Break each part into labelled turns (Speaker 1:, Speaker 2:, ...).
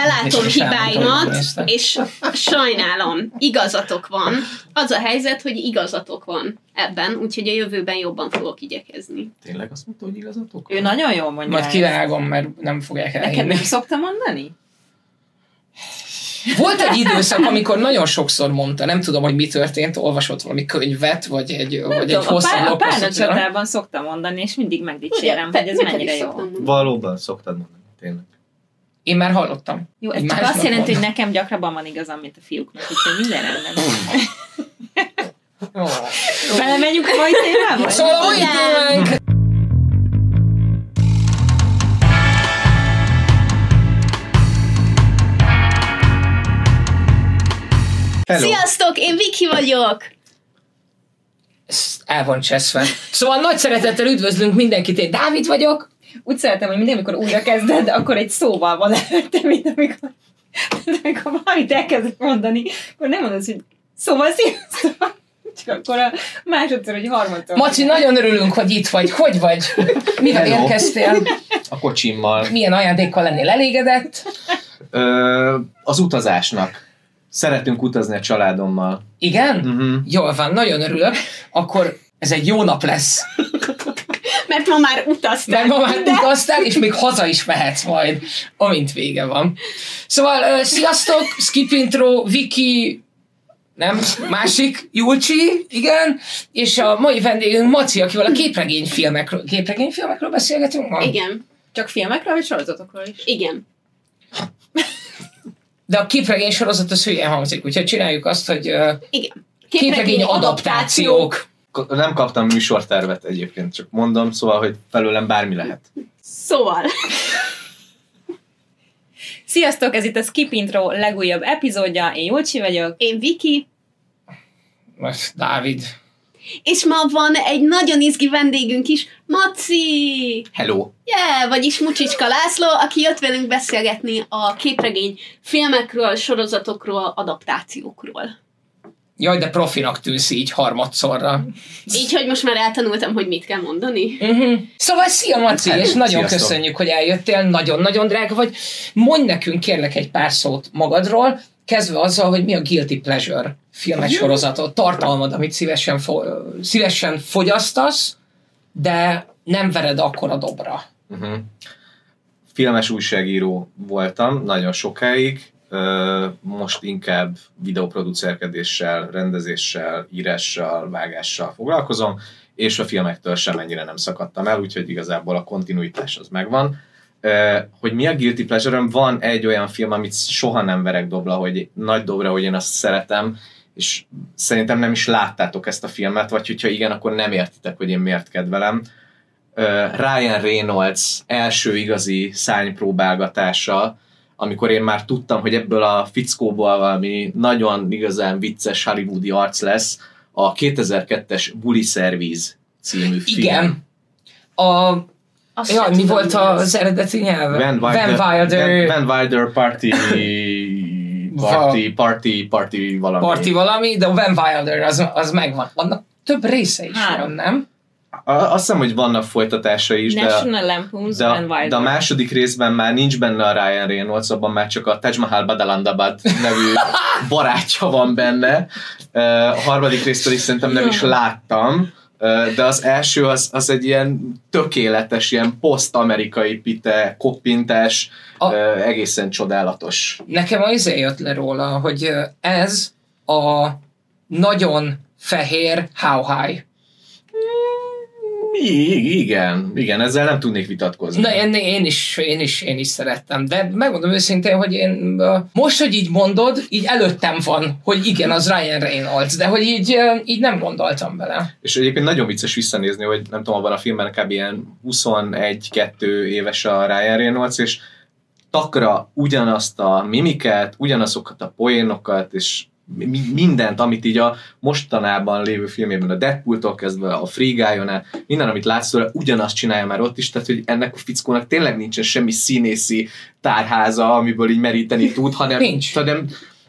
Speaker 1: belátom
Speaker 2: És
Speaker 1: hibáimat, és sajnálom, igazatok van. Az a helyzet, hogy igazatok van ebben, úgyhogy a jövőben jobban fogok igyekezni.
Speaker 3: Tényleg azt mondta, hogy igazatok?
Speaker 4: Ő nagyon jól mondja.
Speaker 2: Majd kivágom, mert nem fogják
Speaker 4: Neked
Speaker 2: elhinni.
Speaker 4: nem szokta mondani?
Speaker 2: Volt egy időszak, amikor nagyon sokszor mondta, nem tudom, hogy mi történt, olvasott valami könyvet, vagy egy,
Speaker 4: Nem
Speaker 2: vagy egy
Speaker 4: tudom, a,
Speaker 2: hosszabb
Speaker 4: pár, a párnacsatában szokta mondani, és mindig megdicsérem, hogy ez
Speaker 1: neked
Speaker 4: mennyire jó.
Speaker 3: Valóban szoktad mondani, tényleg.
Speaker 2: Én már hallottam.
Speaker 4: Jó, ez csak azt jelenti, hogy nekem gyakrabban van igazam, mint a fiúknak, úgyhogy minden rendben. Belemegyünk a mai témába?
Speaker 2: Szóval
Speaker 3: Hello!
Speaker 1: Sziasztok, én Viki vagyok!
Speaker 2: El van cseszve. Szóval nagy szeretettel üdvözlünk mindenkit, én Dávid vagyok.
Speaker 4: Úgy szeretem, hogy mindig, amikor újra kezded, akkor egy szóval van előtte, mint amikor, de amikor valamit elkezdek mondani, akkor nem mondod, hogy szóval sziasztok. Csak akkor a másodszor, vagy harmadszor.
Speaker 2: Maci, nagyon örülünk, hogy itt vagy. Hogy vagy? Mivel
Speaker 3: Hello.
Speaker 2: érkeztél?
Speaker 3: A kocsimmal.
Speaker 2: Milyen ajándékkal lennél elégedett?
Speaker 3: Ö, az utazásnak. Szeretünk utazni a családommal.
Speaker 2: Igen?
Speaker 3: Uh-huh.
Speaker 2: Jól van, nagyon örülök. Akkor ez egy jó nap lesz.
Speaker 1: Mert ma már utaztál.
Speaker 2: Mert ma már
Speaker 1: de-
Speaker 2: utaztál, és még haza is mehetsz majd, amint vége van. Szóval, uh, sziasztok, Skip Intro, Viki, nem, másik, Julcsi, igen, és a mai vendégünk Maci, akivel a képregényfilmekről, képregényfilmekről beszélgetünk ma?
Speaker 1: Igen,
Speaker 4: Csak filmekről, vagy sorozatokról is?
Speaker 1: igen.
Speaker 2: De a képregény sorozat az hülyen hangzik, úgyhogy csináljuk azt, hogy uh,
Speaker 1: Igen.
Speaker 2: képregény adaptációk.
Speaker 3: Nem kaptam műsortervet egyébként, csak mondom, szóval, hogy felőlem bármi lehet.
Speaker 1: Szóval,
Speaker 4: Sziasztok, ez itt a Skip Intro legújabb epizódja, én Julcsi vagyok.
Speaker 1: én Viki,
Speaker 2: Most Dávid.
Speaker 1: és ma van egy nagyon izgi vendégünk is, Maci!
Speaker 3: Hello!
Speaker 1: Yeah, vagyis Mucsicska László, aki jött velünk beszélgetni a képregény filmekről, sorozatokról, adaptációkról.
Speaker 2: Jaj, de profinak tűnsz így harmadszorra.
Speaker 1: Így, hogy most már eltanultam, hogy mit kell mondani.
Speaker 2: Uh-huh. Szóval szia Maci, és nagyon
Speaker 3: Sziasztok.
Speaker 2: köszönjük, hogy eljöttél, nagyon-nagyon drága vagy. Mondj nekünk kérlek egy pár szót magadról, kezdve azzal, hogy mi a Guilty Pleasure filmes sorozatod, tartalmad, amit szívesen, fo- szívesen fogyasztasz, de nem vered akkor a dobra.
Speaker 3: Uh-huh. Filmes újságíró voltam nagyon sokáig, most inkább videoproducerkedéssel, rendezéssel, írással, vágással foglalkozom, és a filmektől sem ennyire nem szakadtam el, úgyhogy igazából a kontinuitás az megvan. Hogy mi a Guilty pleasure van egy olyan film, amit soha nem verek dobra, hogy nagy dobra, hogy én azt szeretem, és szerintem nem is láttátok ezt a filmet, vagy hogyha igen, akkor nem értitek, hogy én miért kedvelem. Ryan Reynolds első igazi szánypróbálgatása, amikor én már tudtam, hogy ebből a fickóból valami nagyon igazán vicces hollywoodi arc lesz, a 2002-es Bully Service című film.
Speaker 2: Igen. A,
Speaker 1: Azt
Speaker 2: ja, mi volt
Speaker 1: mi ez.
Speaker 2: az eredeti nyelve?
Speaker 3: Van Wilder,
Speaker 2: Van Wilder
Speaker 3: Van, Van Wilder Party Party, party, party valami.
Speaker 2: parti valami, de a Van Wilder az, az megvan. Vannak több része is
Speaker 4: Három.
Speaker 2: van, nem?
Speaker 3: A- Azt hiszem, hogy vannak folytatása is, de,
Speaker 4: National Lampoon's
Speaker 3: de,
Speaker 4: Van Wilder.
Speaker 3: de a második részben már nincs benne a Ryan Reynolds, abban már csak a Taj Mahal Badalandabad nevű barátja van benne. A harmadik részt pedig szerintem nem is láttam, de az első az, az egy ilyen tökéletes, ilyen poszt-amerikai pite, koppintás,
Speaker 2: A-
Speaker 3: egészen csodálatos.
Speaker 2: Nekem az izé jött le róla, hogy ez a nagyon fehér How High.
Speaker 3: I- igen, igen, ezzel nem tudnék vitatkozni.
Speaker 2: Na, én, én, is, én, is, én is szerettem, de megmondom őszintén, hogy én most, hogy így mondod, így előttem van, hogy igen, az Ryan Reynolds, de hogy így, így nem gondoltam bele.
Speaker 3: És egyébként nagyon vicces visszanézni, hogy nem tudom, abban a filmben kb. ilyen 21-2 éves a Ryan Reynolds, és takra ugyanazt a mimikát, ugyanazokat a poénokat, és mindent, amit így a mostanában lévő filmében, a Deadpool-tól kezdve, a Free át, minden, amit látsz tőle, ugyanazt csinálja már ott is, tehát hogy ennek a fickónak tényleg nincsen semmi színészi tárháza, amiből így meríteni tud, hanem,
Speaker 2: Nincs.
Speaker 3: hanem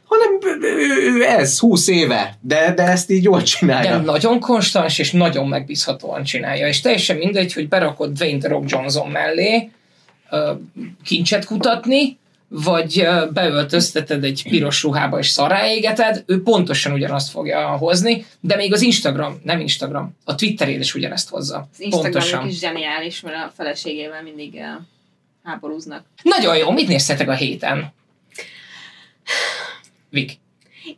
Speaker 3: hanem ő- ez, 20 éve, de, de ezt így jól csinálja.
Speaker 2: De nagyon konstans és nagyon megbízhatóan csinálja, és teljesen mindegy, hogy berakod Dwayne The Rock Johnson mellé kincset kutatni, vagy beöltözteted egy piros ruhába és szarráégeted, ő pontosan ugyanazt fogja hozni, de még az Instagram, nem Instagram, a Twitteréd is ugyanezt hozza.
Speaker 4: Az
Speaker 2: pontosan.
Speaker 4: is zseniális, mert a feleségével mindig háborúznak.
Speaker 2: Nagyon jó, mit néztetek a héten? Vik.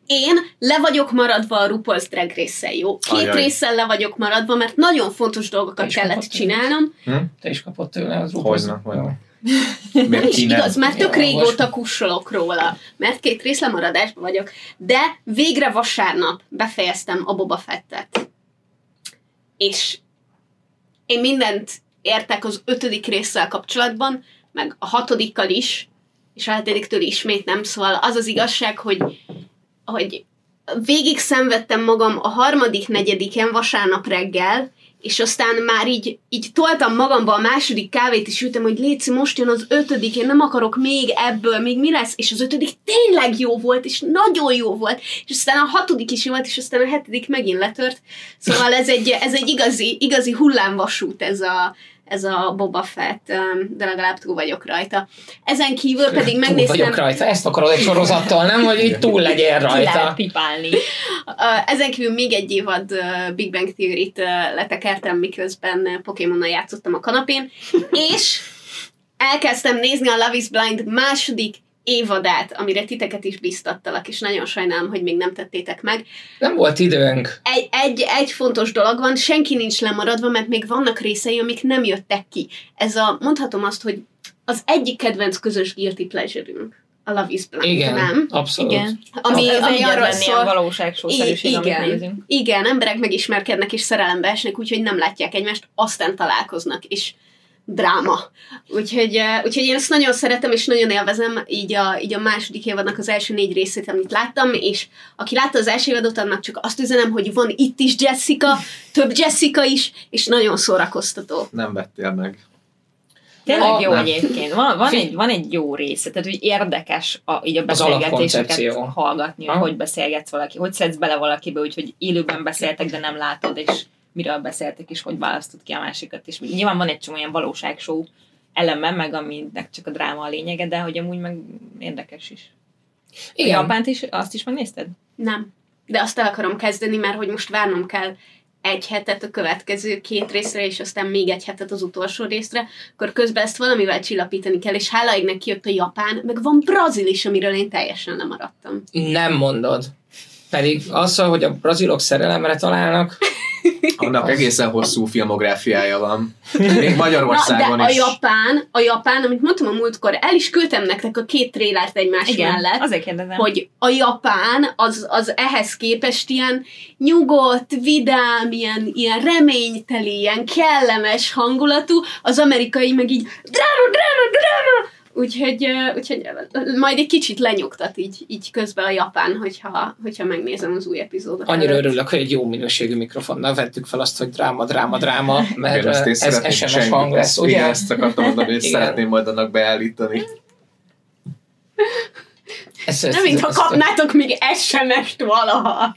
Speaker 1: Én le vagyok maradva a RuPaul's Drag race jó? Két
Speaker 3: Ajaj.
Speaker 1: résszel le vagyok maradva, mert nagyon fontos dolgokat kellett csinálnom.
Speaker 2: Te is kapott tőle az
Speaker 3: Hogyne,
Speaker 2: rúgóz-
Speaker 3: hogyne.
Speaker 1: Nem
Speaker 3: Miért
Speaker 1: is
Speaker 3: nem?
Speaker 1: igaz, már tök
Speaker 2: Jó,
Speaker 1: régóta kussolok róla, mert két rész lemaradásban vagyok, de végre vasárnap befejeztem a Boba Fettet. És én mindent értek az ötödik résszel kapcsolatban, meg a hatodikkal is, és a hetediktől ismét nem, szóval az az igazság, hogy, hogy végig szenvedtem magam a harmadik, negyediken vasárnap reggel, és aztán már így, így toltam magamba a második kávét, és ültem, hogy Léci, most jön az ötödik, én nem akarok még ebből, még mi lesz, és az ötödik tényleg jó volt, és nagyon jó volt, és aztán a hatodik is jó volt, és aztán a hetedik megint letört. Szóval ez egy, ez egy igazi, igazi hullámvasút ez a, ez a Boba Fett, de legalább túl vagyok rajta. Ezen kívül pedig
Speaker 2: Túl
Speaker 1: megnéztem...
Speaker 2: vagyok rajta, ezt akarod egy sorozattal, nem? Hogy így túl
Speaker 4: lehet
Speaker 2: rajta.
Speaker 4: pipálni.
Speaker 1: Ezen kívül még egy évad Big Bang Theory-t letekertem, miközben Pokémonnal játszottam a kanapén, és elkezdtem nézni a Love is Blind második évadát, amire titeket is biztattalak, és nagyon sajnálom, hogy még nem tettétek meg.
Speaker 2: Nem volt időnk.
Speaker 1: Egy, egy, egy fontos dolog van, senki nincs lemaradva, mert még vannak részei, amik nem jöttek ki. Ez a, mondhatom azt, hogy az egyik kedvenc közös guilty pleasure-ünk. A Love is Blind,
Speaker 2: Igen,
Speaker 1: nem?
Speaker 2: abszolút.
Speaker 4: Igen.
Speaker 1: Ami,
Speaker 4: ez
Speaker 1: ami arról szól,
Speaker 4: ilyen valóságsószerűség,
Speaker 1: igen,
Speaker 4: nézünk.
Speaker 1: igen, emberek megismerkednek és szerelembe esnek, úgyhogy nem látják egymást, aztán találkoznak, és dráma. Úgyhogy, úgyhogy én ezt nagyon szeretem, és nagyon élvezem így a, így a második évadnak az első négy részét, amit láttam, és aki látta az első évadot, annak csak azt üzenem, hogy van itt is Jessica, több Jessica is, és nagyon szórakoztató.
Speaker 3: Nem vettél meg.
Speaker 4: Tényleg jó
Speaker 3: nem.
Speaker 4: egyébként. Van, van, egy, van egy jó része, tehát hogy érdekes a, így a beszélgetéseket hallgatni, hogy
Speaker 2: Aha.
Speaker 4: hogy beszélgetsz valaki, hogy szedsz bele valakibe, úgyhogy élőben beszéltek, de nem látod, és miről beszéltek, és hogy választod ki a másikat. És nyilván van egy csomó ilyen valóságshow eleme, meg aminek csak a dráma a lényege, de hogy amúgy meg érdekes is. Igen. A. Japánt is, azt is megnézted?
Speaker 1: Nem. De azt el akarom kezdeni, mert hogy most várnom kell egy hetet a következő két részre, és aztán még egy hetet az utolsó részre, akkor közben ezt valamivel csillapítani kell, és hála égnek kijött a japán, meg van brazil is, amiről én teljesen lemaradtam.
Speaker 2: Nem mondod. Pedig az, hogy a brazilok szerelemre találnak,
Speaker 3: Annak egészen hosszú filmográfiája van. Még
Speaker 1: Na,
Speaker 3: Magyarországon
Speaker 1: de a
Speaker 3: is.
Speaker 1: japán, a japán, amit mondtam a múltkor, el is küldtem nektek a két trélert egymás mellett,
Speaker 4: azért kérdezem.
Speaker 1: hogy a japán az, az ehhez képest ilyen nyugodt, vidám, ilyen, ilyen reményteli, ilyen kellemes hangulatú, az amerikai meg így dráma, dráma, dráma, Úgyhogy, úgyhogy majd egy kicsit lenyugtat így, így közben a japán, hogyha, hogyha megnézem az új epizódot.
Speaker 2: annyira
Speaker 1: előtt.
Speaker 2: örülök, hogy egy jó minőségű mikrofonnal vettük fel azt, hogy dráma, dráma, dráma, mert
Speaker 3: Igen, ezt én
Speaker 2: ez
Speaker 3: szeretném
Speaker 2: SMS
Speaker 3: senki-
Speaker 2: hang lesz,
Speaker 3: ezt-
Speaker 2: ugye?
Speaker 3: Igen, ezt akartam mondani, hogy
Speaker 2: Igen.
Speaker 3: szeretném majd annak beállítani.
Speaker 2: Ez,
Speaker 1: Nem, mintha kapnátok még SMS-t valaha.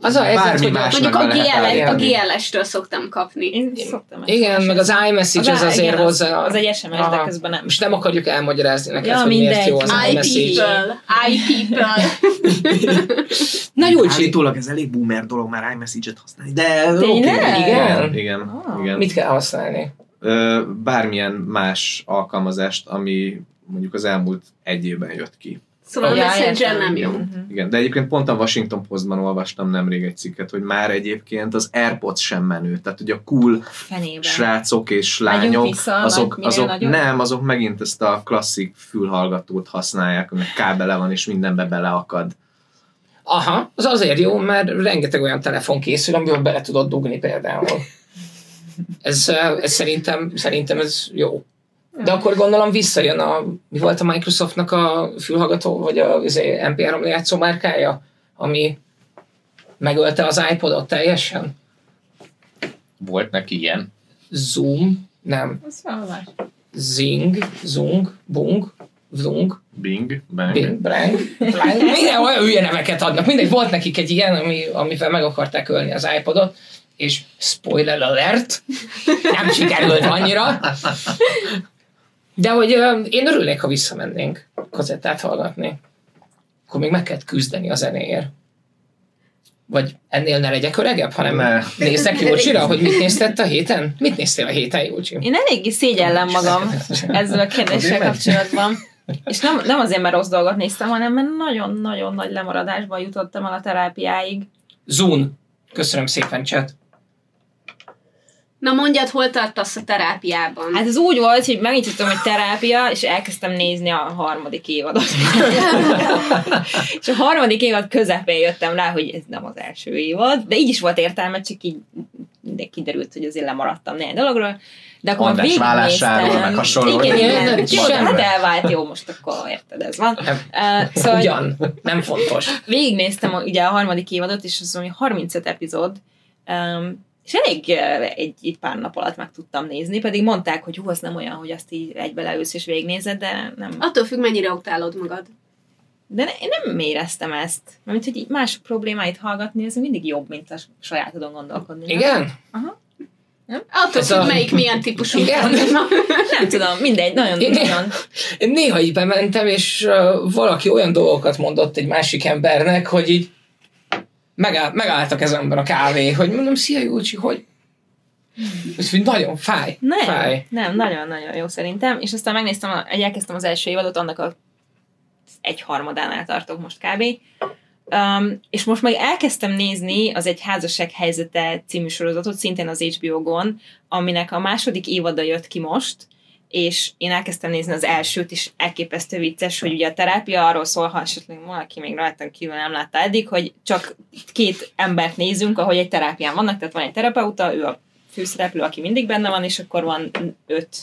Speaker 2: Az a helyzet, hogy
Speaker 1: Mondjuk a, GLS, a. GLS-től szoktam kapni.
Speaker 4: Én szoktam.
Speaker 2: igen, meg az iMessage az,
Speaker 4: á-
Speaker 2: azért
Speaker 4: igen, az-
Speaker 2: hozzá.
Speaker 4: Az egy SMS, de
Speaker 2: Aha.
Speaker 4: közben nem.
Speaker 2: Most nem akarjuk elmagyarázni neked,
Speaker 4: Ja,
Speaker 2: hogy miért
Speaker 4: mindegy.
Speaker 2: jó az
Speaker 1: I
Speaker 2: iMessage.
Speaker 1: people, I people.
Speaker 2: Na jó, Csi,
Speaker 5: Állítólag ez elég boomer dolog már iMessage-et használni, de
Speaker 4: Tényleg?
Speaker 5: oké.
Speaker 2: Igen?
Speaker 3: Igen,
Speaker 4: Ah.
Speaker 3: igen.
Speaker 2: mit kell használni?
Speaker 3: Bármilyen más alkalmazást, ami mondjuk az elmúlt egy évben jött ki.
Speaker 1: Szóval a
Speaker 4: Ja,
Speaker 1: Messenger nem jó.
Speaker 4: Mhm.
Speaker 3: Igen, de egyébként pont a Washington Postban olvastam nemrég egy cikket, hogy már egyébként az AirPods sem menő. Tehát, hogy a cool
Speaker 4: Fenébe.
Speaker 3: srácok és lányok,
Speaker 4: vissza,
Speaker 3: azok, azok
Speaker 4: nagyobb?
Speaker 3: nem, azok megint ezt a klasszik fülhallgatót használják, aminek kábele van, és mindenbe beleakad.
Speaker 2: Aha, az azért jó, mert rengeteg olyan telefon készül, amivel bele tudod dugni például. Ez, ez szerintem, szerintem ez jó. De akkor gondolom visszajön a, mi volt a Microsoftnak a fülhallgató, vagy a izé, MP3 játszó márkája, ami megölte az iPodot teljesen.
Speaker 3: Volt neki ilyen?
Speaker 2: Zoom, nem,
Speaker 4: más.
Speaker 2: Zing, Zung, Bung, Zung,
Speaker 3: Bing, bang.
Speaker 2: Bing, Blang, minden olyan hülye neveket adnak. Mindegy, volt nekik egy ilyen, ami, amivel meg akarták ölni az iPodot, és spoiler alert, nem sikerült annyira. De hogy én örülnék, ha visszamennénk kazettát hallgatni. Akkor még meg kell küzdeni a zenéért. Vagy ennél ne legyek öregebb, hanem
Speaker 3: Ne.
Speaker 2: nézzek Júlcsira, hogy mit nézted a héten? Mit néztél a héten, Júlcsi?
Speaker 4: Én eléggé szégyellem magam ezzel a kérdéssel kapcsolatban. És nem, nem azért, mert rossz dolgot néztem, hanem mert nagyon-nagyon nagy lemaradásban jutottam el a terápiáig.
Speaker 2: Zún. Köszönöm szépen, chat.
Speaker 1: Na mondjad, hol tartasz a terápiában?
Speaker 4: Hát ez úgy volt, hogy megnyitottam egy terápia, és elkezdtem nézni a harmadik évadot. és a harmadik évad közepén jöttem rá, hogy ez nem az első évad, de így is volt értelme, csak így de kiderült, hogy azért lemaradtam néhány dologról. De akkor
Speaker 3: András vállásáról, meg hasonló.
Speaker 4: Igen,
Speaker 2: Igen,
Speaker 4: hát elvált, jó, most akkor érted, ez van.
Speaker 2: Nem.
Speaker 4: Uh, szóval
Speaker 2: Ugyan, nem fontos.
Speaker 4: végignéztem ugye a harmadik évadot, és az mondja 35 epizód, um, és elég egy, egy pár nap alatt meg tudtam nézni, pedig mondták, hogy hú, az nem olyan, hogy azt így egybe leülsz és végignézed, de nem.
Speaker 1: Attól függ, mennyire utálod magad.
Speaker 4: De ne- én nem éreztem ezt. Mert hogy így mások problémáit hallgatni, ez mindig jobb, mint a sajátodon gondolkodni. nem?
Speaker 2: Igen?
Speaker 1: Attól
Speaker 2: Ez
Speaker 1: függ,
Speaker 2: a-
Speaker 1: melyik milyen típusú.
Speaker 2: Igen?
Speaker 4: Nem tudom, mindegy, nagyon,
Speaker 2: Én-
Speaker 4: nagyon.
Speaker 2: Én néha így bementem, és uh, valaki olyan dolgokat mondott egy másik embernek, hogy így megáll, megállt a kezemben a kávé, hogy mondom, szia Júlcsi, hogy ez így nagyon fáj.
Speaker 4: Nem,
Speaker 2: Fáj.
Speaker 4: nem, nagyon-nagyon jó szerintem. És aztán megnéztem, elkezdtem az első évadot, annak a egy harmadánál tartok most kb. Um, és most meg elkezdtem nézni az Egy házasság helyzete című sorozatot, szintén az HBO-gon, aminek a második évada jött ki most, és én elkezdtem nézni az elsőt, és elképesztő vicces, hogy ugye a terápia arról szól, ha esetleg valaki még rajtam kívül nem látta eddig, hogy csak két embert nézünk, ahogy egy terápián vannak, tehát van egy terapeuta, ő a főszereplő, aki mindig benne van, és akkor van öt,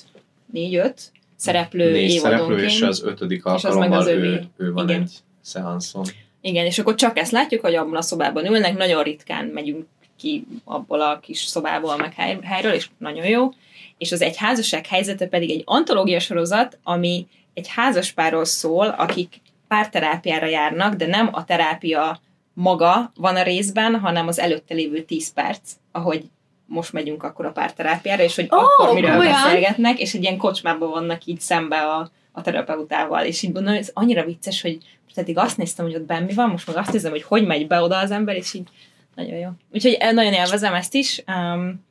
Speaker 4: négy-öt szereplő
Speaker 3: Négy szereplő, és az ötödik
Speaker 4: az
Speaker 3: alkalommal
Speaker 4: az
Speaker 3: ő,
Speaker 4: övé.
Speaker 3: ő van
Speaker 4: Igen.
Speaker 3: egy szeanszon.
Speaker 4: Igen, és akkor csak ezt látjuk, hogy abban a szobában ülnek, nagyon ritkán megyünk ki abból a kis szobából, meg hely, helyről, és nagyon jó. És az egy házasság helyzete pedig egy antológia sorozat, ami egy házaspárról szól, akik párterápiára járnak, de nem a terápia maga van a részben, hanem az előtte lévő 10 perc, ahogy most megyünk akkor a párterápiára, és hogy
Speaker 1: Ó,
Speaker 4: akkor miről
Speaker 1: komolyan?
Speaker 4: beszélgetnek, és egy ilyen kocsmában vannak így szembe a, a terapeutával, és így mondom, ez annyira vicces, hogy eddig azt néztem, hogy ott benn mi van, most meg azt nézem, hogy hogy megy be oda az ember, és így nagyon jó. Úgyhogy eh, nagyon élvezem ezt is. Um,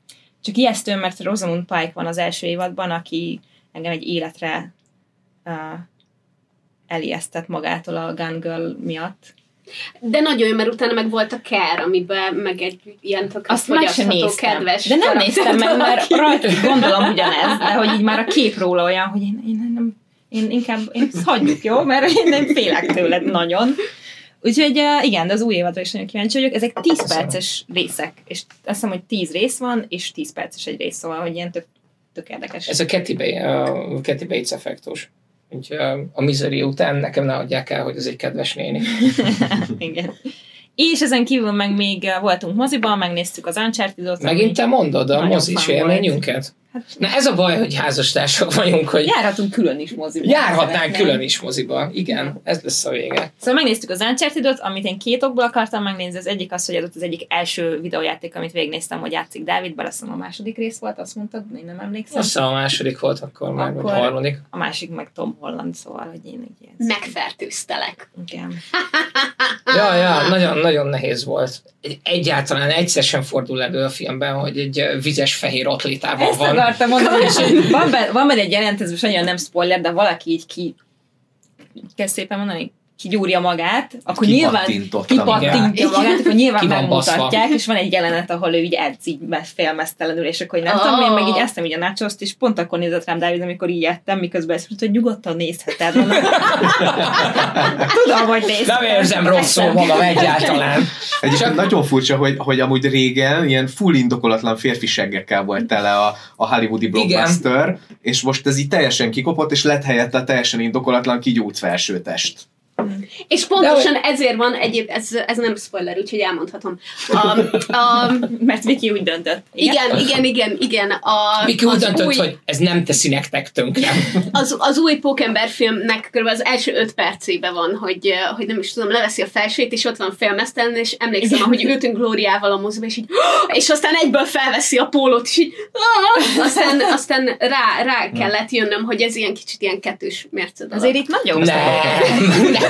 Speaker 4: csak ijesztő, mert Rosamund Pike van az első évadban, aki engem egy életre uh, elijesztett magától a Gun Girl miatt.
Speaker 1: De nagyon jó, mert utána meg volt a Care, amiben meg egy ilyen tök
Speaker 4: Azt meg sem néztem.
Speaker 1: kedves
Speaker 4: de nem néztem meg, mert rajta gondolom ugyanez, de hogy így már a kép róla olyan, hogy én, én nem, én inkább én hagyjuk, jó? Mert én nem félek tőled nagyon. Úgyhogy igen, de az új évadra is nagyon kíváncsi vagyok. Ezek 10
Speaker 2: Köszönöm.
Speaker 4: perces részek, és azt hiszem, hogy 10 rész van, és 10 perces egy rész, szóval, hogy ilyen tök, tök érdekes.
Speaker 2: Ez a Kathy, a Kathy Bates effektus. Úgyhogy a Misery után nekem ne adják el, hogy ez egy kedves néni.
Speaker 4: igen. És ezen kívül meg még voltunk moziban, megnéztük az Uncharted-ot.
Speaker 2: Megint te mondod a mozis élményünket? Na ez a baj, hogy házastársak vagyunk, hogy
Speaker 4: járhatunk külön is moziba.
Speaker 2: járhatnánk külön is moziba. Igen, ez lesz a vége.
Speaker 4: Szóval megnéztük az uncharted amit én két okból akartam megnézni. Az egyik az, hogy ez ott az egyik első videójáték, amit végignéztem, hogy játszik Dávid, hiszem a második rész volt, azt mondtad, én nem emlékszem.
Speaker 2: Azt a második volt akkor már, vagy
Speaker 4: Akkor-
Speaker 2: a harmadik.
Speaker 4: A másik meg Tom Holland, szóval, hogy én így ez.
Speaker 1: Megfertőztelek.
Speaker 4: Igen.
Speaker 2: Ja, ja, nagyon, nagyon nehéz volt. Egy, egyáltalán egyszer sem fordul elő a filmben, hogy egy vizes fehér atlétában van.
Speaker 4: Akartam mondani, és van, be, van benne egy jelent, ez most annyira nem spoiler, de valaki így ki, kell szépen mondani, kigyúrja magát, akkor nyilván kipattintja
Speaker 1: magát.
Speaker 4: magát, akkor nyilván
Speaker 2: Ki
Speaker 4: megmutatják,
Speaker 2: baszva.
Speaker 4: és van egy jelenet, ahol ő így edz így félmeztelenül, és akkor nem
Speaker 1: Oh.
Speaker 4: tudom, én meg így eszem így a nachoszt, és pont akkor nézett rám Dávid, amikor így ettem, miközben ezt mondta, hogy nyugodtan nézheted. Tudom, hogy nézheted.
Speaker 2: Nem érzem rosszul magam egyáltalán.
Speaker 3: Egyébként nagyon furcsa, hogy, hogy amúgy régen ilyen full indokolatlan férfiseggekkel volt tele a, a hollywoodi blockbuster, Igen. és most ez így teljesen kikopott, és lett helyette teljesen indokolatlan kigyújt felsőtest.
Speaker 1: És pontosan ezért van, egyéb, ez, ez nem spoiler, úgyhogy elmondhatom. A, a,
Speaker 4: Mert Viki úgy döntött.
Speaker 1: igen, igen, igen, igen. A,
Speaker 2: Viki úgy döntött,
Speaker 1: új,
Speaker 2: hogy ez nem teszi nektek tönkre.
Speaker 1: az, az új Pókember filmnek kb. az első öt percében van, hogy, hogy nem is tudom, leveszi a felsőt, és ott van félmeztelen, és emlékszem, ahogy ültünk Glóriával a moziba, és így, és aztán egyből felveszi a pólót, és így, aztán, aztán rá, rá kellett jönnöm, hogy ez ilyen kicsit ilyen kettős mérce dolog.
Speaker 4: Azért itt nagyon
Speaker 2: Nem, nem,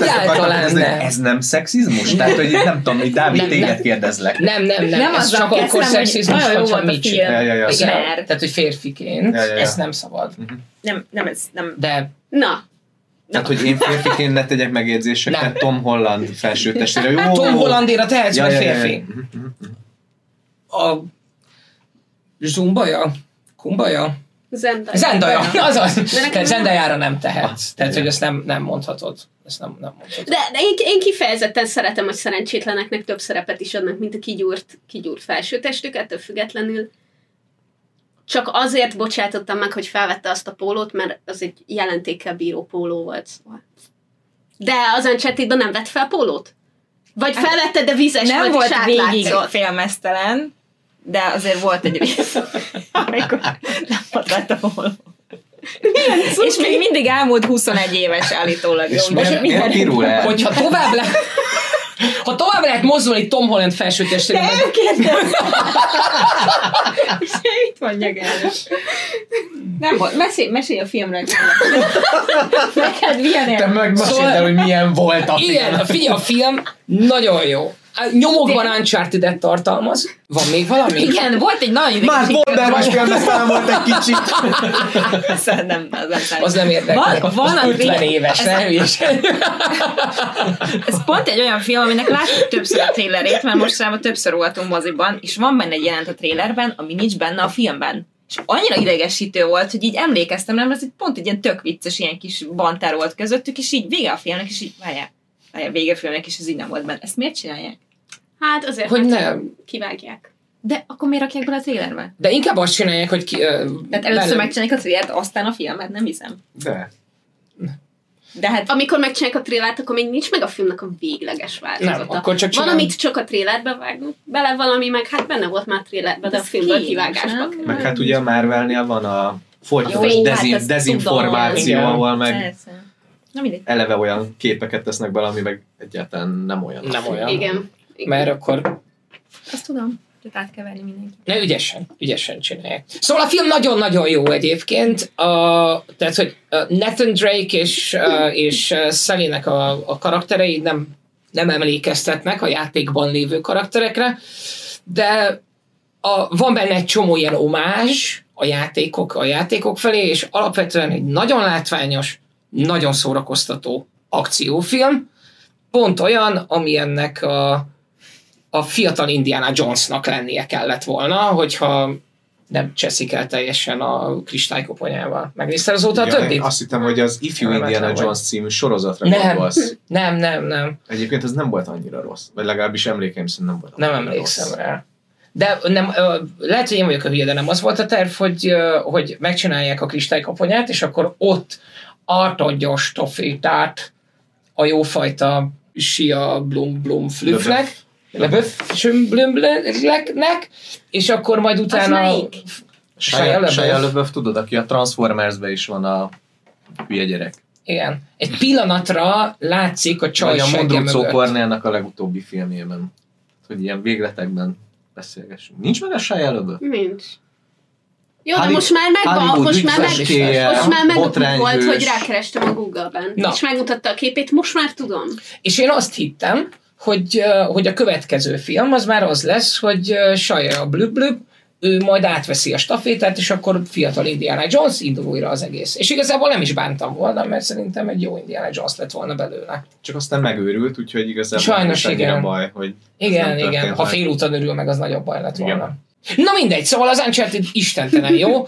Speaker 2: egyáltalán, nem.
Speaker 3: ez nem szexizmus? Tehát, hogy nem tudom, hogy Dávid,
Speaker 2: Nem,
Speaker 3: téged
Speaker 2: nem.
Speaker 3: kérdezlek.
Speaker 2: Nem, nem, nem,
Speaker 4: Nem
Speaker 2: ez csak akkor
Speaker 4: kezdtem, hogy
Speaker 2: szexizmus, hogyha csinál.
Speaker 3: Ja, ja, ja.
Speaker 2: Igen,
Speaker 4: Mert-
Speaker 2: tehát, hogy férfiként,
Speaker 3: Ja, ja, ja.
Speaker 2: ezt nem szabad.
Speaker 4: Nem, nem, ez nem.
Speaker 2: De
Speaker 1: Na,
Speaker 3: Tehát, hogy én férfiként ne tegyek megjegyzéseket
Speaker 2: Nem.
Speaker 3: Tom Holland felsőtestére. Jó,
Speaker 2: Tom Hollandéra tehetsz,
Speaker 3: Ja,
Speaker 2: vagy
Speaker 3: ja, ja, ja.
Speaker 2: férfi.
Speaker 3: Mhm, mhm, mhm.
Speaker 2: A Zumbaja? Kumbaja?
Speaker 1: Zendaya.
Speaker 2: Zendaya, azaz.
Speaker 1: nekem
Speaker 2: Zendajára nem tehetsz.
Speaker 3: Ah,
Speaker 2: Tehát,
Speaker 3: igen.
Speaker 2: hogy ezt nem, nem mondhatod. Ezt nem, nem mondhatod.
Speaker 1: De, de én, én kifejezetten szeretem, hogy szerencsétleneknek több szerepet is adnak, mint a kigyúrt, kigyúrt felsőtestük, ettől függetlenül. Csak azért bocsátottam meg, hogy felvette azt a pólót, mert az egy jelentékkel bíró póló volt. Szóval. De az uncharted nem vett fel pólót? Vagy felvette, de vizes
Speaker 4: nem
Speaker 1: volt,
Speaker 4: volt végig félmeztelen, de azért volt egy rész, amikor nem volt rajta volna. És még mindig elmúlt 21 éves állítólag.
Speaker 3: És
Speaker 4: Jó,
Speaker 3: miért,
Speaker 4: de
Speaker 3: miért pirul el?
Speaker 2: Hogyha tovább le... Ha tovább lehet mozdulni Tom Holland felsőtestére,
Speaker 4: De
Speaker 2: meg-
Speaker 4: ő kérdez. És mit mondjak erre? Nem volt. Mesélj, mesélj a filmről. Neked milyen
Speaker 3: Te
Speaker 4: élmény?
Speaker 3: megmeséld
Speaker 2: Szóval-
Speaker 3: el, hogy milyen volt a
Speaker 2: Igen,
Speaker 3: film.
Speaker 2: a figyelj, a film nagyon jó. A Nyomokban Uncharted-et tartalmaz. Van még valami?
Speaker 4: Igen, volt egy nagyon
Speaker 3: Már Bondermes filmbe számolt egy kicsit.
Speaker 4: Szerintem nem, az nem számít.
Speaker 2: Az nem érdekel.
Speaker 4: Van- van a
Speaker 2: 50
Speaker 4: tré-
Speaker 2: éves,
Speaker 4: ez-
Speaker 2: ne hülyeskedj.
Speaker 4: Ez pont egy olyan film, aminek láttuk többször a trailerét, mert mostanában többször voltunk moziban, és van benne egy jelent a trailerben, ami nincs benne a filmben. És annyira idegesítő volt, hogy így emlékeztem mert ez egy pont egy ilyen tök vicces, ilyen kis bantár volt közöttük, és így vége a filmnek, és így, várjál, várjál, vége a filmnek, és ez így nem volt benne. Ezt miért csinálják?
Speaker 1: Hát azért,
Speaker 2: Hogy
Speaker 1: mert
Speaker 2: nem.
Speaker 1: kivágják.
Speaker 4: De akkor miért rakják bele a trailerbe?
Speaker 2: De inkább azt csinálják, hogy ki... ö,
Speaker 4: Tehát először
Speaker 2: bele-
Speaker 4: megcsinálják a trailert, aztán a filmet, nem hiszem.
Speaker 3: De.
Speaker 4: De hát
Speaker 1: Amikor megcsinálják a trélert, akkor még nincs meg a filmnek a végleges változata.
Speaker 2: Nem, akkor csak
Speaker 1: Van,
Speaker 2: csinál-
Speaker 1: amit csak a trélerbe vágunk bele, valami meg hát benne volt már trélerbe, de a
Speaker 4: Ez
Speaker 1: filmből kivágásba kerül.
Speaker 3: Meg hát ugye a Marvelnél van a folyamatos
Speaker 1: Jó,
Speaker 3: dezin,
Speaker 4: hát
Speaker 3: dezinformáció,
Speaker 2: tudom.
Speaker 3: ahol meg
Speaker 4: Persze. Na mindegy.
Speaker 3: eleve olyan képeket tesznek bele, ami meg egyáltalán nem olyan.
Speaker 2: Nem olyan.
Speaker 1: Igen.
Speaker 2: Mert akkor
Speaker 4: Azt tudom. Tehát átkeverni mindenki.
Speaker 2: Ne, ügyesen, ügyesen csinálják. Szóval a film nagyon-nagyon jó egyébként. A, tehát, hogy Nathan Drake és, és Sally-nek a, a karakterei nem, nem emlékeztetnek a játékban lévő karakterekre, de a, van benne egy csomó ilyen omázs a játékok, a játékok felé, és alapvetően egy nagyon látványos, nagyon szórakoztató akciófilm, pont olyan, ami ennek a, a fiatal Indiana Jonesnak lennie kellett volna, hogyha nem cseszik el teljesen a kristálykoponyával. Megnézted azóta a
Speaker 3: Ja,
Speaker 2: többit?
Speaker 3: azt hittem, hogy az Ifjú
Speaker 2: Nem,
Speaker 3: Indiana
Speaker 2: nem vagy.
Speaker 3: Jones című sorozatra
Speaker 2: Nem.
Speaker 3: gondolsz.
Speaker 2: Nem, nem, nem.
Speaker 3: Egyébként ez nem volt annyira rossz. Vagy legalábbis emlékeim szerint nem volt
Speaker 2: Nem emlékszem
Speaker 3: rossz.
Speaker 2: rá. De nem, lehet, hogy én vagyok a hülye, de nem az volt a terv, hogy, hogy megcsinálják a kristálykoponyát, és akkor ott átadja a stafétát a jófajta Sia Blum Blum flüfnek, Leböf Blumbleknek, és akkor majd utána... Shia LaBeouf,
Speaker 3: tudod, aki a Transformersben is van a hülye gyerek.
Speaker 2: Igen. Egy pillanatra látszik a csaj
Speaker 3: Vagy a Mondrucó. Kornélnak a legutóbbi filmjében. Hogy ilyen végletekben beszélgessünk. Nincs meg a Shia LaBeouf?
Speaker 1: Nincs. Jó, de most már megvan,
Speaker 3: Hollywood
Speaker 1: most már, meg, most már meg volt, hogy rákerestem a Google-ben,
Speaker 2: Na.
Speaker 1: és megmutatta a képét, most már tudom.
Speaker 2: És én azt hittem, hogy, hogy a következő film az már az lesz, hogy Shia Blub Blub, ő majd átveszi a stafétát, és akkor fiatal Indiana Jones indul újra az egész. És igazából nem is bántam volna, mert szerintem egy jó Indiana Jones lett volna belőle.
Speaker 3: Csak aztán megőrült, úgyhogy igazából
Speaker 2: Sajnos igen.
Speaker 3: baj, hogy
Speaker 2: Igen, igen. Ha félúton örül meg, az nagyobb baj lett
Speaker 3: Igen.
Speaker 2: volna. Na mindegy, szóval az Uncharted istentelen jó.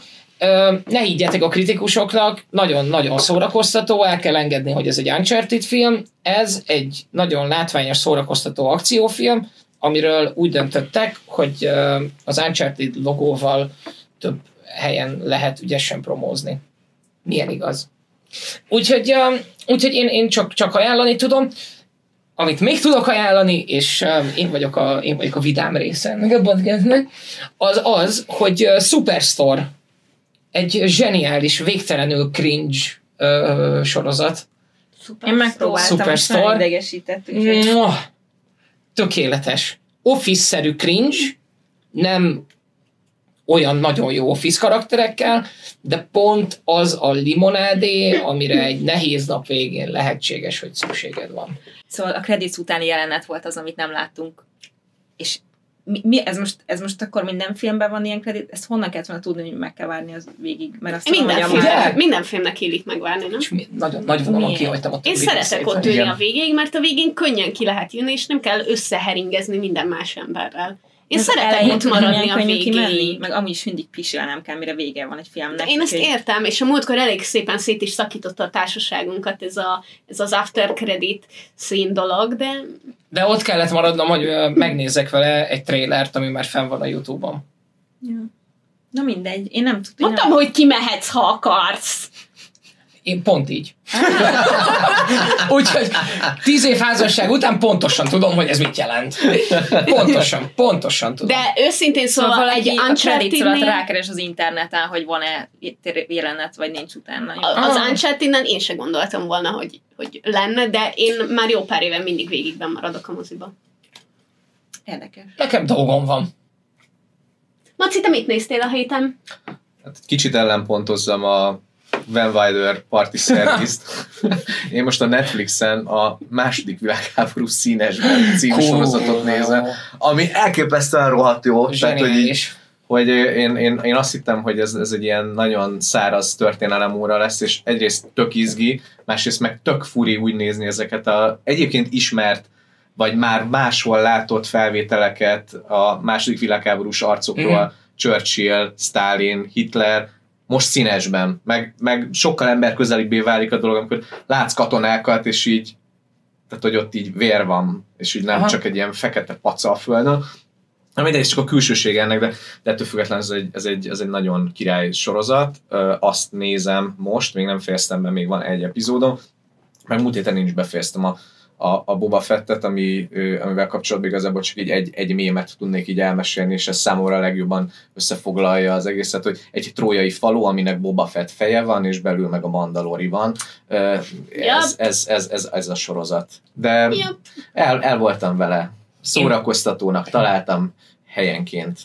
Speaker 2: Ne higgyetek a kritikusoknak, nagyon-nagyon szórakoztató, el kell engedni, hogy ez egy Uncharted film. Ez egy nagyon látványos, szórakoztató akciófilm, amiről úgy döntöttek, hogy az Uncharted logóval több helyen lehet ügyesen promózni. Milyen igaz? Úgyhogy, úgyhogy én, én csak, csak ajánlani tudom. Amit még tudok ajánlani, és én vagyok a, én vagyok a vidám része ennek a podcastnek, az az, hogy uh, Superstore egy zseniális, végtelenül cringe uh, sorozat.
Speaker 1: Szuper
Speaker 4: Én megpróbáltam,
Speaker 2: Superstore.
Speaker 4: és nagyon idegesített. úgyhogy-!
Speaker 2: Tökéletes. Office-szerű cringe, nem olyan nagyon jó Office karakterekkel, de pont az a limonádé, amire egy nehéz nap végén lehetséges, hogy szükséged van.
Speaker 4: Szóval a credits utáni jelenet volt az, amit nem láttunk. És mi, mi ez, most, ez most akkor minden filmben van ilyen kredit? Ezt honnan kellett volna tudni, hogy meg kell várni az végig? Mert azt tudom,
Speaker 1: Minden,
Speaker 4: a
Speaker 1: film,
Speaker 4: már...
Speaker 1: minden filmnek illik megvárni, nem?
Speaker 2: És mi, nagyon nagy vonalon kihagytam a
Speaker 1: Én szeretek ott ülni a végéig, mert a végén könnyen ki lehet jönni, és nem kell összeheringezni minden más emberrel. Én szeretek ott maradni a
Speaker 4: kimenni,
Speaker 1: végéig.
Speaker 4: meg amúgy is mindig pisilnem kell, mire vége van egy filmnek.
Speaker 1: Én ezt
Speaker 4: úgyhogy-
Speaker 1: értem, és a múltkor elég szépen szét is szakította a társaságunkat ez, a, ez az after credit szín dolog, de
Speaker 2: De ott kellett maradnom, hogy ö, megnézzek vele egy trailert, ami már fenn van a Youtube-on.
Speaker 4: Ja. Na mindegy, én nem tudom.
Speaker 1: mondtam, hogy kimehetsz, ha akarsz.
Speaker 2: Én pont így. Úgyhogy tíz év házasság után pontosan tudom, hogy ez mit jelent. Pontosan, pontosan tudom.
Speaker 1: De őszintén
Speaker 4: Szóval,
Speaker 1: szóval, egy
Speaker 4: a credits alatt
Speaker 1: uncharted
Speaker 4: rákeres az interneten, hogy van-e jelenet, vagy nincs utána. Jó.
Speaker 1: az
Speaker 2: Ah.
Speaker 1: uncharted én se gondoltam volna, hogy, hogy lenne, de én már jó pár éve mindig végigben maradok a moziba.
Speaker 4: Érdekes.
Speaker 2: Nekem dolgom van.
Speaker 1: Maci, te mit néztél a héten?
Speaker 3: Hát kicsit ellenpontozzam a Van Wilder Party Service-t. Én most a Netflixen a második világháború színesben című sorozatot nézem, ami elképesztően rohadt jó. Tehát, hogy, így,
Speaker 2: Zseniális.
Speaker 3: hogy én, én, én azt hittem, hogy ez, ez egy ilyen nagyon száraz történelem óra lesz, és egyrészt tök izgi, másrészt meg tök furi úgy nézni ezeket a egyébként ismert vagy már máshol látott felvételeket a második világháborús arcokról,
Speaker 2: Mhm.
Speaker 3: Churchill, Stalin, Hitler, most színesben, meg, meg sokkal ember közelibbé válik a dolog, amikor látsz katonákat, és így, tehát hogy ott így vér van, és így nem
Speaker 2: Aha.
Speaker 3: csak egy ilyen fekete paca a földön. Na mindegy, ez csak a külsőség ennek, de, de ettől függetlenül ez egy, ez, egy, ez egy nagyon király sorozat. Ö, azt nézem most, még nem fejeztem be, még van egy epizódom, meg múlt héten én is befejeztem a, a, a Boba Fettet, ami, amivel kapcsolatban igazából csak így egy, egy mémet tudnék így elmesélni, és ez számomra legjobban összefoglalja az egészet, hogy egy trójai falu, aminek Boba Fett feje van, és belül meg a Mandalori van. Ö, Ez, ez, ez, ez, ez a sorozat. De el, el voltam vele. Szórakoztatónak találtam helyenként.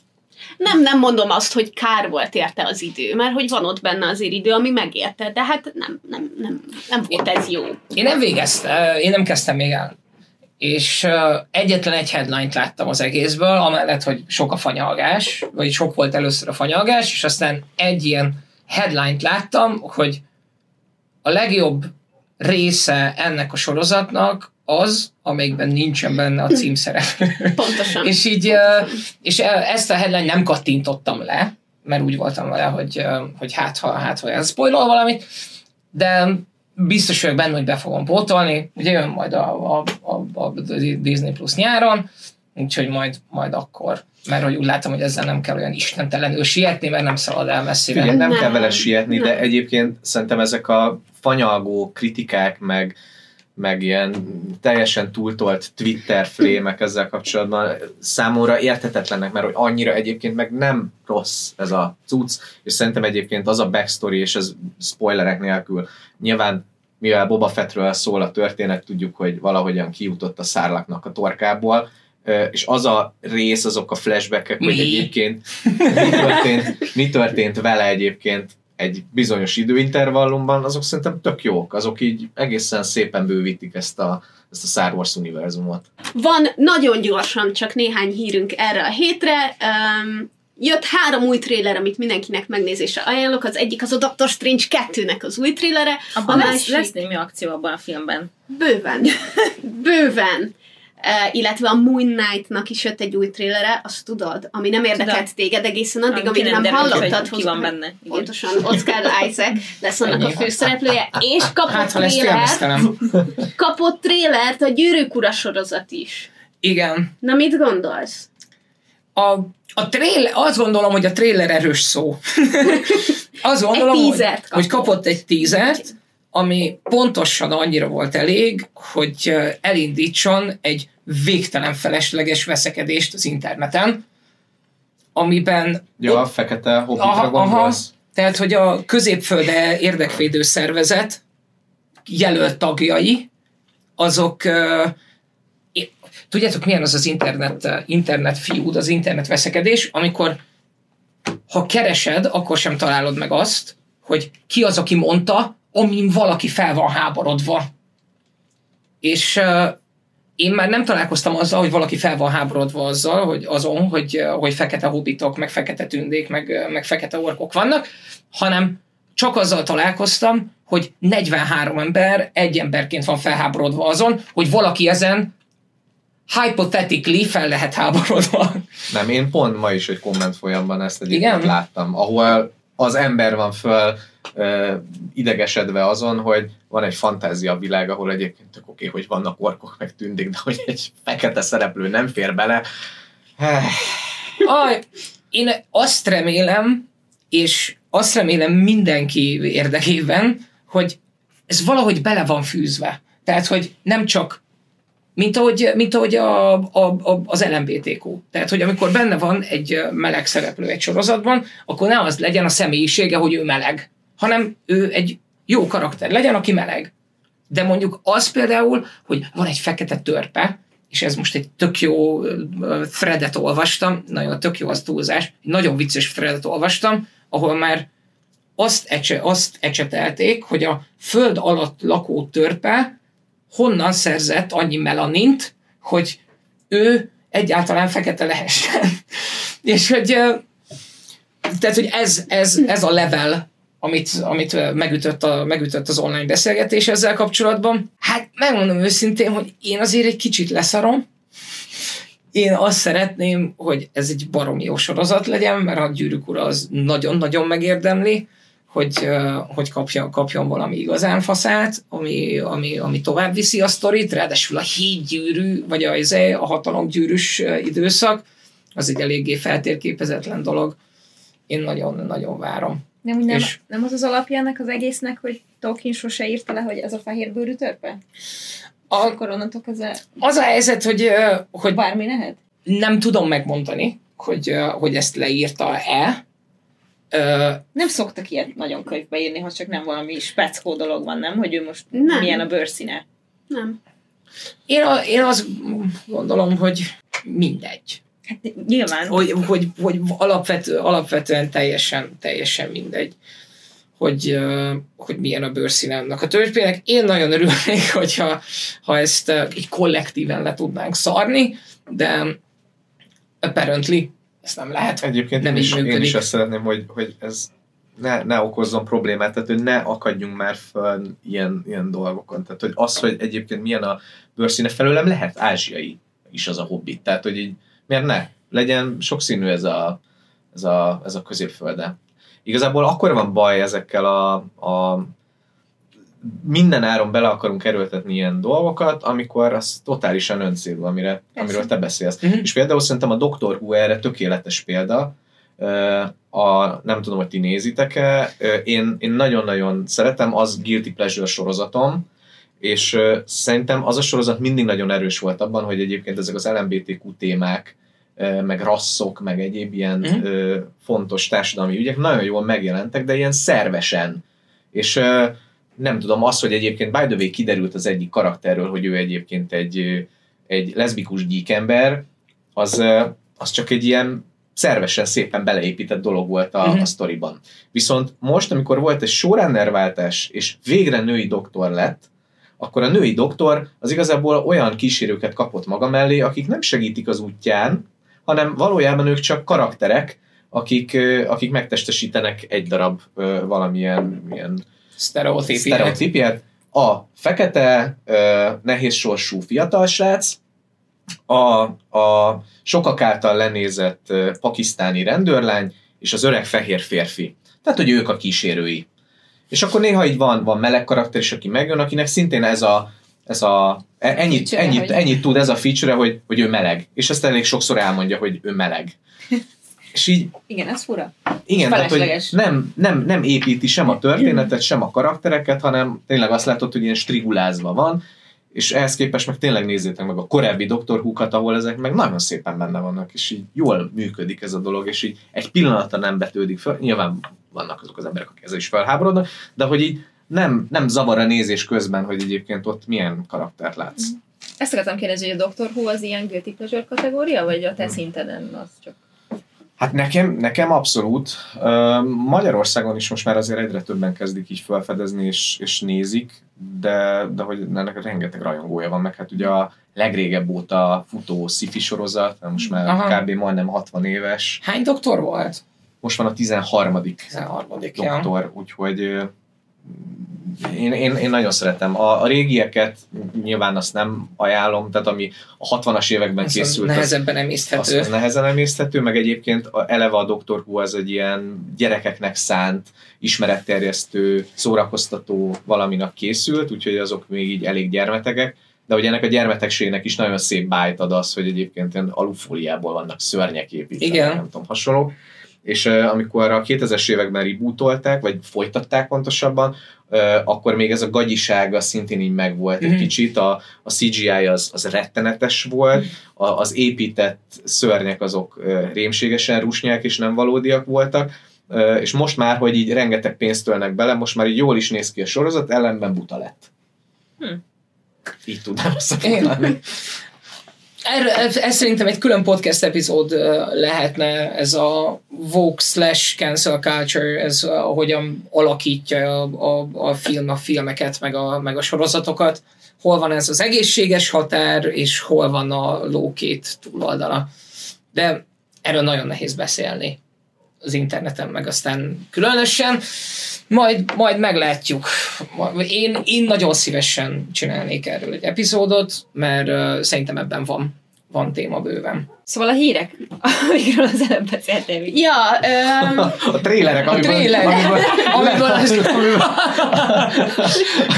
Speaker 1: Nem, nem mondom azt, hogy kár volt érte az idő, mert hogy van ott benne azért idő, ami megérte, de hát nem, nem, nem, nem volt ez jó.
Speaker 2: Én nem végeztem, én nem kezdtem még el. És uh, egyetlen egy headline-t láttam az egészből, amellett, hogy sok a fanyalgás, vagy sok volt először a fanyalgás, és aztán egy ilyen headline-t láttam, hogy a legjobb része ennek a sorozatnak az, amelyikben nincsen benne a címszereplő.
Speaker 1: Pontosan.
Speaker 2: és így, ö, és ezt a headline nem kattintottam le, mert úgy voltam vele, hogy, hogy hát ha, hát ha ez spoilol valamit, de biztos vagyok benne, hogy be fogom pótolni. Ugye jön majd a, a, a, a Disney Plus nyáron, úgyhogy majd, majd akkor. Mert hogy úgy látom, hogy ezzel nem kell olyan istentelenül sietni, mert nem szalad el messzire.
Speaker 3: Figyelj, nem,
Speaker 1: Nem,
Speaker 3: kell vele sietni, de
Speaker 1: nem.
Speaker 3: egyébként szerintem ezek a fanyalgó kritikák, meg, meg ilyen teljesen túltolt Twitter flémek ezzel kapcsolatban. Számomra érthetetlenek, mert hogy annyira egyébként meg nem rossz ez a cucc, és szerintem egyébként az a backstory, és ez spoilerek nélkül, nyilván mivel Boba Fettről szól a történet, tudjuk, hogy valahogyan kijutott a szárlaknak a torkából, és az a rész, azok a flashbackek, hogy egyébként mi történt, mi történt vele egyébként egy bizonyos időintervallumban, azok szerintem tök jók, azok így egészen szépen bővítik ezt a, ezt a Star Wars univerzumot.
Speaker 1: Van nagyon gyorsan csak néhány hírünk erre a hétre. Um, jött három új trailer, amit mindenkinek megnézésre ajánlok. Az egyik az a Doctor Strange 2-nek az új trailere.
Speaker 4: Abban
Speaker 1: a
Speaker 4: lesz,
Speaker 1: másik-
Speaker 4: lesz némi akció abban a filmben.
Speaker 1: Bőven. Bőven. Illetve a Moon Knight-nak is jött egy új trailere, azt tudod, ami nem érdekelt
Speaker 4: Tudom.
Speaker 1: téged egészen addig, amíg
Speaker 4: ki
Speaker 1: nem,
Speaker 4: derült, hogy
Speaker 1: hallottad.
Speaker 4: Ki van benne. Igen.
Speaker 1: Pontosan, Oscar Isaac lesz annak a főszereplője, és kapott
Speaker 2: Hát,
Speaker 1: trélert, kapott trélert a Gyűrűk Ura sorozat is.
Speaker 2: Igen.
Speaker 1: Na mit gondolsz?
Speaker 2: A, a trailer, azt gondolom, hogy a trailer erős szó. azt gondolom, hogy,
Speaker 1: kapott.
Speaker 2: hogy kapott egy tízert, ami pontosan annyira volt elég, hogy elindítson egy végtelen felesleges veszekedést az interneten, amiben
Speaker 3: Ja, a fekete hobbitra
Speaker 2: Aha, aha. tehát, hogy a középfölde érdekvédő szervezet jelölt tagjai, azok tudjátok milyen az az internet, internet fiúd, az internet veszekedés, amikor ha keresed, akkor sem találod meg azt, hogy ki az, aki mondta, amin valaki fel van háborodva. És ö, én már nem találkoztam azzal, hogy valaki fel van háborodva azzal, hogy azon, hogy, hogy fekete hobbitok, meg fekete tündék, meg, meg fekete orkok vannak, hanem csak azzal találkoztam, hogy 43 ember egy emberként van felháborodva azon, hogy valaki ezen hypothetically fel lehet háborodva.
Speaker 3: Nem, én pont ma is egy komment folyamban ezt egyébként?
Speaker 2: Igen?
Speaker 3: láttam, ahol az ember van föl ö, idegesedve azon, hogy van egy fantázia világ, ahol egyébként tök oké, hogy vannak orkok meg tündik, de hogy egy fekete szereplő nem fér bele.
Speaker 2: Aj, én azt remélem, és azt remélem mindenki érdekében, hogy ez valahogy bele van fűzve. Tehát, hogy nem csak mint ahogy, mint ahogy a, a, a, az LMBTQ. Tehát, hogy amikor benne van egy meleg szereplő egy sorozatban, akkor ne az legyen a személyisége, hogy ő meleg, hanem ő egy jó karakter legyen, aki meleg. De mondjuk az például, hogy van egy fekete törpe, és ez most egy tök jó ö, threadet olvastam, nagyon tök jó az túlzás, egy nagyon vicces threadet olvastam, ahol már azt, ecse, azt ecsetelték, hogy a föld alatt lakó törpe honnan szerzett annyi melanint, hogy ő egyáltalán fekete lehessen. és hogy, tehát, hogy ez, ez, ez a level, amit, amit megütött, a, megütött az online beszélgetés ezzel kapcsolatban. Hát megmondom őszintén, hogy én azért egy kicsit leszarom. Én azt szeretném, hogy ez egy baromi jó sorozat legyen, mert a gyűrűk ura az nagyon-nagyon megérdemli, hogy, hogy kapjon, kapjon valami igazán faszát, ami, ami, ami tovább viszi a sztorit, ráadásul a hídgyűrű, vagy a, izé, a hatalomgyűrűs időszak, az egy eléggé feltérképezetlen dolog. Én nagyon-nagyon várom.
Speaker 4: Nem, nem,
Speaker 2: És-
Speaker 4: nem az az alapjának az egésznek, hogy Tolkien sose írta le, hogy ez a fehérbőrű törpe?
Speaker 2: A,
Speaker 4: Akkor onnantól kezdve
Speaker 2: az a helyzet, hogy, hogy
Speaker 4: bármi lehet?
Speaker 2: nem tudom megmondani, hogy, hogy ezt leírta-e. Ö,
Speaker 4: Nem szoktak ilyet nagyon könyvbe írni, ha csak nem valami speckó dolog van, nem? Hogy ő most
Speaker 1: Nem.
Speaker 4: milyen a bőrszíne.
Speaker 1: Nem.
Speaker 2: Én, a, én azt gondolom, hogy mindegy.
Speaker 4: Hát nyilván.
Speaker 2: Hogy, hogy, hogy alapvető, alapvetően teljesen, teljesen mindegy, hogy, hogy milyen a bőrszíne annak a törpének. Én nagyon örülnék, hogyha ha ezt így kollektíven le tudnánk szarni, de apparently ezt nem lehet.
Speaker 3: Egyébként
Speaker 2: Nem
Speaker 3: én, is, én
Speaker 2: működik.
Speaker 3: is azt szeretném, hogy, hogy ez ne, ne okozzon problémát, tehát hogy ne akadjunk már föl ilyen, ilyen dolgokon. Tehát, hogy az, hogy egyébként milyen a bőrszíne felőlem, lehet ázsiai is az a hobbit. Tehát, hogy így miért ne? Legyen sokszínű ez a, ez a, ez a középfölde. Igazából akkor van baj ezekkel a, a minden áron bele akarunk erőltetni ilyen dolgokat, amikor az totálisan öncélú, amire, amiről te beszélsz.
Speaker 2: Mhm.
Speaker 3: És például szerintem a Doctor Who erre tökéletes példa, a, nem tudom, hogy ti nézitek-e, én, én nagyon-nagyon szeretem, az Guilty Pleasure sorozatom, és szerintem az a sorozat mindig nagyon erős volt abban, hogy egyébként ezek az LMBTQ témák, meg rasszok, meg egyéb ilyen
Speaker 2: Mhm.
Speaker 3: ö, fontos társadalmi ügyek nagyon jól megjelentek, de ilyen szervesen. És nem tudom, az, hogy egyébként by the way kiderült az egyik karakterről, hogy ő egyébként egy, egy leszbikus gyíkember, az, az csak egy ilyen szervesen szépen beleépített dolog volt a,
Speaker 2: Mhm.
Speaker 3: a sztoriban. Viszont most, amikor volt egy showrunner váltás, és végre női doktor lett, akkor a női doktor az igazából olyan kísérőket kapott maga mellé, akik nem segítik az útján, hanem valójában ők csak karakterek, akik, akik megtestesítenek egy darab valamilyen ilyen
Speaker 2: Sztereotípiát.
Speaker 3: sztereotípiát. A fekete, ö, nehéz sorsú fiatal srác, a, a sokak által lenézett ö, pakisztáni rendőrlány, és az öreg fehér férfi. Tehát, hogy ők a kísérői. És akkor néha így van, van meleg karakter is, aki megjön, akinek szintén ez a, ez a e- ennyit,
Speaker 4: Feature,
Speaker 3: ennyit,
Speaker 4: hogy-
Speaker 3: ennyit tud ez a feature hogy, hogy ő meleg. És ezt elég sokszor elmondja, hogy ő meleg. És így
Speaker 4: Igen, ez fura.
Speaker 3: igen, tehát, hogy nem, nem, nem építi sem a történetet, sem a karaktereket, hanem tényleg azt látod, hogy ilyen strigulázva van, és ehhez képest meg tényleg nézzétek meg a korábbi Doctor Who-kat, ahol ezek meg nagyon szépen benne vannak, és így jól működik ez a dolog, és így egy pillanatra nem betődik fel. Nyilván vannak azok az emberek, akik ezzel is felháborodnak, de hogy így nem, nem zavar a nézés közben, hogy egyébként ott milyen karaktert látsz.
Speaker 4: Ezt akartam kérdezni, hogy a Doctor Who az ilyen guilty pleasure kategória, vagy a te szinteden az csak...
Speaker 3: Hát nekem, nekem abszolút. Magyarországon is most már azért egyre többen kezdik így felfedezni és, és nézik, de, de hogy ennek rengeteg rajongója van, meg hát ugye a legrégebb óta futó sci sorozat, most már
Speaker 2: Aha.
Speaker 3: kb. majdnem 60 éves,
Speaker 2: Hány doktor volt?
Speaker 3: most van a 13.
Speaker 2: 13. Ja.
Speaker 3: doktor, úgyhogy ö, én, én, én nagyon szeretem. A, a régieket nyilván azt nem ajánlom, tehát ami a 60-as években
Speaker 2: Ez
Speaker 3: készült, az,
Speaker 2: nehezebben
Speaker 3: az,
Speaker 2: emészthető.
Speaker 3: az nehezen emészthető, meg egyébként a, eleve a Doctor Who az egy ilyen gyerekeknek szánt, ismeretterjesztő, szórakoztató valaminak készült, úgyhogy azok még így elég gyermetegek, de hogy ennek a gyermetegségnek is nagyon szép bájt ad az, hogy egyébként ilyen alufóliából vannak szörnyek építve,
Speaker 2: Igen.
Speaker 3: nem tudom, hasonló. És uh, amikor a 2000-es években rebootolták, vagy folytatták pontosabban, akkor még ez a gagyisága szintén így megvolt
Speaker 2: Mhm.
Speaker 3: egy kicsit, a, a CGI az, az rettenetes volt, a, az épített szörnyek azok rémségesen rusnyák és nem valódiak voltak, és most már, hogy így rengeteg pénzt tölnek bele, most már így jól is néz ki a sorozat, ellenben buta lett.
Speaker 4: Hm.
Speaker 3: Így tudnám összefoglalni.
Speaker 2: Erre, ez, szerintem egy külön podcast epizód lehetne, ez a woke slash cancel culture, ez uh, hogyan alakítja a, a, a film, a filmeket, meg a, meg a sorozatokat. Hol van ez az egészséges határ, és hol van a lókét túloldala. De erről nagyon nehéz beszélni az interneten, meg aztán különösen. Majd, majd meglátjuk. Én, én nagyon szívesen csinálnék erről egy epizódot, mert uh, szerintem ebben van, van téma bőven.
Speaker 4: Szóval a hírek, amikről az előbb beszéltél.
Speaker 1: Ja, öm,
Speaker 3: A trélerek,
Speaker 2: A
Speaker 3: amiből,
Speaker 2: tréler,
Speaker 3: amiből,
Speaker 2: amiből az-
Speaker 3: amiből,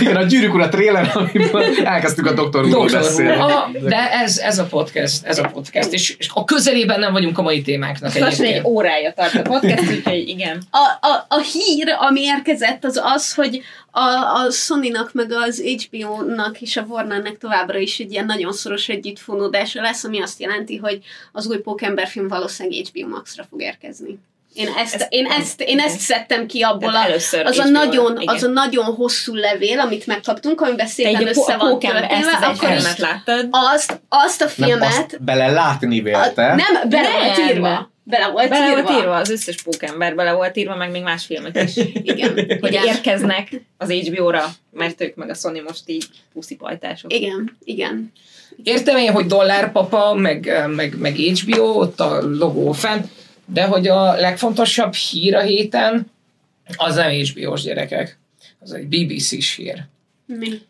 Speaker 3: igen, a gyűrűk ura tréler, amiből elkezdtük a doktor úrról beszélni.
Speaker 2: Aha, de ez, ez a podcast, ez a podcast, és, és a közelében nem vagyunk a mai témáknak
Speaker 4: Lassan egy órája tart a podcast, úgyhogy igen.
Speaker 1: a, a, a hír, ami érkezett, az az, hogy a, a Sony-nak, meg az HBO-nak és a Warner-nek továbbra is egy ilyen nagyon szoros együttfonódása lesz, ami azt jelenti, hogy az új Pókember film valószínűleg HBO Max-ra fog érkezni. Én ezt,
Speaker 4: Ezt-
Speaker 1: én ezt, én ezt szedtem ki abból a,
Speaker 4: először
Speaker 1: az a, nagyon, az a nagyon hosszú levél, amit megkaptunk, amiben
Speaker 4: Te
Speaker 1: szépen
Speaker 4: a,
Speaker 1: össze
Speaker 4: a
Speaker 1: van történve, akkor is
Speaker 4: filmet láttad.
Speaker 1: azt, azt a
Speaker 3: Nem,
Speaker 1: filmet
Speaker 3: azt bele látni
Speaker 1: a,
Speaker 3: vélte.
Speaker 1: nem, bele volt
Speaker 4: Nem.
Speaker 1: írva. Bele volt
Speaker 4: Bele
Speaker 1: írva.
Speaker 4: volt írva, az összes pókember bele volt írva, meg még más filmek is.
Speaker 1: Igen.
Speaker 4: Hogy
Speaker 1: igen.
Speaker 4: érkeznek az HBO-ra, mert ők meg a Sony most így puszipajtások.
Speaker 1: Igen, igen.
Speaker 2: Értem én, hogy dollárpapa, meg, meg, meg HBO, ott a logó fenn, de hogy a legfontosabb hír a héten, az nem HBO-s gyerekek. Az egy BBC-s hír.
Speaker 1: Mi?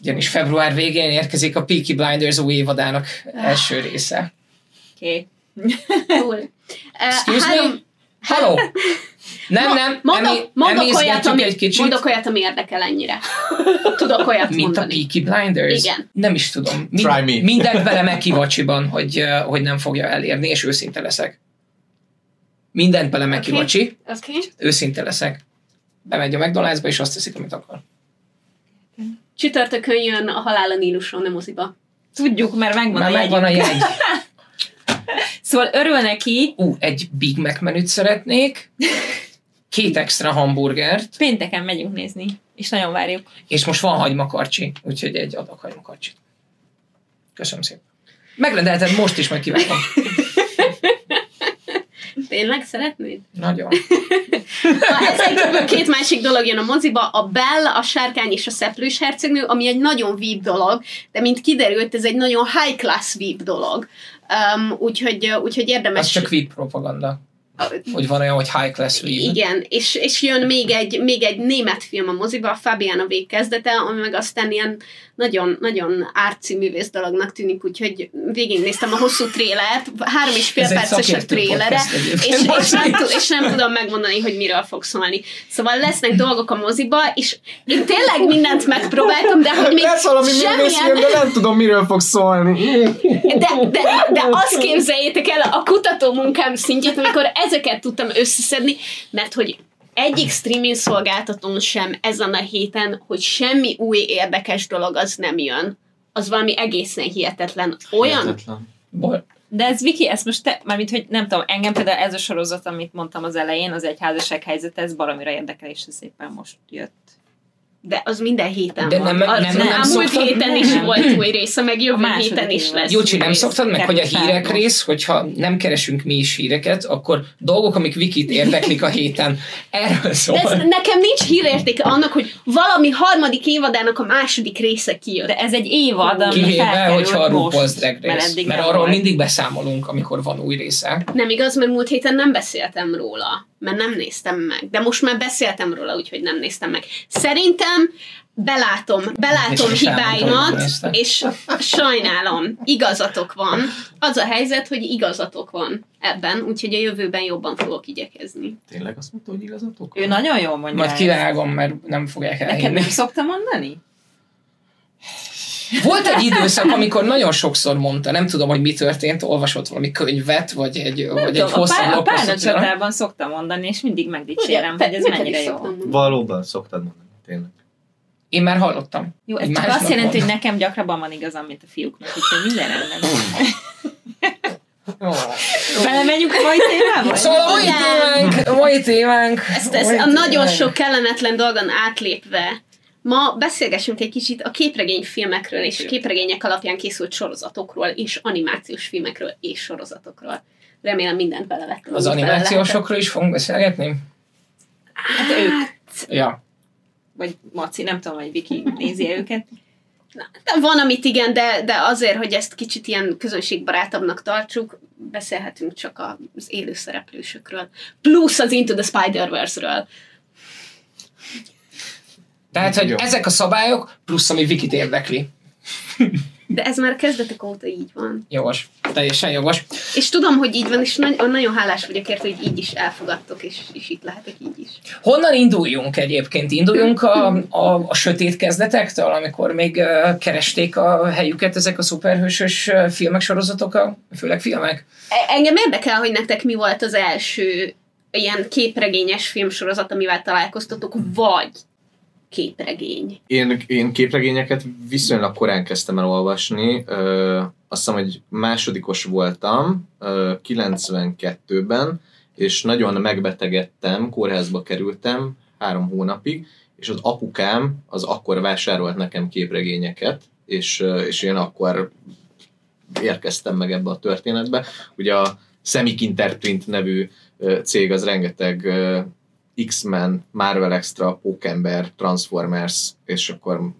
Speaker 2: Ugyanis február végén érkezik a Peaky Blinders új évadának első része.
Speaker 4: Oké.
Speaker 1: Cool. Uh,
Speaker 2: Excuse me? Halló? Nem, nem,
Speaker 1: Mondok,
Speaker 2: emi,
Speaker 1: mondok, olyat, ami,
Speaker 2: egy kicsit.
Speaker 1: mondok olyat, ami érdekel ennyire. Tudok olyat
Speaker 2: Mint a
Speaker 1: mondani.
Speaker 2: Peaky Blinders?
Speaker 1: Igen.
Speaker 2: Nem is tudom. Mind,
Speaker 3: Try me.
Speaker 2: Mindent bele meg kivacsiban, hogy, uh, hogy nem fogja elérni, és őszinte leszek. Mindent bele meg
Speaker 1: Oké.
Speaker 2: kivacsi.
Speaker 1: Okay.
Speaker 2: őszinte leszek. Bemegy a McDonald'sba, és azt teszik, amit akar.
Speaker 1: Csütörtökön jön a Halál a Níluson, nem moziba.
Speaker 4: Tudjuk, mert megvan
Speaker 2: Már
Speaker 4: a
Speaker 2: megvan a jegy.
Speaker 4: Szóval örül neki,
Speaker 2: Ú, egy Big Mac menüt szeretnék, két extra hamburgert,
Speaker 4: pénteken megyünk nézni, és nagyon várjuk.
Speaker 2: és most van hagymakarcsi, úgyhogy egy adag hagymakarcsit. Köszönöm szépen. Megrendelted most is, meg kívánom.
Speaker 1: Tényleg szeretnéd?
Speaker 2: Nagyon.
Speaker 1: Na, ezen kívül két másik dolog jön a moziba, a Bell, a Sárkány és a Szeplős hercegnő, ami egy nagyon VIP dolog, de mint kiderült, ez egy nagyon high class VIP dolog. Um, úgyhogy, úgyhogy érdemes...
Speaker 2: Az csak VIP propaganda. Hogy van olyan, hogy high class VIP.
Speaker 1: Igen, és, és jön még egy, még egy német film a moziba, a Fabian a végkezdete, ami meg aztán ilyen nagyon, nagyon árci művész dolognak tűnik, úgyhogy végignéztem a hosszú trélert, három és fél
Speaker 2: Ez
Speaker 1: perces a trélere,
Speaker 2: egyébként.
Speaker 1: és, és, nem, tud- és nem tudom megmondani, hogy miről fog szólni. Szóval lesznek dolgok a moziba, és én tényleg mindent megpróbáltam, de hogy még
Speaker 3: Lesz valami
Speaker 1: semmilyen...
Speaker 3: de nem tudom, miről fog szólni.
Speaker 1: De, de, de azt képzeljétek el a kutató munkám szintjét, amikor ezeket tudtam összeszedni, mert hogy egyik streaming szolgáltatón sem ezen a héten, hogy semmi új érdekes dolog az nem jön. Az valami egészen hihetetlen. Olyan,
Speaker 3: Hihetetlen.
Speaker 2: Bol-
Speaker 4: De ez Viki, ezt most te, mármint, hogy nem tudom, engem például ez a sorozat, amit mondtam az elején, az egy házasság helyzet, ez baromira érdekel, és ez szépen most jött.
Speaker 1: De az minden héten
Speaker 2: De
Speaker 1: van.
Speaker 2: nem-
Speaker 1: az,
Speaker 2: nem-
Speaker 1: nem,
Speaker 2: nem
Speaker 1: múlt héten is
Speaker 4: nem.
Speaker 1: volt új része, meg jövő héten is lesz.
Speaker 2: Júcsi, nem szoktad meg, hogy a hírek
Speaker 4: fel.
Speaker 2: rész, hogyha nem keresünk mi is híreket, akkor dolgok, amik Vikit érdeklik a héten, erről
Speaker 1: De
Speaker 2: szól.
Speaker 1: ez, nekem nincs hírértéke annak, hogy valami harmadik évadának a második része kijött.
Speaker 4: De ez egy évad, ami
Speaker 2: Kivéve, hogyha a RuPaul's Drag
Speaker 4: mert
Speaker 2: Race. Mert
Speaker 4: nem
Speaker 2: arról
Speaker 4: volt.
Speaker 2: mindig beszámolunk, amikor van új része.
Speaker 1: Nem igaz, mert múlt héten nem beszéltem róla, mert nem néztem meg. De most már beszéltem róla, úgyhogy nem néztem meg. Szerintem belátom, belátom
Speaker 2: És
Speaker 1: hibáimat, és sajnálom, igazatok van. Az a helyzet, hogy igazatok van ebben, úgyhogy a jövőben jobban fogok igyekezni.
Speaker 3: Tényleg azt mondta, hogy igazatok?
Speaker 4: Ő nagyon jól mondja.
Speaker 2: Majd kivágom, mert nem fogják
Speaker 4: Neked
Speaker 2: elhinni.
Speaker 4: nem szokta mondani?
Speaker 2: Volt egy időszak, amikor nagyon sokszor mondta, nem tudom, hogy mi történt, olvasott valami könyvet, vagy egy, vagy egy
Speaker 4: Tudom, a,
Speaker 2: hosszabb
Speaker 4: pár, a
Speaker 2: lapot.
Speaker 4: párnacsatában szokta mondani, és mindig megdicsérem, hogy ez mennyire jó.
Speaker 1: szoktam mondani.
Speaker 3: Valóban szoktad mondani, tényleg.
Speaker 2: Én már hallottam.
Speaker 4: Jó, ez csak azt jelenti, hogy nekem gyakrabban van igazam, mint a fiúknak, úgyhogy minden rendben. Belemegyünk a mai témába?
Speaker 2: Szóval a mai témánk, a mai témánk,
Speaker 1: Ezt, ezt a nagyon sok kellemetlen dolgon átlépve, ma beszélgessünk egy kicsit a képregényfilmekről és képregények alapján készült sorozatokról és animációs filmekről és sorozatokról. Remélem mindent belevettem.
Speaker 2: Az animációsokról is fogunk beszélgetni?
Speaker 4: Hát ők.
Speaker 2: Ja.
Speaker 4: Vagy Maci, nem tudom, hogy Viki nézi őket.
Speaker 1: De van, amit igen, de, de azért, hogy ezt kicsit ilyen közönségbarátabbnak tartsuk, beszélhetünk csak az élő szereplősökről. Plusz az Into the Spider-Verse-ről.
Speaker 2: Tehát, hogy
Speaker 3: Jó.
Speaker 2: ezek a szabályok, plusz ami Vikit érdekli.
Speaker 1: De ez már kezdetek óta így van.
Speaker 2: Jogos. Teljesen jogos.
Speaker 1: És tudom, hogy így van, és nagyon, nagyon hálás vagyok érte, hogy így is elfogadtok, és, és itt lehetek így is.
Speaker 2: Honnan induljunk egyébként? Induljunk a, a, a sötét kezdetektől, amikor még uh, keresték a helyüket ezek a szuperhősös filmek, sorozatok, a, főleg filmek?
Speaker 1: E- Engem érdekel, hogy nektek mi volt az első ilyen képregényes filmsorozat, amivel találkoztatok, vagy képregény.
Speaker 3: Én, én képregényeket viszonylag korán kezdtem el olvasni. Ö, azt hiszem, hogy másodikos voltam ö, 92-ben, és nagyon megbetegedtem, kórházba kerültem három hónapig, és az apukám az akkor vásárolt nekem képregényeket, és, és én akkor érkeztem meg ebbe a történetbe. Ugye a Semic Interprint nevű cég az rengeteg X-Men, Marvel Extra, Pókember, Transformers, és akkor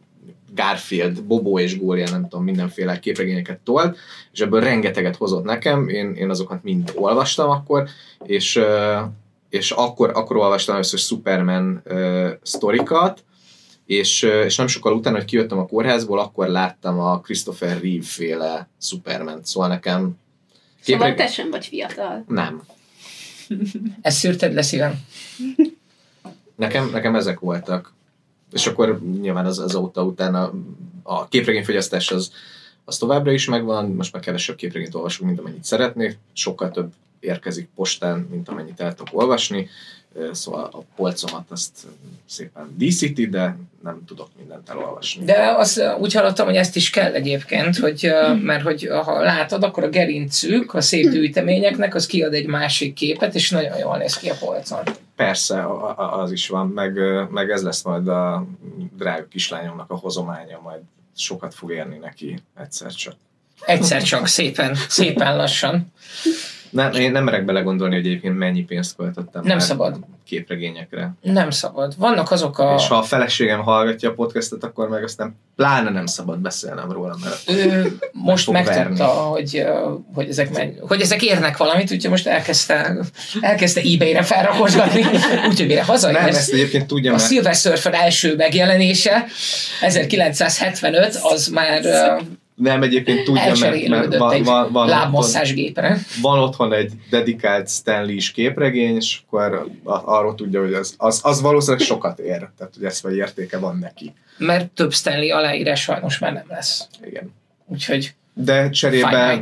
Speaker 3: Garfield, Bobo és Gólia, nem tudom, mindenféle képregényeket tolt, és ebből rengeteget hozott nekem, én, én azokat mind olvastam akkor, és, és akkor, akkor olvastam először Superman uh, sztorikat, és, és nem sokkal utána, hogy kijöttem a kórházból, akkor láttam a Christopher Reeve féle Superman, szóval nekem
Speaker 1: Szóval
Speaker 3: Képreg-
Speaker 1: te sem vagy fiatal.
Speaker 3: nem.
Speaker 2: Ezt szűrted le szívem?
Speaker 3: Nekem, nekem ezek voltak. És akkor nyilván az, azóta utána a képregényfogyasztás az, az továbbra is megvan, most már kevesebb képregényt olvasok, mint amennyit szeretnék, sokkal több érkezik postán, mint amennyit el tudok olvasni, szóval a polcomat azt szépen díszíti, de nem tudok mindent elolvasni.
Speaker 2: De azt úgy hallottam, hogy ezt is kell egyébként, hogy, ö, mert hogy ha látod, akkor a gerincük, a szép gyűjteményeknek, az kiad egy másik képet, és nagyon jól néz ki a polcon.
Speaker 3: Persze, az is van, meg, meg ez lesz majd a drága kislányomnak a hozománya, majd sokat fog érni neki egyszer csak.
Speaker 2: Egyszer csak, szépen, szépen lassan.
Speaker 3: Nem, én nem merek belegondolni, hogy egyébként mennyi pénzt költöttem
Speaker 2: Nem szabad.
Speaker 3: képregényekre.
Speaker 2: Nem szabad. Vannak azok a...
Speaker 3: És ha a feleségem hallgatja a podcastet, akkor meg aztán pláne nem szabad beszélnem róla, mert
Speaker 2: ő most
Speaker 3: fog
Speaker 2: megtudta, hogy, hogy, ezek menj, hogy ezek érnek valamit, úgyhogy most elkezdte, elkezdte eBay-re felrakosgatni, úgyhogy mire
Speaker 3: nem,
Speaker 2: hazaér.
Speaker 3: ezt egyébként tudja,
Speaker 2: A
Speaker 3: mert
Speaker 2: Silver Surfer első megjelenése 1975, az már
Speaker 3: nem egyébként tudja, mert, mert van, van, van, otthon,
Speaker 2: lábmasszázsgépre.
Speaker 3: van otthon egy dedikált Stanley is képregény, és akkor arról tudja, hogy az, az, az valószínűleg sokat ér, tehát hogy ezt vagy értéke van neki.
Speaker 2: Mert több Stanley aláírás sajnos már nem lesz.
Speaker 3: Igen.
Speaker 2: Úgyhogy
Speaker 3: De cserébe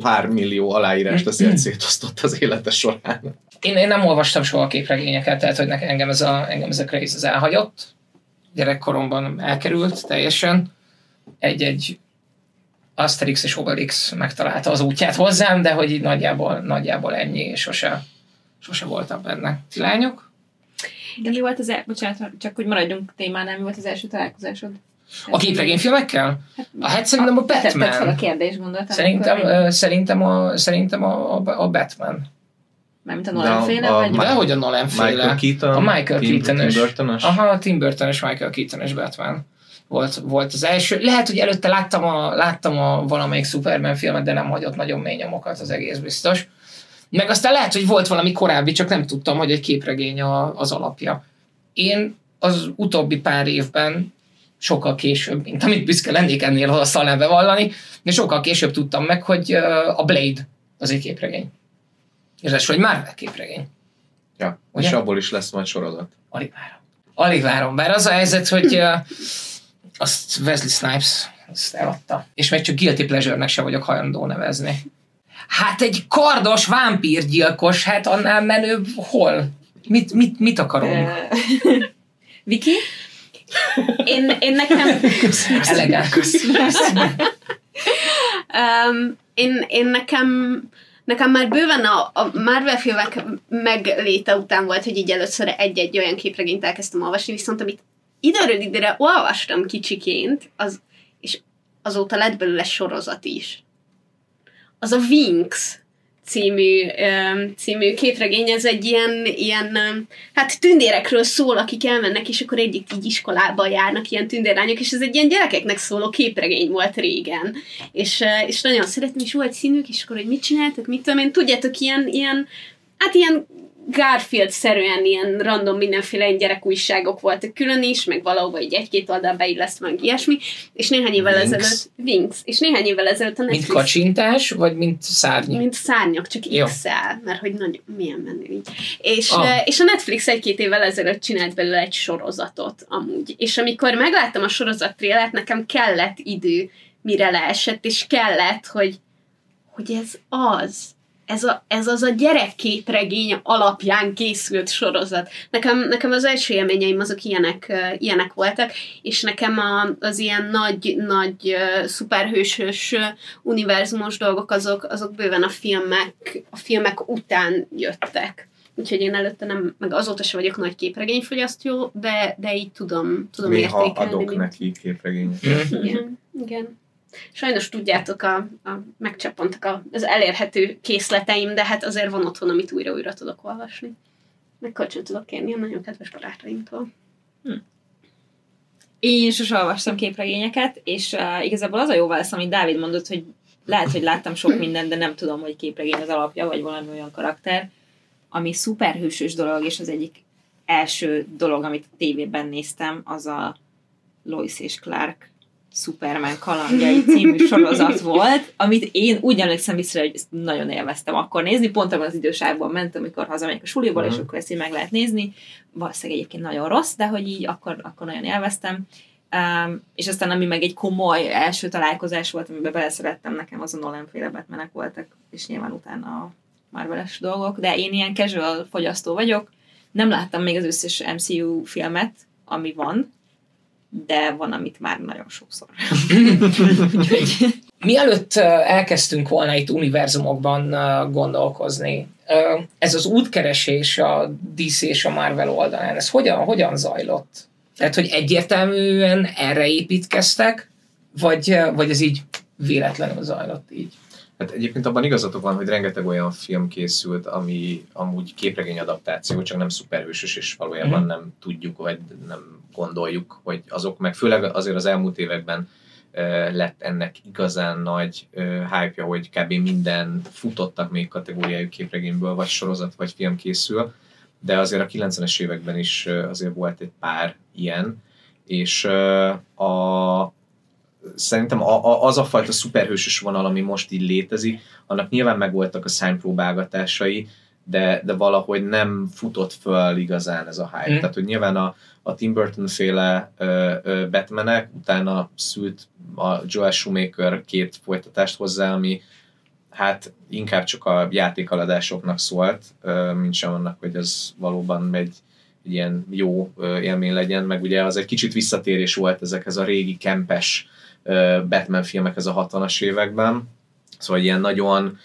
Speaker 3: pár millió aláírást azért szétosztott az élete során.
Speaker 2: Én, én nem olvastam soha a képregényeket, tehát hogy nekem, engem ez a, engem ez a craze az elhagyott. Gyerekkoromban elkerült teljesen. Egy-egy Asterix és Obelix megtalálta az útját hozzám, de hogy így nagyjából, nagyjából ennyi, és sose, sose voltam benne. Ti lányok?
Speaker 4: De mi volt az el... Bocsánat, csak hogy maradjunk témánál, mi volt az első találkozásod?
Speaker 2: A képregényfilmekkel? A hát szerintem a
Speaker 4: Tetted fel a
Speaker 2: Batman.
Speaker 4: kérdést, gondoltam.
Speaker 2: Szerintem, ö, szerintem, a, szerintem a, a, a Batman.
Speaker 4: Mármint a Nolan
Speaker 3: a-
Speaker 4: féle,
Speaker 3: a-
Speaker 4: vagy...
Speaker 3: Ma-
Speaker 2: Dehogy a Nolan féle.
Speaker 3: Michael Keaton,
Speaker 2: A Michael
Speaker 3: Tim,
Speaker 2: Keaton-ös.
Speaker 3: Tim Burton-ös.
Speaker 2: Aha, a Tim burton és Michael Keaton-es Batman volt, volt az első. Lehet, hogy előtte láttam a, láttam a valamelyik Superman filmet, de nem hagyott nagyon mély nyomokat, az egész biztos. Meg aztán lehet, hogy volt valami korábbi, csak nem tudtam, hogy egy képregény a, az alapja. Én az utóbbi pár évben sokkal később, mint amit büszke lennék ennél a asztalnál bevallani, de sokkal később tudtam meg, hogy a Blade az egy képregény. És ez hogy Marvel képregény.
Speaker 3: Ja,
Speaker 2: Ugye?
Speaker 3: és abból is lesz majd sorozat.
Speaker 2: Alig várom. Alig várom, bár az a helyzet, hogy azt Wesley Snipes azt eladta. És még csak Guilty Pleasure-nek se vagyok hajlandó nevezni. Hát egy kardos vámpírgyilkos, hát annál menőbb hol? Mit, mit, mit akarunk?
Speaker 4: Viki?
Speaker 1: Én, én nekem...
Speaker 2: Elegáns.
Speaker 1: Um, én, én nekem, nekem már bőven a, a Marvel filmek megléte után volt, hogy így először egy-egy olyan képregényt elkezdtem olvasni, viszont amit időről időre olvastam kicsiként, az, és azóta lett belőle sorozat is. Az a Winx című, című képregény, ez egy ilyen, ilyen hát tündérekről szól, akik elmennek, és akkor egyik így iskolába járnak, ilyen tündérlányok, és ez egy ilyen gyerekeknek szóló képregény volt régen. És, és nagyon szeretném, és volt színük, és akkor, hogy mit csináltak, mit tudom én, tudjátok, ilyen, ilyen hát ilyen Garfield-szerűen ilyen random mindenféle ilyen gyerekújságok voltak külön is, meg valahova így egy-két oldal beillesztve, meg ilyesmi, és néhány évvel
Speaker 3: Winx.
Speaker 1: ezelőtt, Winx, és néhány évvel ezelőtt a
Speaker 2: Mint
Speaker 1: Netflix
Speaker 2: kacsintás, vagy mint szárny?
Speaker 1: mint szárnyak, csak
Speaker 2: Jó.
Speaker 1: X-el, mert hogy nagyon, milyen menő így. És,
Speaker 2: Ah.
Speaker 1: ah. és a Netflix egy-két évvel ezelőtt csinált belőle egy sorozatot amúgy. És amikor megláttam a sorozat trélert, nekem kellett idő, mire leesett, és kellett, hogy, hogy ez az. Ez, a, ez az a gyerekképregény alapján készült sorozat. Nekem, nekem az első élményeim azok ilyenek, ilyenek voltak, és nekem a, az ilyen nagy, nagy szuperhősös univerzumos dolgok azok, azok bőven a filmek, a filmek után jöttek. Úgyhogy én előtte nem, meg azóta se vagyok nagy képregényfogyasztó, de, de így tudom, tudom
Speaker 3: Néha
Speaker 1: értékelni.
Speaker 3: adok
Speaker 1: mint-
Speaker 3: neki képregényt.
Speaker 2: Mm.
Speaker 1: igen, igen. Sajnos tudjátok, a, a, megcsappantak az elérhető készleteim, de hát azért van otthon, amit újra-újra tudok olvasni. Meg kölcsön tudok kérni a nagyon kedves barátaimtól.
Speaker 4: Én sose olvastam képregényeket, és uh, igazából az a jó válasz, amit Dávid mondott, hogy lehet, hogy láttam sok mindent, de nem tudom, hogy képregény az alapja, vagy valami olyan karakter, ami szuperhősös dolog, és az egyik első dolog, amit a tévében néztem, az a Lois és Clark Superman kalandjai című sorozat volt, amit én úgy emlékszem vissza, hogy ezt nagyon élveztem akkor nézni, pont abban az időságban mentem, amikor hazamegyek a suliból, és
Speaker 3: Mhm.
Speaker 4: akkor ezt így meg lehet nézni. Valószínűleg egyébként nagyon rossz, de hogy így akkor, akkor nagyon élveztem. Um, és aztán ami meg egy komoly első találkozás volt, amiben beleszerettem, nekem az a Nolan féle Batmanek voltak, és nyilván utána a Marveles dolgok, de én ilyen casual fogyasztó vagyok, nem láttam még az összes MCU filmet, ami van, de van, amit már nagyon sokszor. Úgyhogy
Speaker 2: Mielőtt elkezdtünk volna itt univerzumokban gondolkozni, ez az útkeresés a DC és a Marvel oldalán, ez hogyan, hogyan zajlott? Tehát, hogy egyértelműen erre építkeztek, vagy, vagy ez így véletlenül zajlott így?
Speaker 3: Hát egyébként abban igazatok van, hogy rengeteg olyan film készült, ami amúgy képregény adaptáció, csak nem szuperhősös, és valójában
Speaker 2: Mhm.
Speaker 3: nem tudjuk, vagy nem gondoljuk, hogy azok meg főleg azért az elmúlt években lett ennek igazán nagy hype hogy kb. minden futottak még kategóriájú képregényből, vagy sorozat, vagy film készül, de azért a 90-es években is azért volt egy pár ilyen, és a, szerintem a, a, az a fajta szuperhősös vonal, ami most így létezik, annak nyilván megvoltak a szánypróbálgatásai, de, de valahogy nem futott föl igazán ez a hype.
Speaker 2: Mm.
Speaker 3: Tehát, hogy nyilván a, a Tim Burton féle ö, ö, Batmanek, utána szült a Joel Schumacher két folytatást hozzá, ami hát inkább csak a játékaladásoknak szólt, ö, mint sem annak, hogy ez valóban egy, egy ilyen jó ö, élmény legyen, meg ugye az egy kicsit visszatérés volt ezekhez a régi kempes ö, Batman filmekhez a 60-as években, Szóval ilyen nagyon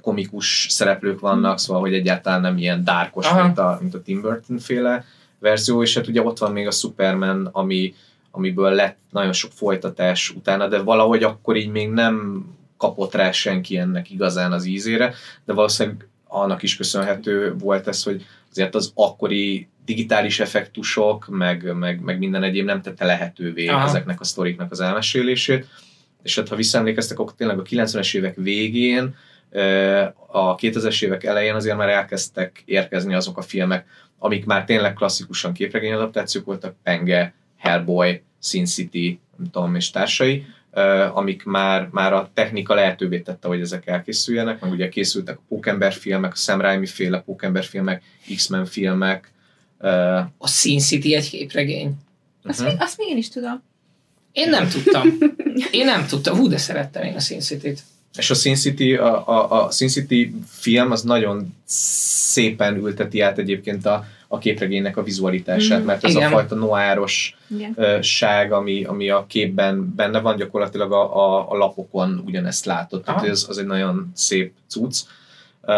Speaker 3: komikus szereplők vannak, szóval hogy egyáltalán nem ilyen dárkos,
Speaker 2: Aha.
Speaker 3: mint a, mint a Tim Burton féle verzió, és hát ugye ott van még a Superman, ami, amiből lett nagyon sok folytatás utána, de valahogy akkor így még nem kapott rá senki ennek igazán az ízére, de valószínűleg annak is köszönhető volt ez, hogy azért az akkori digitális effektusok, meg, meg, meg minden egyéb nem tette lehetővé.
Speaker 2: Aha.
Speaker 3: ezeknek a sztoriknak az elmesélését. És hát ha visszaemlékeztek, akkor tényleg a 90-es évek végén, a 2000-es évek elején azért már elkezdtek érkezni azok a filmek, amik már tényleg klasszikusan képregény adaptációk voltak, Penge, Hellboy, Sin City, nem tudom, és társai, amik már, már a technika lehetővé tette, hogy ezek elkészüljenek, meg ugye készültek a Pókember filmek, a Sam Raimi féle Pókember filmek, X-Men filmek,
Speaker 2: A Sin City egy képregény.
Speaker 4: Azt,
Speaker 3: Mhm.
Speaker 4: még, azt még én is tudom.
Speaker 2: Én nem tudtam. Én nem tudtam. Hú, de szerettem én a Sin City-t.
Speaker 3: És a Sin City, a, a, a Sin City film az nagyon szépen ülteti át egyébként a, a képregénynek a vizualitását,
Speaker 4: Mhm.
Speaker 3: mert ez
Speaker 2: Igen.
Speaker 3: a fajta noáros
Speaker 4: Igen.
Speaker 3: ság, ami, ami a képben benne van, gyakorlatilag a, a, a lapokon ugyanezt látod. Tehát
Speaker 2: Aha.
Speaker 3: ez, az egy nagyon szép cucc. Uh,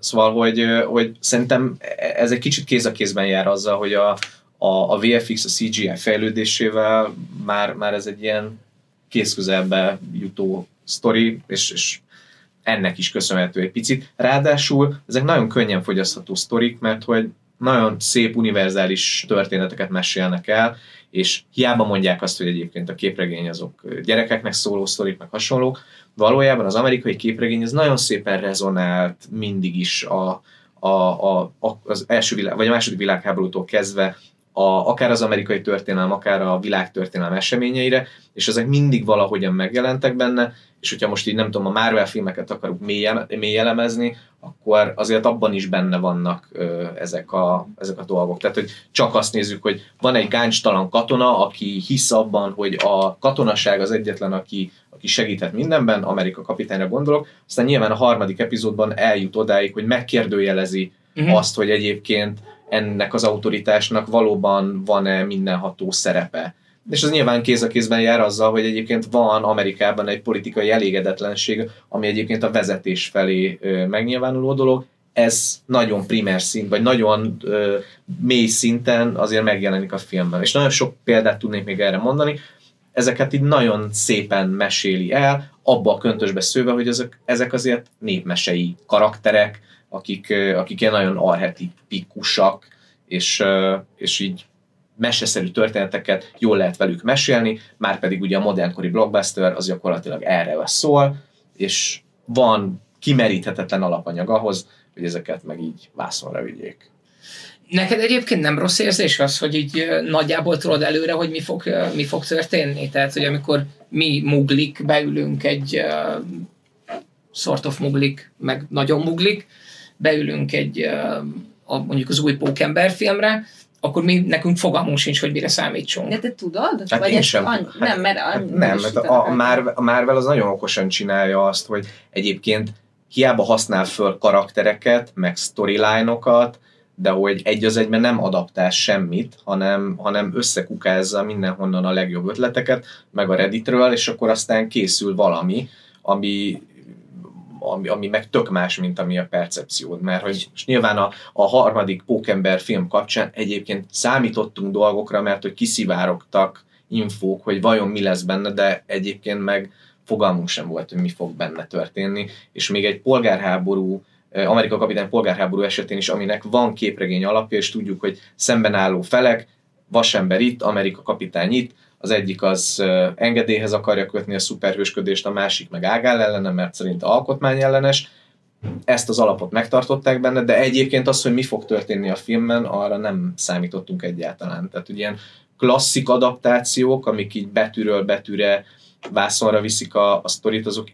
Speaker 3: szóval, hogy, hogy szerintem ez egy kicsit kéz a kézben jár azzal, hogy a, a, a VFX, a CGI fejlődésével már, már ez egy ilyen kézközelbe jutó sztori, és, és ennek is köszönhető egy picit. Ráadásul ezek nagyon könnyen fogyasztható sztorik, mert hogy nagyon szép, univerzális történeteket mesélnek el, és hiába mondják azt, hogy egyébként a képregény azok gyerekeknek szóló sztorik, meg hasonlók, valójában az amerikai képregény ez nagyon szépen rezonált mindig is a, a, a, az első világ, vagy a második világháborútól kezdve a, akár az amerikai történelem, akár a világtörténelem eseményeire, és ezek mindig valahogyan megjelentek benne, és hogyha most így nem tudom, a Marvel filmeket akarunk mélyelemezni, akkor azért abban is benne vannak ö, ezek, a, ezek a dolgok. Tehát, hogy csak azt nézzük, hogy van egy gáncstalan katona, aki hisz abban, hogy a katonaság az egyetlen, aki, aki segíthet mindenben, Amerika kapitányra gondolok, aztán nyilván a harmadik epizódban eljut odáig, hogy megkérdőjelezi
Speaker 2: Mhm.
Speaker 3: azt, hogy egyébként ennek az autoritásnak valóban van-e mindenható szerepe. És ez nyilván kéz a kézben jár azzal, hogy egyébként van Amerikában egy politikai elégedetlenség, ami egyébként a vezetés felé megnyilvánuló dolog. Ez nagyon primer szint, vagy nagyon ö, mély szinten azért megjelenik a filmben. És nagyon sok példát tudnék még erre mondani. Ezeket így nagyon szépen meséli el, abba a köntösbe szőve, hogy ezek, ezek azért népmesei karakterek, akik, akik ilyen nagyon arhetipikusak, és, és így meseszerű történeteket jól lehet velük mesélni, már pedig ugye a modernkori blockbuster az gyakorlatilag erre szól, és van kimeríthetetlen alapanyag ahhoz, hogy ezeket meg így vászonra vigyék.
Speaker 2: Neked egyébként nem rossz érzés az, hogy így nagyjából tudod előre, hogy mi fog, mi fog történni? Tehát, hogy amikor mi muglik, beülünk egy uh, sort of muglik, meg nagyon muglik, beülünk egy a, mondjuk az új Pókember filmre, akkor mi, nekünk fogalmunk sincs, hogy mire számítsunk.
Speaker 4: De te tudod?
Speaker 3: Hát én
Speaker 4: ezt
Speaker 3: sem.
Speaker 4: Annyi,
Speaker 3: Hát-
Speaker 4: nem, mert
Speaker 3: Hát nem, mert a, a, Marvel, a Marvel az nagyon okosan csinálja azt, hogy egyébként hiába használ föl karaktereket, meg storyline-okat, de hogy egy az egyben nem adaptál semmit, hanem, hanem összekukázza mindenhonnan a legjobb ötleteket, meg a Redditről, és akkor aztán készül valami, ami, ami, ami meg tök más, mint ami a percepciód. Mert hogy most nyilván a, a harmadik Pókember film kapcsán egyébként számítottunk dolgokra, mert hogy kiszivárogtak infók, hogy vajon mi lesz benne, de egyébként meg fogalmunk sem volt, hogy mi fog benne történni, és még egy polgárháború, Amerika kapitány polgárháború esetén is, aminek van képregény alapja, és tudjuk, hogy szemben álló felek, vasember itt, Amerika kapitány itt, az egyik az engedélyhez akarja kötni a szuperhősködést, a másik meg ágál ellene, mert szerint alkotmány ellenes. Ezt az alapot megtartották benne, de egyébként az, hogy mi fog történni a filmben, arra nem számítottunk egyáltalán. Tehát ugye ilyen klasszik adaptációk, amik így betűről betűre vászonra viszik a, a sztorit, azok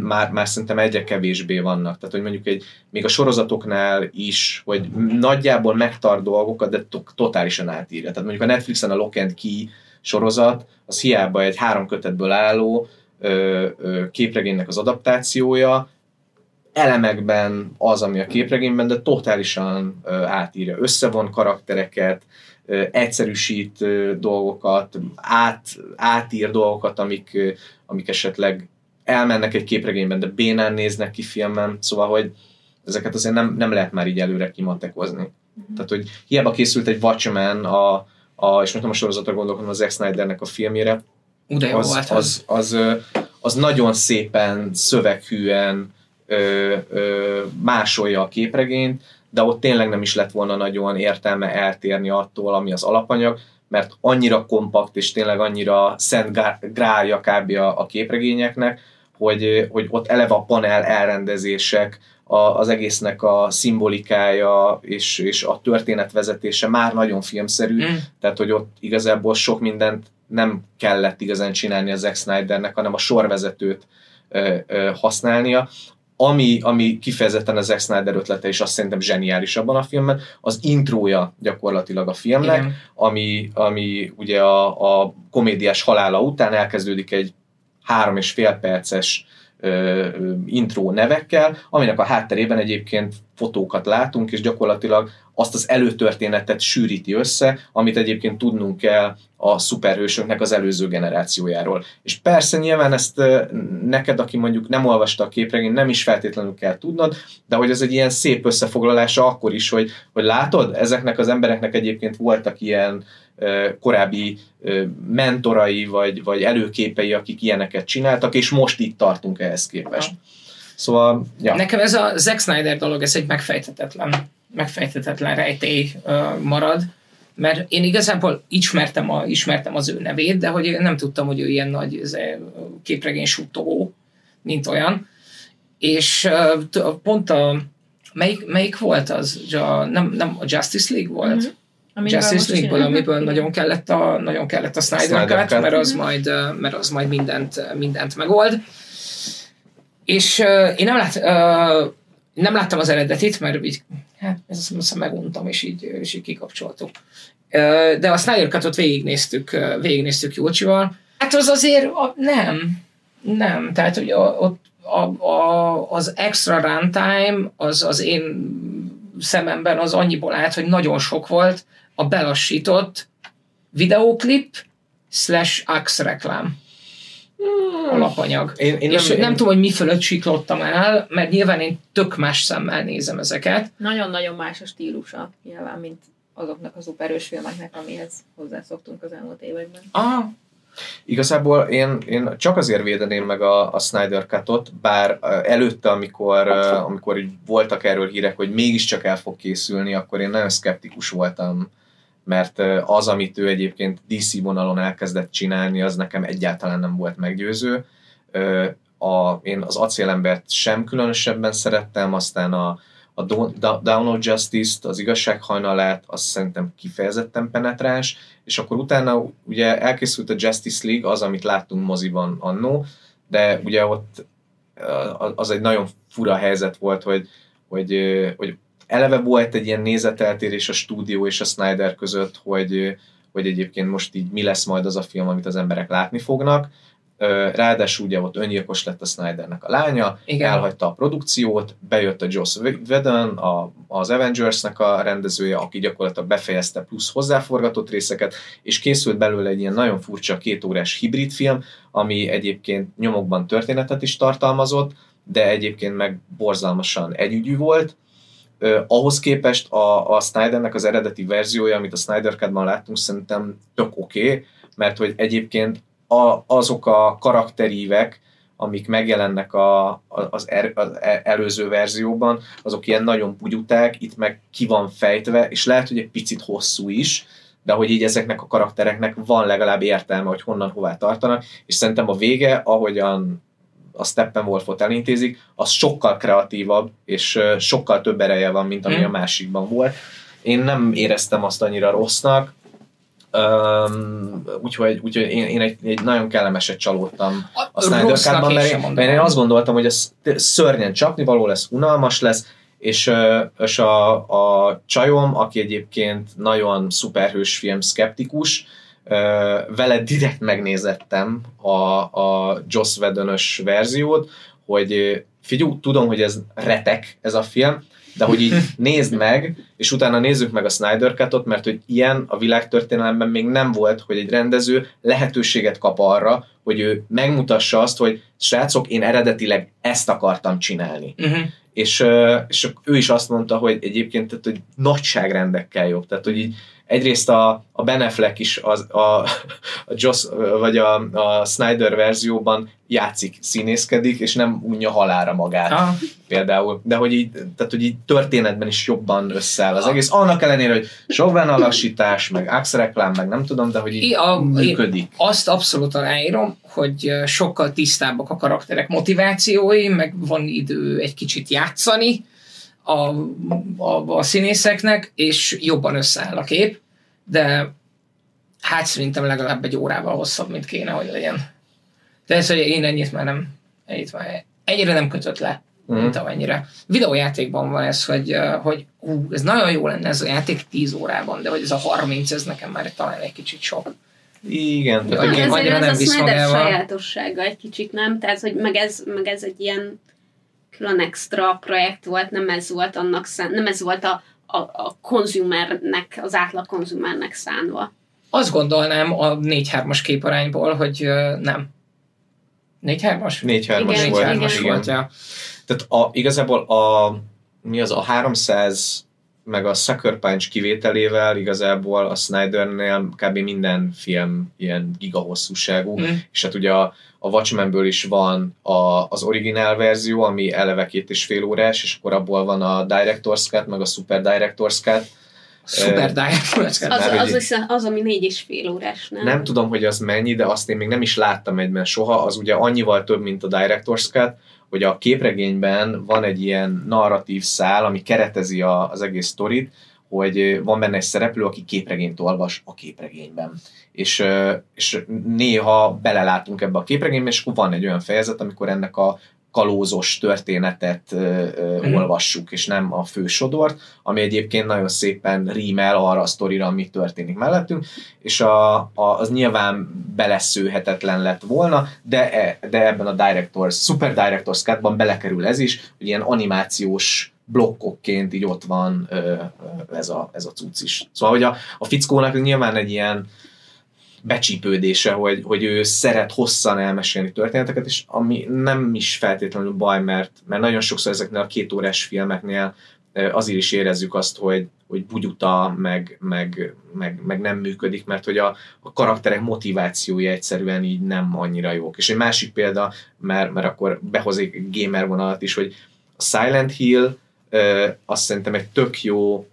Speaker 3: már, már szerintem egyre kevésbé vannak. Tehát, hogy mondjuk egy, még a sorozatoknál is, hogy nagyjából megtart dolgokat, de to- totálisan átírja. Tehát mondjuk a Netflixen a Lock and Key sorozat, az hiába egy három kötetből álló ö, ö, képregénynek az adaptációja, elemekben az, ami a képregényben, de totálisan ö, átírja. Összevon karaktereket, ö, egyszerűsít ö, dolgokat, át, átír dolgokat, amik, ö, amik esetleg elmennek egy képregényben, de bénán néznek ki filmen, szóval, hogy ezeket azért nem, nem lehet már így előre kimatekozni. Tehát, hogy hiába készült egy Watchmen, a, a, és most nem a sorozatra gondolkodom, az Zack Snydernek a filmjére,
Speaker 2: Ú, de jó
Speaker 3: az,
Speaker 2: volt
Speaker 3: az, az, ö, az nagyon szépen, szöveghűen ö, ö, másolja a képregényt, de ott tényleg nem is lett volna nagyon értelme eltérni attól, ami az alapanyag, mert annyira kompakt és tényleg annyira szent grálja kb. a, a képregényeknek, hogy, hogy ott eleve a panel elrendezések, a, az egésznek a szimbolikája és, és a történetvezetése már nagyon filmszerű,
Speaker 2: Mm.
Speaker 3: tehát hogy ott igazából sok mindent nem kellett igazán csinálni a Zack Snydernek, hanem a sorvezetőt ö, ö, használnia. Ami, ami kifejezetten a Zack Snyder ötlete, és azt szerintem zseniális abban a filmben, az intrója gyakorlatilag a filmnek,
Speaker 2: Igen.
Speaker 3: ami, ami ugye a, a komédiás halála után elkezdődik egy három és fél perces intro nevekkel, aminek a hátterében egyébként fotókat látunk, és gyakorlatilag azt az előtörténetet sűríti össze, amit egyébként tudnunk kell a szuperhősöknek az előző generációjáról. És persze nyilván ezt neked, aki mondjuk nem olvasta a képregényt, nem is feltétlenül kell tudnod, de hogy ez egy ilyen szép összefoglalása akkor is, hogy, hogy látod, ezeknek az embereknek egyébként voltak ilyen ö, korábbi mentorai, vagy, vagy előképei, akik ilyeneket csináltak, és most itt tartunk ehhez képest. Szóval, ja.
Speaker 2: Nekem ez a Zack Snyder dolog, ez egy megfejtetetlen, megfejtetetlen rejtély marad, mert én igazából ismertem, a, ismertem az ő nevét, de hogy én nem tudtam, hogy ő ilyen nagy képregény suttogó, mint olyan. És pont a, melyik, melyik volt az? A, nem, nem a Justice League volt?
Speaker 4: Mhm.
Speaker 2: Justice League-ből, amiből nagyon kellett a, nagyon kellett a Snyder,
Speaker 3: Snyder
Speaker 2: Cut, mert az majd, ö, mert az majd mindent, mindent megold. És uh, én nem, lát, uh, nem láttam az eredetit, mert így, hát ezt azt hiszem meguntam, és így, és így kikapcsoltuk. Uh, de a Snyder Cut-ot végignéztük, uh, végignéztük Jócsival. Hát az azért a, nem, nem, tehát hogy a, ott a, a, az extra runtime az az én szememben az annyiból állt, hogy nagyon sok volt a belassított videóklip slash ax reklám alapanyag.
Speaker 3: Én, én
Speaker 2: és nem,
Speaker 3: én,
Speaker 2: nem tudom, hogy mi fölött siklottam el, mert nyilván én tök más szemmel nézem ezeket.
Speaker 4: Nagyon-nagyon más a stílusa, nyilván, mint azoknak a szuperős filmeknek, amihez hozzászoktunk az elmúlt években.
Speaker 2: Ah,
Speaker 3: Igazából én, én csak azért védeném meg a, a Snyder Cut-ot, bár előtte, amikor, amikor így voltak erről hírek, hogy mégiscsak el fog készülni, akkor én nagyon szkeptikus voltam, mert az, amit ő egyébként DC vonalon elkezdett csinálni, az nekem egyáltalán nem volt meggyőző. A, én az acélembert sem különösebben szerettem, aztán a, a of Justice-t, az igazsághajnalát, azt szerintem kifejezetten penetráns, és akkor utána ugye elkészült a Justice League, az, amit láttunk moziban annó, de ugye ott az egy nagyon fura helyzet volt, hogy, hogy, hogy eleve volt egy ilyen nézeteltérés a stúdió és a Snyder között, hogy, hogy egyébként most így mi lesz majd az a film, amit az emberek látni fognak. Ráadásul ugye ott öngyilkos lett a Snydernek a lánya,
Speaker 2: Igen.
Speaker 3: elhagyta a produkciót, bejött a Joss Whedon, a, az Avengersnek a rendezője, aki gyakorlatilag befejezte plusz hozzáforgatott részeket, és készült belőle egy ilyen nagyon furcsa kétórás hibrid film, ami egyébként nyomokban történetet is tartalmazott, de egyébként meg borzalmasan együgyű volt. Ö, ahhoz képest a, a Snydernek az eredeti verziója, amit a Snyder Cut-ban láttunk, szerintem tök oké, okay, mert hogy egyébként a, azok a karakterívek, amik megjelennek a, a, az, er, az e- előző verzióban, azok ilyen nagyon bugyuták, itt meg ki van fejtve, és lehet, hogy egy picit hosszú is, de hogy így ezeknek a karaktereknek van legalább értelme, hogy honnan hová tartanak, és szerintem a vége, ahogyan a Steppenwolfot elintézik, az sokkal kreatívabb, és sokkal több ereje van, mint ami
Speaker 2: Hmm.
Speaker 3: a másikban volt. Én nem éreztem azt annyira rossznak, Um, úgyhogy, úgyhogy én, én egy, egy nagyon kellemeset csalódtam a Snyder
Speaker 2: rossznak
Speaker 3: Cut-ban, mert, én- mert én azt gondoltam, hogy ez szörnyen csapnivaló lesz, unalmas lesz, és, és a, a csajom, aki egyébként nagyon szuperhős film szkeptikus, vele direkt megnézettem a, a Joss Whedon-ös verziót, hogy figyú, tudom, hogy ez retek ez a film, de hogy így nézd meg, és utána nézzük meg a Snyder Cut-ot, mert hogy ilyen a világtörténelemben még nem volt, hogy egy rendező lehetőséget kap arra, hogy ő megmutassa azt, hogy srácok, én eredetileg ezt akartam csinálni.
Speaker 2: Uh-huh.
Speaker 3: És, és ő is azt mondta, hogy egyébként tehát, hogy nagyságrendekkel jobb. Tehát, hogy így egyrészt a, a Ben Affleck is az, a, a Joss, vagy a, a Snyder verzióban játszik, színészkedik, és nem unja halára magát
Speaker 2: Aha.
Speaker 3: például, de hogy így, tehát, hogy így történetben is jobban összeáll az egész, annak ellenére, hogy sok benne a lassítás, meg axreklám, meg nem tudom, de hogy így
Speaker 2: I- a-
Speaker 3: működik.
Speaker 2: Azt abszolút aláírom, hogy sokkal tisztábbak a karakterek motivációi, meg van idő egy kicsit játszani a, a, a színészeknek, és jobban összeáll a kép, de hát szerintem legalább egy órával hosszabb, mint kéne, hogy legyen. De ez, hogy én ennyit már nem, ennyit már ennyire nem kötött le,
Speaker 3: Mhm.
Speaker 2: mint amennyire. Videójátékban van ez, hogy, hogy ú, ez nagyon jó lenne ez a játék 10 órában, de hogy ez a 30, ez nekem már talán egy kicsit sok.
Speaker 3: Igen, tehát
Speaker 1: Azért
Speaker 2: annyira
Speaker 1: ez
Speaker 2: nem
Speaker 1: a
Speaker 2: visz
Speaker 1: Snyder
Speaker 2: magával.
Speaker 1: sajátossága egy kicsit, nem? Tehát, hogy meg ez, meg ez egy ilyen külön extra projekt volt, nem ez volt annak szán, nem ez volt a, a, a konzumernek, az átlag konzumernek szánva.
Speaker 2: Azt gondolnám a 4-3-as képarányból, hogy nem. 4-3-as?
Speaker 3: 4-3-as
Speaker 1: Igen,
Speaker 3: volt.
Speaker 1: igen.
Speaker 2: volt,
Speaker 3: igen.
Speaker 2: ja.
Speaker 3: Tehát a, igazából a, mi az a 300 meg a Sucker Punch kivételével igazából a Snydernél kb. minden film ilyen gigahosszúságú,
Speaker 2: Mm.
Speaker 3: és hát ugye a, a Watchmenből is van a, az originál verzió, ami eleve két és fél órás, és akkor abból van a Director's Cut, meg a Super Director's Cut.
Speaker 2: Super
Speaker 3: Ö,
Speaker 2: Direct.
Speaker 1: Az, az, az, az, ami négy és fél órás, nem?
Speaker 3: Nem tudom, hogy az mennyi, de azt én még nem is láttam egyben soha. Az ugye annyival több, mint a Director's Cut, hogy a képregényben van egy ilyen narratív szál, ami keretezi a, az egész sztorit, hogy van benne egy szereplő, aki képregényt olvas a képregényben. És, és néha belelátunk ebbe a képregénybe, és akkor van egy olyan fejezet, amikor ennek a kalózos történetet ö, ö,
Speaker 2: Mhm.
Speaker 3: olvassuk, és nem a fősodort, ami egyébként nagyon szépen rímel arra a sztorira, ami történik mellettünk, és a, a, az nyilván beleszőhetetlen lett volna, de, e- de ebben a Directors, Super Directors Cut-ban belekerül ez is, hogy ilyen animációs blokkokként így ott van ö, ö, ez, a, ez a cucc is. Szóval, hogy a, a fickónak nyilván egy ilyen becsípődése, hogy, hogy ő szeret hosszan elmesélni történeteket, és ami nem is feltétlenül baj, mert, mert nagyon sokszor ezeknél a két órás filmeknél azért is érezzük azt, hogy, hogy bugyuta, meg, meg, meg, meg nem működik, mert hogy a, a karakterek motivációja egyszerűen így nem annyira jók. És egy másik példa, mert, mert akkor behozik gamer vonalat is, hogy a Silent Hill azt szerintem egy tök jó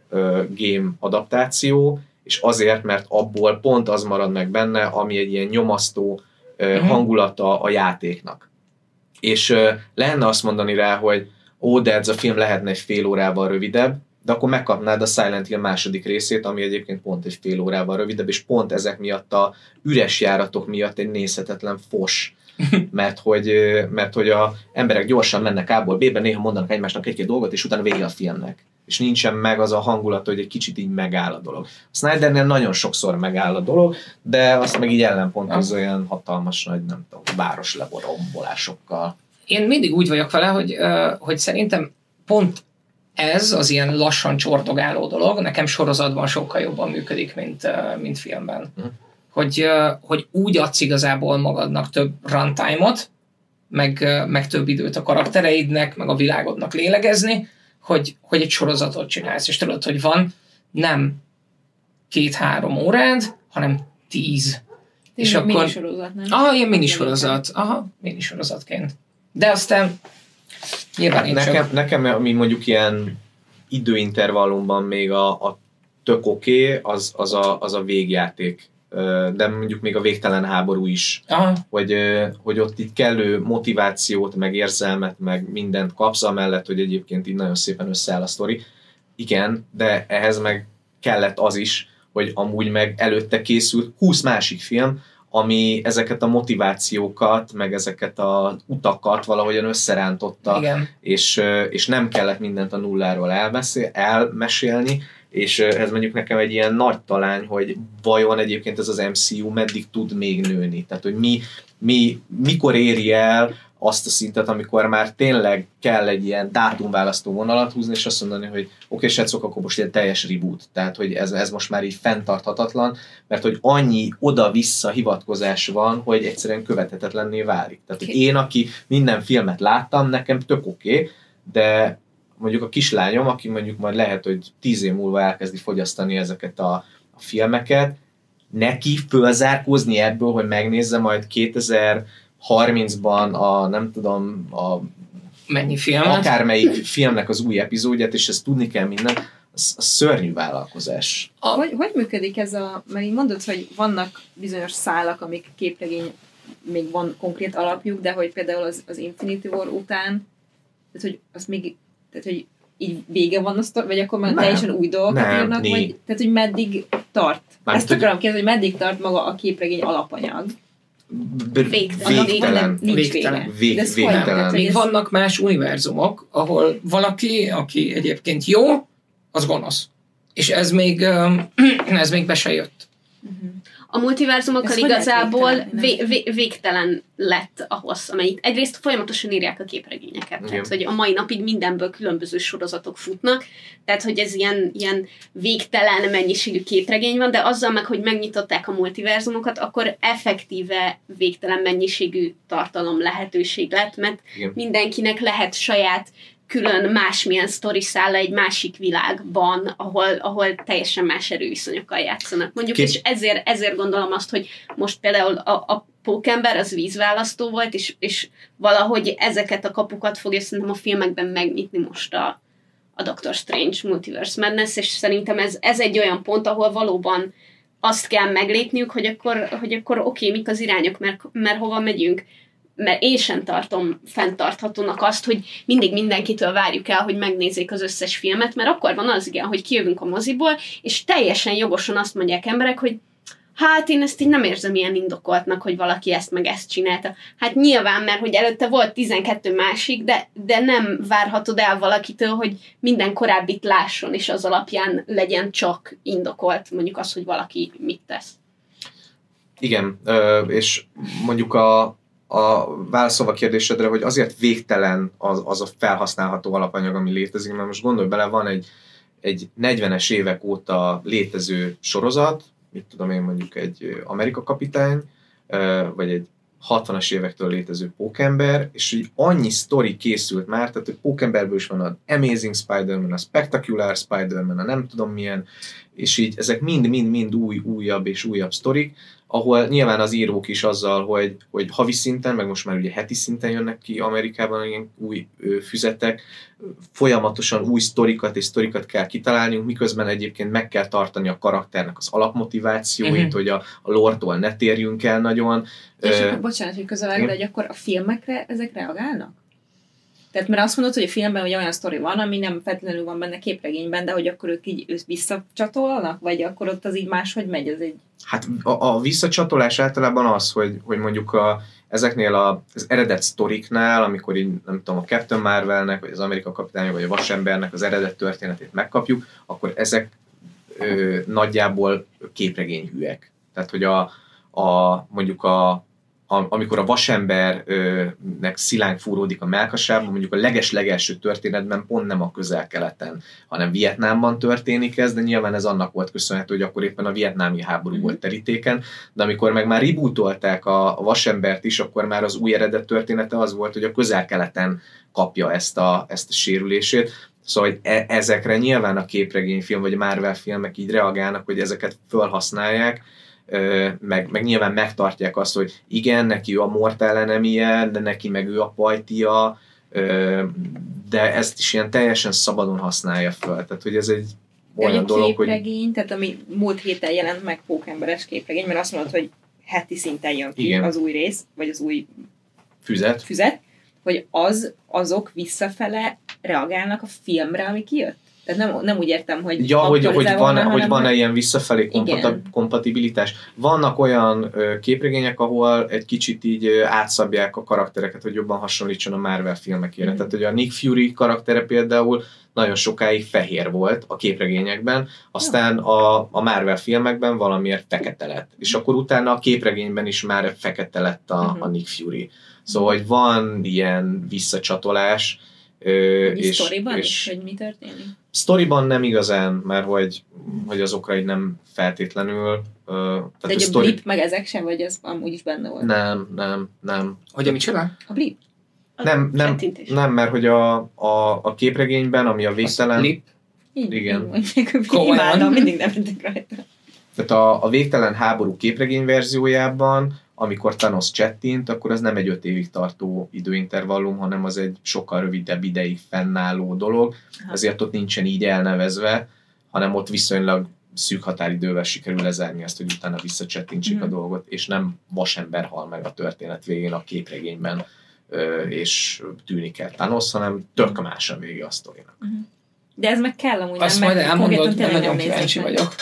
Speaker 3: game adaptáció, és azért, mert abból pont az marad meg benne, ami egy ilyen nyomasztó
Speaker 2: Mhm.
Speaker 3: hangulata a játéknak. És lenne azt mondani rá, hogy ó, de ez a film lehetne egy fél órával rövidebb, de akkor megkapnád a Silent Hill második részét, ami egyébként pont egy fél órával rövidebb, és pont ezek miatt a üres járatok miatt egy nézhetetlen fos. Mert hogy, mert hogy a emberek gyorsan mennek A-ból B-be, néha mondanak egymásnak egy-két dolgot, és utána vége a filmnek. És nincsen meg az a hangulat, hogy egy kicsit így megáll a dolog. A Snydernél nagyon sokszor megáll a dolog, de azt meg így ellenpontozza olyan hatalmas nagy, nem tudom, város leborombolásokkal.
Speaker 2: Én mindig úgy vagyok vele, hogy, hogy szerintem pont ez az ilyen lassan csordogáló dolog, nekem sorozatban sokkal jobban működik, mint, mint filmben.
Speaker 3: Mhm.
Speaker 2: Hogy, hogy úgy adsz igazából magadnak több runtime-ot, meg, meg több időt a karaktereidnek, meg a világodnak lélegezni, hogy, hogy egy sorozatot csinálsz, és tudod, hogy van nem két-három órád, hanem tíz. És
Speaker 4: És
Speaker 2: akkor-
Speaker 4: akkor... Minisorozat, nem?
Speaker 2: Aha, ilyen minisorozat. Aha, minisorozatként. De aztán nyilván én
Speaker 3: Nekem,
Speaker 2: csak...
Speaker 3: nekem, ami mondjuk ilyen időintervallumban még a, a tök oké, okay, az, az, a, az a végjáték. De mondjuk még a végtelen háború is,
Speaker 2: Aha,
Speaker 3: hogy, hogy ott itt kellő motivációt, meg érzelmet, meg mindent kapsz, amellett, hogy egyébként így nagyon szépen összeáll a sztori. Igen, de ehhez meg kellett az is, hogy amúgy meg előtte készült 20 másik film, ami ezeket a motivációkat, meg ezeket a utakat valahogyan összerántotta,
Speaker 2: igen.
Speaker 3: és, és nem kellett mindent a nulláról elbeszél, elmesélni, és ez mondjuk nekem egy ilyen nagy talány, hogy vajon egyébként ez az MCU meddig tud még nőni. Tehát, hogy mi, mi mikor éri el azt a szintet, amikor már tényleg kell egy ilyen dátumválasztó vonalat húzni, és azt mondani, hogy oké, okay, srácok, akkor most ilyen teljes reboot. Tehát, hogy ez, ez most már így fenntarthatatlan, mert hogy annyi oda-vissza hivatkozás van, hogy egyszerűen követhetetlenné válik. Tehát, hogy én, aki minden filmet láttam, nekem tök oké, okay, de mondjuk a kislányom, aki mondjuk majd lehet, hogy tíz év múlva elkezdi fogyasztani ezeket a, a filmeket, neki fölzárkózni ebből, hogy megnézze majd 2030-ban a, nem tudom, a
Speaker 2: Mennyi filmet?
Speaker 3: akármelyik filmnek az új epizódját, és ezt tudni kell minden, az, az szörnyű vállalkozás.
Speaker 2: A-
Speaker 4: Hogy, hogy működik ez a, mert így mondod, hogy vannak bizonyos szálak, amik képregény, még van konkrét alapjuk, de hogy például az, az Infinity War után, tehát hogy az még, tehát hogy így vége van a sztor, vagy akkor már
Speaker 3: Nem.
Speaker 4: teljesen új dolgokat
Speaker 3: Nem,
Speaker 4: írnak, vagy, tehát hogy meddig tart?
Speaker 3: Mármint,
Speaker 4: Ezt akarom kérdezni, hogy meddig tart maga a képregény alapanyag?
Speaker 3: B-
Speaker 1: Végtelen.
Speaker 3: végtelen.
Speaker 4: Nincs
Speaker 2: Végtelen.
Speaker 4: vége.
Speaker 3: Vég- végtelen.
Speaker 2: Még vannak más univerzumok, ahol valaki, aki egyébként jó, az gonosz. És ez még, ez még be se jött.
Speaker 1: A multiverzumokkal
Speaker 4: Ez
Speaker 1: igazából
Speaker 4: végtelen?
Speaker 1: vé- vé- végtelen lett a hossz, amelyik egyrészt folyamatosan írják a képregényeket.
Speaker 3: Igen.
Speaker 1: Tehát, hogy a mai napig mindenből különböző sorozatok futnak, tehát, hogy ez ilyen, ilyen végtelen mennyiségű képregény van, de azzal meg, hogy megnyitották a multiverzumokat, akkor effektíve végtelen mennyiségű tartalom lehetőség lett, mert
Speaker 3: Igen.
Speaker 1: mindenkinek lehet saját külön másmilyen sztoriszála egy másik világban, ahol, ahol teljesen más erőviszonyokkal játszanak. Mondjuk,
Speaker 3: Kép-
Speaker 1: és ezért, ezért gondolom azt, hogy most például a, a pókember az vízválasztó volt, és, és valahogy ezeket a kapukat fogja szerintem a filmekben megnyitni most a, a Doctor Strange Multiverse Madness, és szerintem ez, ez egy olyan pont, ahol valóban azt kell meglépniük, hogy akkor, hogy akkor oké, okay, mik az irányok, mert, mert hova megyünk. Mert én sem tartom fenntarthatónak azt, hogy mindig mindenkitől várjuk el, hogy megnézzék az összes filmet, mert akkor van az igen, hogy kijövünk a moziból, és teljesen jogosan azt mondják emberek, hogy hát én ezt így nem érzem ilyen indokoltnak, hogy valaki ezt meg ezt csinálta. Hát nyilván, mert hogy előtte volt 12 másik, de, de nem várhatod el valakitől, hogy minden korábbit lásson, és az alapján legyen csak indokolt mondjuk az, hogy valaki mit tesz.
Speaker 3: Igen, és mondjuk a, a válaszolva a kérdésedre, hogy azért végtelen az, az a felhasználható alapanyag, ami létezik, mert most gondolj bele, van egy, egy 40-es évek óta létező sorozat, mit tudom én mondjuk egy Amerika kapitány, vagy egy 60-as évektől létező Pókember, és így annyi sztori készült már, tehát hogy Pókemberből is van az Amazing Spider-Man, a Spectacular Spider-Man, a nem tudom milyen, és így ezek mind-mind-mind új, újabb és újabb sztorik, ahol nyilván az írók is azzal, hogy, hogy havi szinten, meg most már ugye heti szinten jönnek ki Amerikában ilyen új ö, füzetek, folyamatosan új sztorikat és sztorikat kell kitalálniuk, miközben egyébként meg kell tartani a karakternek az alapmotivációit, uh-huh. hogy a, a lortól ne térjünk el nagyon.
Speaker 4: És akkor, bocsánat, hogy közel
Speaker 3: igen.
Speaker 4: de hogy akkor a filmekre ezek reagálnak? Tehát mert azt mondod, hogy a filmben hogy olyan sztori van, ami nem feltétlenül van benne képregényben, de hogy akkor ők így ősz visszacsatolnak, vagy akkor ott az így máshogy megy, az egy...
Speaker 3: Hát a, a visszacsatolás általában az, hogy, hogy mondjuk a, ezeknél a, az eredet sztoriknál, amikor így, nem tudom, a Captain Marvelnek, vagy az Amerika kapitánya, vagy a Vasembernek az eredet történetét megkapjuk, akkor ezek ö, nagyjából képregényhűek. Tehát, hogy a, a mondjuk a, amikor a vasembernek szilánk fúródik a melkasába, mondjuk a leges-legelső történetben pont nem a közel-keleten, hanem Vietnámban történik ez, de nyilván ez annak volt köszönhető, hogy akkor éppen a vietnámi háború volt terítéken, de amikor meg már rebootolták a, vasembert is, akkor már az új eredet története az volt, hogy a közel-keleten kapja ezt a, ezt a sérülését. Szóval hogy e- ezekre nyilván a képregényfilm vagy a Marvel filmek így reagálnak, hogy ezeket felhasználják, meg, meg nyilván megtartják azt, hogy igen, neki ő a mortál enemie, de neki meg ő a pajtia, de ezt is ilyen teljesen szabadon használja föl. Tehát, hogy ez egy olyan
Speaker 4: hogy a
Speaker 3: dolog, hogy
Speaker 4: képregény, tehát ami múlt héten jelent meg pókemberes képregény, mert azt mondod, hogy heti szinten jön ki
Speaker 3: Igen.
Speaker 4: az új rész, vagy az új
Speaker 3: füzet.
Speaker 4: füzet, hogy az, azok visszafele reagálnak a filmre, ami kijött? Tehát nem, nem úgy értem, hogy
Speaker 3: Ja, hogy, hogy,
Speaker 4: aktualizálva
Speaker 3: van, hogy van-e ilyen visszafelé kompata- kompatibilitás. Vannak olyan ö, képregények, ahol egy kicsit így ö, átszabják a karaktereket, hogy jobban hasonlítson a Marvel filmekére.
Speaker 4: Mhm.
Speaker 3: Tehát, hogy a Nick Fury karaktere például nagyon sokáig fehér volt a képregényekben, aztán a, a Marvel filmekben valamiért fekete lett. És akkor utána a képregényben is már fekete lett a,
Speaker 4: Mhm.
Speaker 3: a Nick Fury. Szóval, hogy van ilyen visszacsatolás,
Speaker 4: Egy
Speaker 3: és,
Speaker 4: sztoriban
Speaker 3: és
Speaker 4: is, hogy mi történik?
Speaker 3: Storyban nem igazán, mert hogy, hogy azokra így nem feltétlenül. Uh, tehát
Speaker 4: De
Speaker 3: a
Speaker 4: egy a
Speaker 3: story...
Speaker 4: blip, meg ezek sem, vagy ez amúgy is benne volt?
Speaker 3: Nem, nem, nem.
Speaker 2: Hogy a micsoda?
Speaker 4: A blip?
Speaker 3: Nem, nem, nem, mert hogy a, a, a képregényben, ami a végtelen,
Speaker 2: Lip.
Speaker 4: Így,
Speaker 3: Igen.
Speaker 4: Így mondják, imádom, mindig nevetek rajta.
Speaker 3: tehát a, a végtelen háború képregény verziójában, amikor Thanos csettint, akkor az nem egy öt évig tartó időintervallum, hanem az egy sokkal rövidebb ideig fennálló dolog,
Speaker 4: Aha.
Speaker 3: ezért ott nincsen így elnevezve, hanem ott viszonylag szűk határidővel sikerül lezárni ezt, hogy utána visszacsettintsék
Speaker 4: Mhm.
Speaker 3: a dolgot, és nem vasember hal meg a történet végén a képregényben, és tűnik el Thanos, hanem tök más a vége a sztorinak.
Speaker 4: De ez meg kell amúgy,
Speaker 2: Azt
Speaker 4: nem?
Speaker 2: majd elmondod, mert nagyon kíváncsi
Speaker 4: meg.
Speaker 2: vagyok.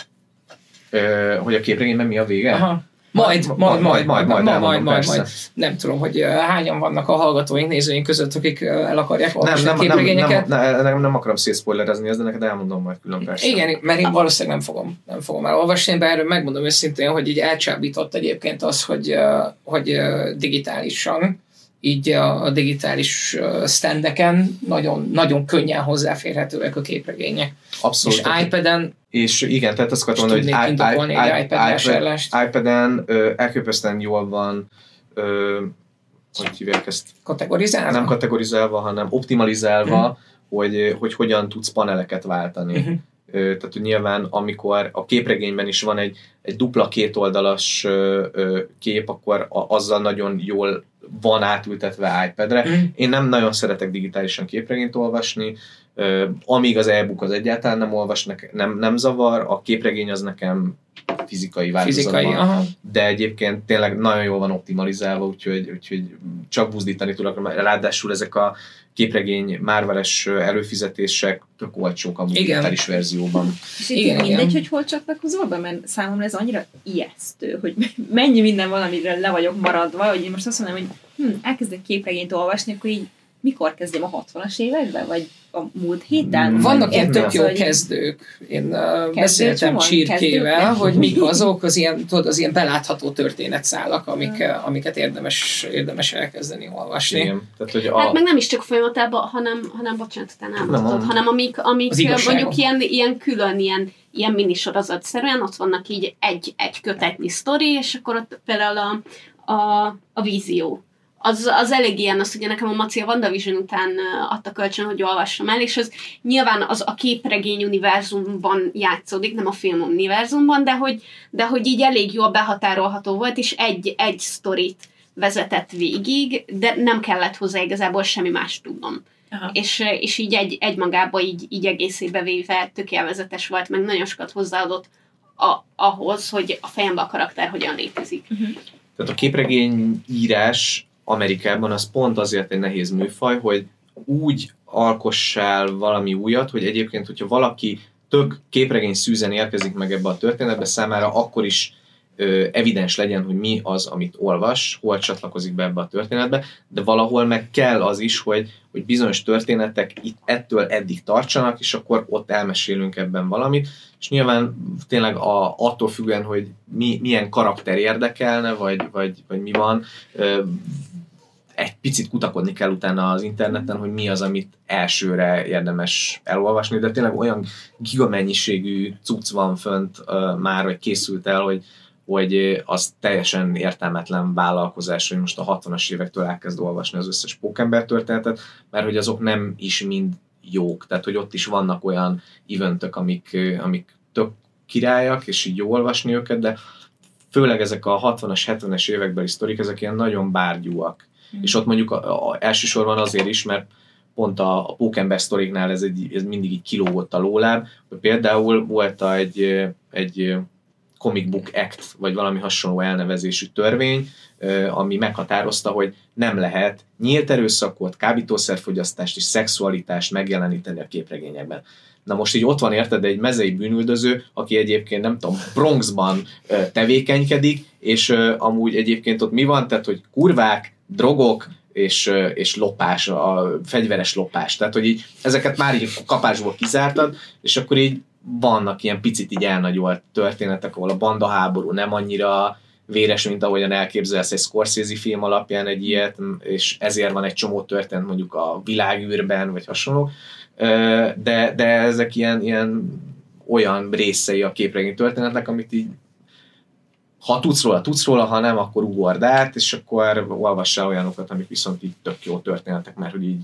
Speaker 3: Ö, hogy a képregényben mi a vége?
Speaker 2: Aha. Majd, majd, majd, majd, majd, majd, majd, majd,
Speaker 3: persze.
Speaker 2: majd. Nem tudom, hogy hányan vannak a hallgatóink, nézőink között, akik el akarják
Speaker 3: Nem,
Speaker 2: olvasni
Speaker 3: nem,
Speaker 2: a
Speaker 3: nem, nem,
Speaker 2: képregényeket.
Speaker 3: nem, nem, nem akarom szétszpoilerezni ezt, de neked elmondom majd külön persze.
Speaker 2: Igen, mert én valószínűleg nem fogom, nem fogom elolvasni, bár erről megmondom őszintén, hogy így elcsábított egyébként az, hogy, hogy digitálisan, így a, digitális standeken nagyon, nagyon könnyen hozzáférhetőek a képregények.
Speaker 3: Abszolút.
Speaker 2: És iPad-en
Speaker 3: És igen, tehát azt akartam mondani, hogy
Speaker 2: iPad vásárlást.
Speaker 3: iPad-en ö, elképesztően jól van, ö, hogy hívják ezt,
Speaker 2: kategorizálva.
Speaker 3: nem kategorizálva, hanem optimalizálva, hogy, hogy hogyan tudsz paneleket váltani.
Speaker 2: Mhm.
Speaker 3: Ö, Tehát, hogy nyilván, amikor a képregényben is van egy, egy dupla kétoldalas kép, akkor a, azzal nagyon jól van átültetve iPad-re.
Speaker 2: Mhm.
Speaker 3: Én nem nagyon szeretek digitálisan képregényt olvasni, amíg az e-book az egyáltalán nem olvas, nem, nem zavar, a képregény az nekem fizikai változatban,
Speaker 2: Fizikai, aha.
Speaker 3: de egyébként tényleg nagyon jól van optimalizálva, úgyhogy, úgyhogy csak buzdítani tudok, ráadásul ezek a képregény márveres előfizetések tök olcsók a digitális verzióban.
Speaker 4: És itt
Speaker 2: Igen,
Speaker 4: mindegy,
Speaker 2: igen.
Speaker 4: hogy hol csatlakozol be, mert számomra ez annyira ijesztő, hogy mennyi minden van, amiről le vagyok maradva, hogy én most azt mondom, hogy hm, elkezdek képregényt olvasni, akkor így mikor kezdjem a 60-as években, vagy a múlt héten?
Speaker 3: Mm.
Speaker 2: Vannak ilyen tök jó kezdők. Én uh, beszéltem
Speaker 4: van?
Speaker 2: Csirkével,
Speaker 4: Kezdők?
Speaker 2: hogy mik azok az ilyen, tudod, az ilyen belátható történetszálak, amik,
Speaker 4: Mm.
Speaker 2: uh, amiket érdemes, érdemes elkezdeni olvasni.
Speaker 3: Igen. Tehát, hogy a,
Speaker 1: Hát meg nem is csak folyamatában, hanem, hanem bocsánat, utána elmondhatod,
Speaker 3: Nem,
Speaker 1: hanem amik, amik mondjuk ilyen, ilyen külön, ilyen, ilyen minisorozatszerűen, ott vannak így egy, egy kötetnyi sztori, és akkor ott például a, a, a vízió. Az, az elég ilyen, azt ugye nekem a Maci a WandaVision után adta kölcsön, hogy olvassam el, és az nyilván az a képregény univerzumban játszódik, nem a film univerzumban, de hogy, de hogy így elég jól behatárolható volt, és egy, egy sztorit vezetett végig, de nem kellett hozzá igazából semmi más tudnom.
Speaker 4: Aha.
Speaker 1: És, és így egy, egymagába így, így egészébe véve tök élvezetes volt, meg nagyon sokat hozzáadott a, ahhoz, hogy a fejemben a karakter hogyan létezik.
Speaker 3: Tehát a képregény írás Amerikában az pont azért egy nehéz műfaj, hogy úgy alkossál valami újat, hogy egyébként, hogyha valaki tök képregény szűzen érkezik meg ebbe a történetbe, számára akkor is ö, evidens legyen, hogy mi az, amit olvas, hol csatlakozik be ebbe a történetbe, de valahol meg kell az is, hogy, hogy bizonyos történetek itt ettől eddig tartsanak, és akkor ott elmesélünk ebben valamit, és nyilván tényleg a, attól függően, hogy mi, milyen karakter érdekelne, vagy, vagy, vagy mi van, ö, egy picit kutakodni kell utána az interneten, hogy mi az, amit elsőre érdemes elolvasni, de tényleg olyan gigamennyiségű cucc van fönt ö, már, hogy készült el, hogy, hogy az teljesen értelmetlen vállalkozás, hogy most a 60-as évektől elkezd olvasni az összes pókember történetet, mert hogy azok nem is mind jók, tehát hogy ott is vannak olyan eventök, amik, amik tök királyak, és így jó olvasni őket, de főleg ezek a 60-as, 70-es évekbeli sztorik, ezek ilyen nagyon bárgyúak. És ott mondjuk a, a, elsősorban azért is, mert pont a, a Pókember sztoriknál ez, egy, ez mindig így kilógott a lóláb, például volt egy, egy comic book act, vagy valami hasonló elnevezésű törvény, ami meghatározta, hogy nem lehet nyílt erőszakot, kábítószerfogyasztást és szexualitást megjeleníteni a képregényekben. Na most így ott van érted egy mezei bűnüldöző, aki egyébként nem tudom, Bronxban tevékenykedik, és amúgy egyébként ott mi van, tehát hogy kurvák, drogok, és, és lopás, a fegyveres lopás. Tehát, hogy így ezeket már így kapásból kizártad, és akkor így vannak ilyen picit így elnagyolt történetek, ahol a bandaháború nem annyira véres, mint ahogyan elképzelsz egy Scorsese film alapján egy ilyet, és ezért van egy csomó történet mondjuk a világűrben, vagy hasonló. De, de ezek ilyen, ilyen olyan részei a képregény történetnek, amit így ha tudsz róla, tudsz róla, ha nem, akkor ugord át, és akkor olvassál olyanokat, amik viszont így tök jó történetek, mert hogy így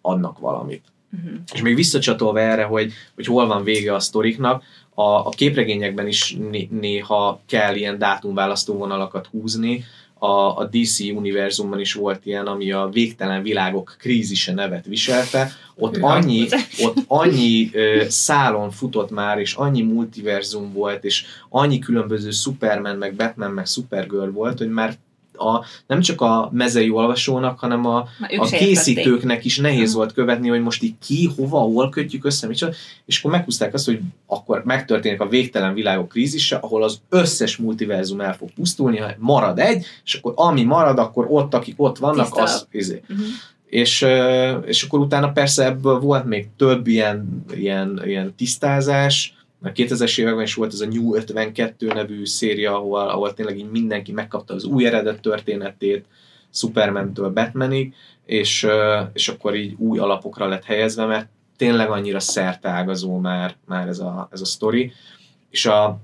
Speaker 3: adnak valamit.
Speaker 4: Mhm.
Speaker 3: És még visszacsatolva erre, hogy, hogy hol van vége a sztoriknak, a, a képregényekben is né, néha kell ilyen dátumválasztó vonalakat húzni. A, a DC univerzumban is volt ilyen, ami a végtelen világok krízise nevet viselte. Ott annyi, ott annyi ö, szálon futott már, és annyi multiverzum volt, és annyi különböző Superman, meg Batman, meg Supergirl volt, hogy már a, nem csak a mezei olvasónak, hanem a, a készítőknek is nehéz volt követni, hogy most így ki, hova, hol kötjük össze, micsoda, és akkor meghúzták azt, hogy akkor megtörténik a végtelen világok krízise, ahol az összes multiverzum el fog pusztulni, ha marad egy, és akkor ami marad, akkor ott, akik ott vannak,
Speaker 4: Tiszta.
Speaker 3: az izé.
Speaker 4: Mhm.
Speaker 3: És, és akkor utána persze ebből volt még több ilyen, ilyen, ilyen tisztázás, a 2000-es években is volt ez a New 52 nevű széria, ahol, ahol tényleg így mindenki megkapta az új eredet történetét, Superman-től Batmanig, és, és akkor így új alapokra lett helyezve, mert tényleg annyira szerteágazó már, már ez a, ez a sztori. És a,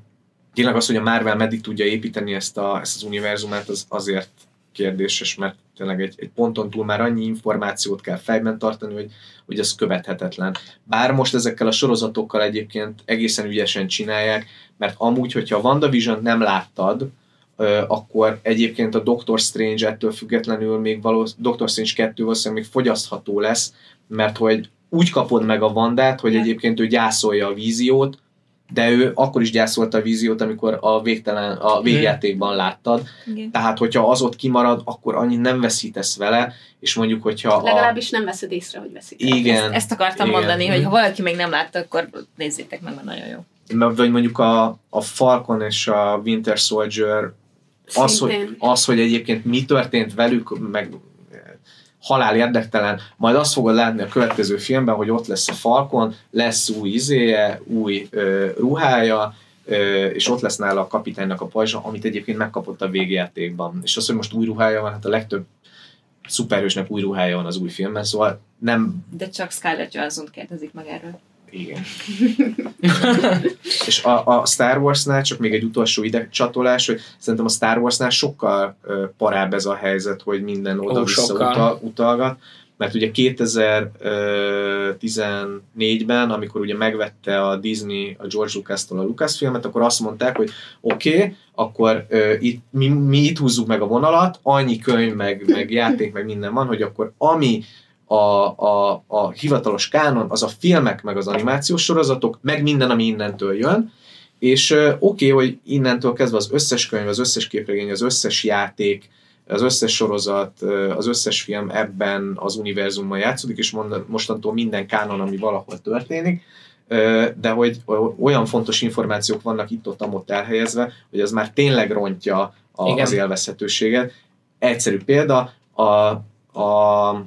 Speaker 3: tényleg az, hogy a Marvel meddig tudja építeni ezt, a, ezt az univerzumát, az azért kérdéses, mert tényleg egy, egy ponton túl már annyi információt kell fejben tartani, hogy, hogy az követhetetlen. Bár most ezekkel a sorozatokkal egyébként egészen ügyesen csinálják, mert amúgy, hogyha a WandaVision nem láttad, akkor egyébként a Doctor Strange ettől függetlenül még valósz, Doctor Strange 2 valószínűleg még fogyasztható lesz, mert hogy úgy kapod meg a Vandát, hogy egyébként ő gyászolja a víziót, de ő akkor is gyászolta a víziót, amikor a végtelen, a végjátékban láttad.
Speaker 4: Igen.
Speaker 3: Tehát, hogyha az ott kimarad, akkor annyit nem veszítesz vele, és mondjuk, hogyha a...
Speaker 1: Legalábbis nem veszed észre, hogy veszíted.
Speaker 3: Igen.
Speaker 4: Ezt, ezt akartam
Speaker 3: igen.
Speaker 4: mondani, hogy ha valaki még nem látta, akkor nézzétek meg, mert nagyon jó.
Speaker 3: Vagy mondjuk a, a Falcon és a Winter Soldier az hogy, az, hogy egyébként mi történt velük, meg halál érdektelen, majd azt fogod látni a következő filmben, hogy ott lesz a Falcon, lesz új izéje, új ö, ruhája, ö, és ott lesz nála a kapitánynak a pajzsa, amit egyébként megkapott a végjátékban. És az, hogy most új ruhája van, hát a legtöbb szuperhősnek új ruhája van az új filmben, szóval nem
Speaker 4: De csak Scarlett Johansson kérdezik meg erről.
Speaker 3: Igen. és a, a Star Warsnál csak még egy utolsó ide csatolás, hogy szerintem a Star Warsnál sokkal ö, parább ez a helyzet, hogy minden oda-vissza utal, utalgat, mert ugye 2014-ben, amikor ugye megvette a Disney a George Lucas-tól a Lucasfilmet, akkor azt mondták, hogy oké, okay, akkor ö, itt, mi, mi itt húzzuk meg a vonalat, annyi könyv, meg, meg játék, meg minden van, hogy akkor ami a, a, a hivatalos kánon, az a filmek, meg az animációs sorozatok, meg minden, ami innentől jön, és oké, okay, hogy innentől kezdve az összes könyv, az összes képregény, az összes játék, az összes sorozat, az összes film ebben az univerzumban játszódik, és mostantól minden kánon, ami valahol történik, de hogy olyan fontos információk vannak itt-ott, elhelyezve, hogy az már tényleg rontja a,
Speaker 2: Igen.
Speaker 3: az élvezhetőséget. Egyszerű példa, a, a,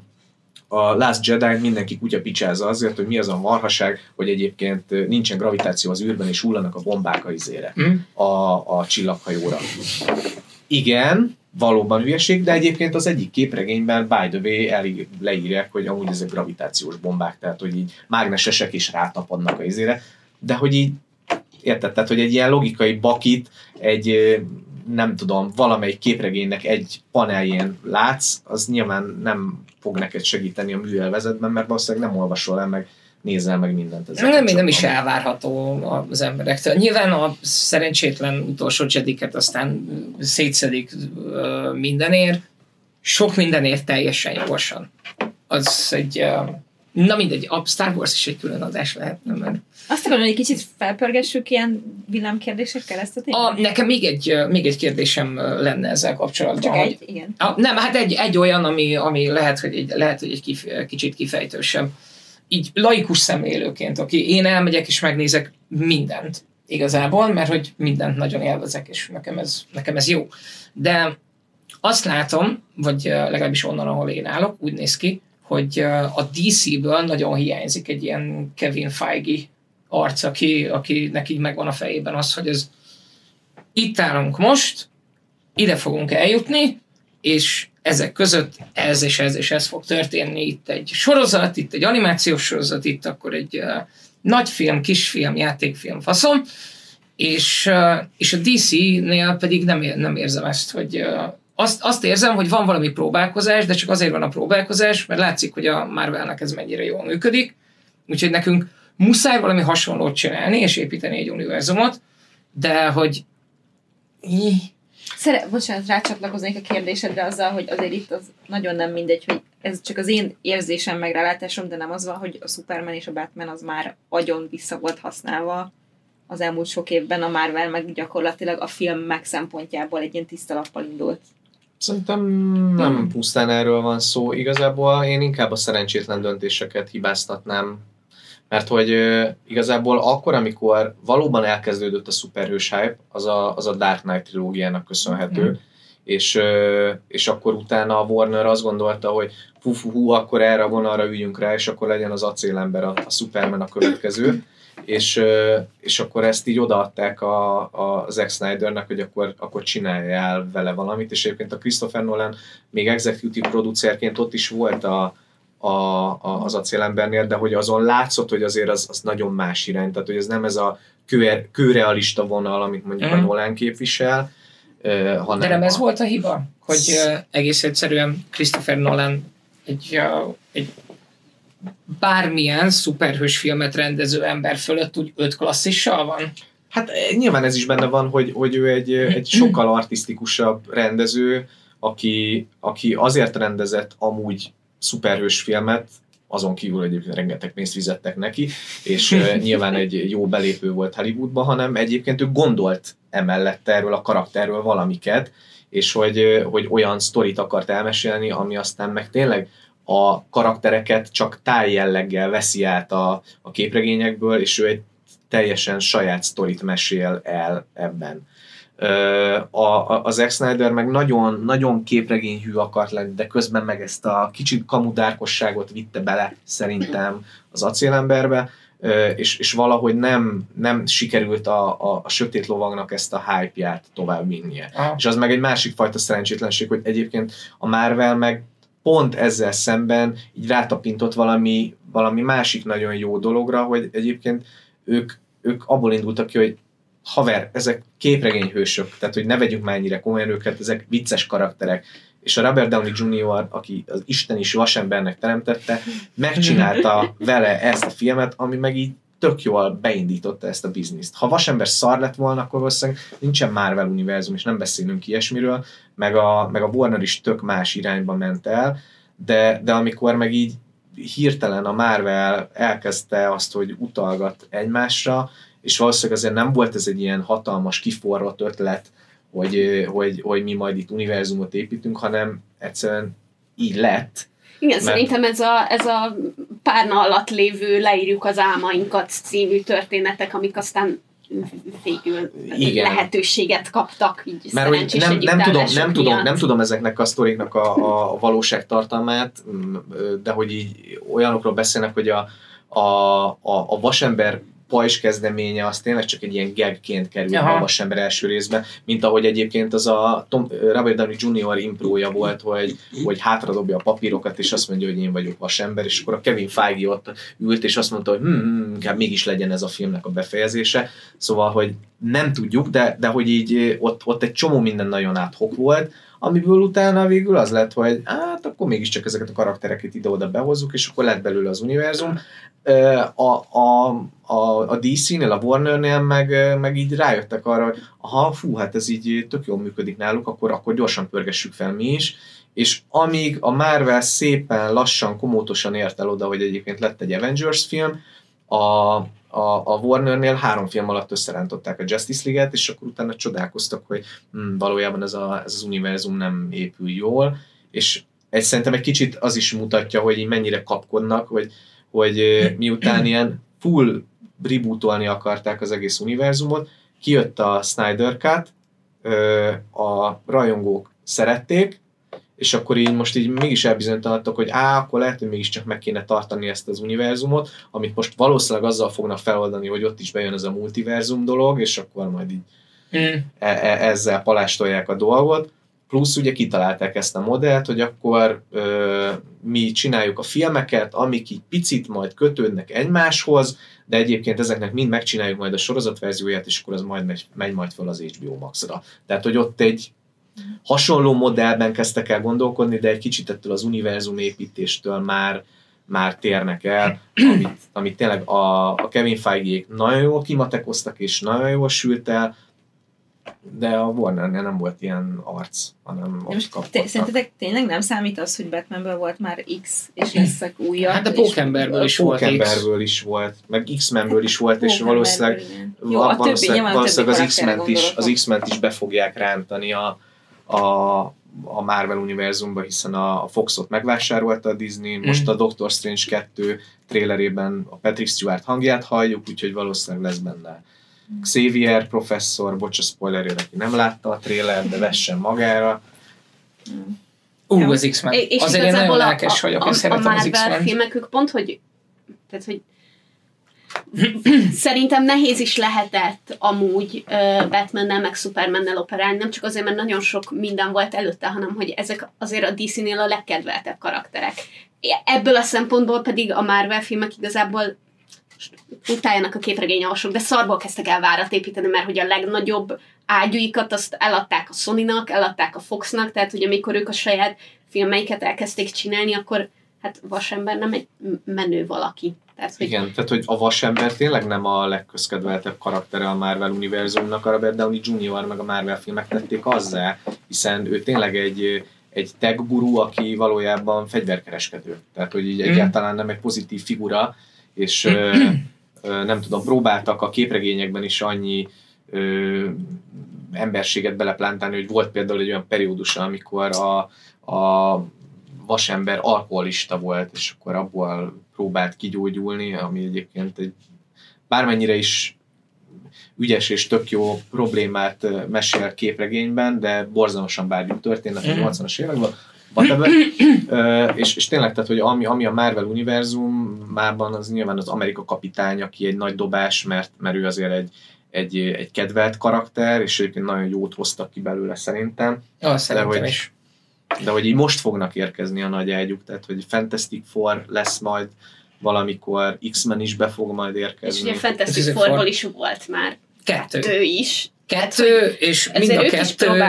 Speaker 3: a Last Jedi mindenki kutya picsázza azért, hogy mi az a marhaság, hogy egyébként nincsen gravitáció az űrben, és hullanak a bombák a izére,
Speaker 2: Hm?
Speaker 3: a, a csillaghajóra. Igen, valóban hülyeség, de egyébként az egyik képregényben by the way elég leírják, hogy amúgy ezek gravitációs bombák, tehát hogy így mágnesesek is rátapadnak a izére, de hogy így érted, tehát hogy egy ilyen logikai bakit egy nem tudom, valamelyik képregénynek egy paneljén látsz, az nyilván nem fog neked segíteni a műelvezetben, mert valószínűleg nem olvasol el, meg nézel meg mindent. ezzel
Speaker 2: Nem, nem is elvárható az emberektől. Nyilván a szerencsétlen utolsó Jediket aztán szétszedik mindenért, sok mindenért teljesen jogosan. Az egy, na mindegy, a Star Wars is egy külön adás lehetne, mert
Speaker 4: Azt akarom, hogy egy kicsit felpörgessük ilyen villámkérdésekkel ezt a témát?
Speaker 2: a, nekem még egy, még egy kérdésem lenne ezzel kapcsolatban.
Speaker 4: Csak
Speaker 2: hogy-
Speaker 4: egy, igen.
Speaker 2: A, nem, hát egy, egy olyan, ami, ami lehet, hogy egy, lehet, hogy egy kif, kicsit kifejtősebb. így laikus szemlélőként, aki én elmegyek és megnézek mindent igazából, mert hogy mindent nagyon élvezek, és nekem ez, nekem ez jó. De azt látom, vagy legalábbis onnan, ahol én állok, úgy néz ki, hogy a DC-ből nagyon hiányzik egy ilyen Kevin Feige arc, aki, akinek így megvan a fejében az, hogy ez itt állunk most, ide fogunk eljutni, és ezek között ez és ez és ez fog történni. Itt egy sorozat, itt egy animációs sorozat, itt akkor egy uh, nagyfilm, kisfilm, játékfilm, faszom, és, uh, és a DC-nél pedig nem, ér- nem érzem ezt, hogy uh, azt, azt érzem, hogy van valami próbálkozás, de csak azért van a próbálkozás, mert látszik, hogy a Marvelnek ez mennyire jól működik, úgyhogy nekünk muszáj valami hasonlót csinálni, és építeni egy univerzumot, de hogy
Speaker 4: Szere- bocsánat, rácsatlakoznék a kérdésedre azzal, hogy azért itt az nagyon nem mindegy, hogy ez csak az én érzésem meg rálátásom, de nem az van, hogy a Superman és a Batman az már agyon vissza volt használva az elmúlt sok évben, a Marvel meg gyakorlatilag a film meg szempontjából egy ilyen tiszta lappal indult.
Speaker 3: Szerintem nem pusztán erről van szó. Igazából én inkább a szerencsétlen döntéseket hibáztatnám. Mert hogy igazából akkor, amikor valóban elkezdődött a szuperhős hype, az a, az a Dark Knight trilógiának köszönhető.
Speaker 2: Mhm.
Speaker 3: Mm. És, és akkor utána a Warner azt gondolta, hogy fú, fú, hú, akkor erre a vonalra üljünk rá, és akkor legyen az acélember a, a Superman a következő. És, és akkor ezt így odaadták a, a Zack Snydernek, hogy akkor, akkor csinálja el vele valamit, és egyébként a Christopher Nolan még executive producerként ott is volt a, a, a, az acélembernél, de hogy azon látszott, hogy azért az, az nagyon más irány, tehát hogy ez nem ez a kő, kőrealista vonal, amit mondjuk
Speaker 2: Mhm.
Speaker 3: a Nolan képvisel, hanem
Speaker 2: De nem ez
Speaker 3: a-
Speaker 2: volt a hiba? Hogy egész egyszerűen Christopher Nolan egy, egy bármilyen szuperhős filmet rendező ember fölött úgy öt klasszissal van?
Speaker 3: Hát eh, nyilván ez is benne van, hogy, hogy ő egy, eh, egy sokkal artisztikusabb rendező, aki, aki azért rendezett amúgy szuperhős filmet, azon kívül egyébként rengeteg pénzt fizettek neki, és eh, nyilván egy jó belépő volt Hollywoodba, hanem egyébként ő gondolt emellett erről a karakterről valamiket, és hogy, hogy olyan sztorit akart elmesélni, ami aztán meg tényleg a karaktereket csak tájjelleggel veszi át a, a képregényekből, és ő egy teljesen saját sztorit mesél el ebben. A, a, az Zack Snyder meg nagyon, nagyon képregényhű akart lenni, de közben meg ezt a kicsit kamudárkosságot vitte bele szerintem az acélemberbe, és, és valahogy nem, nem sikerült a, a, a sötét lovagnak ezt a hype-ját tovább vinnie.
Speaker 2: Ah.
Speaker 3: És az meg egy másik fajta szerencsétlenség, hogy egyébként a Marvel meg pont ezzel szemben így rátapintott valami, valami másik nagyon jó dologra, hogy egyébként ők, ők abból indultak ki, hogy haver, ezek képregényhősök, tehát hogy ne vegyünk már ennyire komolyan őket, ezek vicces karakterek. És a Robert Downey Jr., aki az Isten is vasembernek teremtette, megcsinálta vele ezt a filmet, ami meg így tök jól beindította ezt a bizniszt. Ha vasember szar lett volna, akkor valószínűleg nincsen Marvel univerzum, és nem beszélünk ilyesmiről, meg a, meg a Warner is tök más irányba ment el, de, de amikor meg így hirtelen a Marvel elkezdte azt, hogy utalgat egymásra, és valószínűleg azért nem volt ez egy ilyen hatalmas, kiforrott ötlet, hogy, hogy, hogy mi majd itt univerzumot építünk, hanem egyszerűen így lett.
Speaker 1: Igen,
Speaker 3: Mert-
Speaker 1: szerintem ez a, ez a párna alatt lévő leírjuk az álmainkat című történetek, amik aztán végül
Speaker 3: Igen.
Speaker 1: lehetőséget kaptak, így
Speaker 3: Mert hogy nem, nem, tudom, nem, tudom, nem tudom ezeknek a sztoriknak a, a valóság tartalmát, mm, de hogy így olyanokról beszélnek, hogy a, a, a, a vasember pajzs kezdeménye az tényleg csak egy ilyen gagként kerül
Speaker 2: Aha.
Speaker 3: a vasember első részben, mint ahogy egyébként az a Tom, Robert Downey Jr. imprója volt, hogy, hogy hátradobja a papírokat, és azt mondja, hogy én vagyok vasember, és akkor a Kevin Feige ott ült, és azt mondta, hogy hm, inkább mégis legyen ez a filmnek a befejezése. Szóval, hogy nem tudjuk, de, de hogy így ott, ott egy csomó minden nagyon áthok volt, amiből utána végül az lett, hogy hát akkor mégiscsak ezeket a karaktereket ide-oda behozzuk, és akkor lett belőle az univerzum. A, a, a, a DC-nél, a Warner-nél meg, meg így rájöttek arra, hogy aha, fú, hát ez így tök jól működik náluk, akkor, akkor gyorsan pörgessük fel mi is, és amíg a Marvel szépen, lassan, komótosan ért el oda, hogy egyébként lett egy Avengers film, a, a, a Warnernél három film alatt összerántották a Justice League-et, és akkor utána csodálkoztak, hogy hm, valójában ez, a, ez az univerzum nem épül jól, és egy, szerintem egy kicsit az is mutatja, hogy így mennyire kapkodnak, hogy, hogy miután ilyen full rebootolni akarták az egész univerzumot, kijött a Snyder Cut, a rajongók szerették, és akkor így most így mégis elbizonytalanodtak, hogy á, akkor lehet, hogy mégiscsak meg kéne tartani ezt az univerzumot, amit most valószínűleg azzal fognak feloldani, hogy ott is bejön ez a multiverzum dolog, és akkor majd így
Speaker 2: Mm.
Speaker 3: e- e- ezzel palástolják a dolgot. Plusz ugye kitalálták ezt a modellt, hogy akkor ö, mi csináljuk a filmeket, amik így picit majd kötődnek egymáshoz, de egyébként ezeknek mind megcsináljuk majd a sorozatverzióját, és akkor az majd megy, megy majd fel az HBO Max-ra. Tehát, hogy ott egy hasonló modellben kezdtek el gondolkodni, de egy kicsit ettől az univerzum építéstől már, már térnek el, amit, amit tényleg a, a Kevin feige nagyon jól kimatekoztak, és nagyon jól sült el, de a Warnernél nem volt ilyen arc, hanem ott
Speaker 4: most
Speaker 3: kaptak.
Speaker 4: te, szerintetek tényleg nem számít az, hogy Batmanből volt már X, és leszek újabb?
Speaker 2: Hát a Pókemberből is volt X.
Speaker 3: Pókemberből is volt, meg X-Menből is volt, és valószínűleg.
Speaker 4: Jó, a
Speaker 3: valószínűleg,
Speaker 4: többi
Speaker 3: valószínűleg az X-ment is, az X-ment is be fogják rántani a, a, a Marvel univerzumba, hiszen a, Foxot megvásárolta a Disney, most
Speaker 2: Mhm.
Speaker 3: a Doctor Strange 2 trailerében a Patrick Stewart hangját halljuk, úgyhogy valószínűleg lesz benne Xavier professzor, bocs a spoilerért, aki nem látta a trailer, de vessen magára.
Speaker 2: Ú, az X-Men.
Speaker 1: És-
Speaker 2: Azért én nagyon lelkes vagyok, én
Speaker 1: a, a
Speaker 2: szeretem az X-Men.
Speaker 1: filmek, ők pont, hogy tehát, hogy szerintem nehéz is lehetett amúgy uh, Batmannel meg Supermannel operálni, nem csak azért, mert nagyon sok minden volt előtte, hanem hogy ezek azért a DC-nél a legkedveltebb karakterek. Ebből a szempontból pedig a Marvel filmek igazából utáljanak a képregényolvasók, de szarból kezdtek el várat építeni, mert hogy a legnagyobb ágyúikat azt eladták a Sony-nak, eladták a Foxnak, tehát hogy amikor ők a saját filmeiket elkezdték csinálni, akkor hát Vasember nem egy menő valaki. Tehát, hogy
Speaker 3: Igen, tehát hogy a Vasember tényleg nem a legközkedveltebb karaktere a Marvel univerzumnak, a Robert Downey Jr. meg a Marvel filmek tették azzá, hiszen ő tényleg egy, egy tech guru, aki valójában fegyverkereskedő. Tehát, hogy így
Speaker 2: Mm.
Speaker 3: egyáltalán nem egy pozitív figura, és ö, ö, nem tudom, próbáltak a képregényekben is annyi ö, emberséget beleplántálni, hogy volt például egy olyan periódus, amikor a, a vasember alkoholista volt, és akkor abból próbált kigyógyulni, ami egyébként egy bármennyire is ügyes és tök jó problémát mesél képregényben, de borzalmasan bárgyú történet a
Speaker 2: Mhm.
Speaker 3: 80-as években, whatever. Ö, és, és tényleg, tehát, hogy ami, ami a Marvel univerzumában, az nyilván az Amerika kapitány, aki egy nagy dobás, mert, mert ő azért egy, egy, egy kedvelt karakter, és egyébként nagyon jót hoztak ki belőle szerintem
Speaker 2: Ah, szerintem
Speaker 3: hogy-
Speaker 2: is.
Speaker 3: de hogy így most fognak érkezni a nagy ágyuk, tehát hogy Fantastic Four lesz majd valamikor, X-Men is be fog majd
Speaker 1: és
Speaker 3: érkezni.
Speaker 1: ugye Fantastic Fourból is volt már
Speaker 2: Kettő.
Speaker 1: kettő is.
Speaker 2: Kettő, és mind a kettő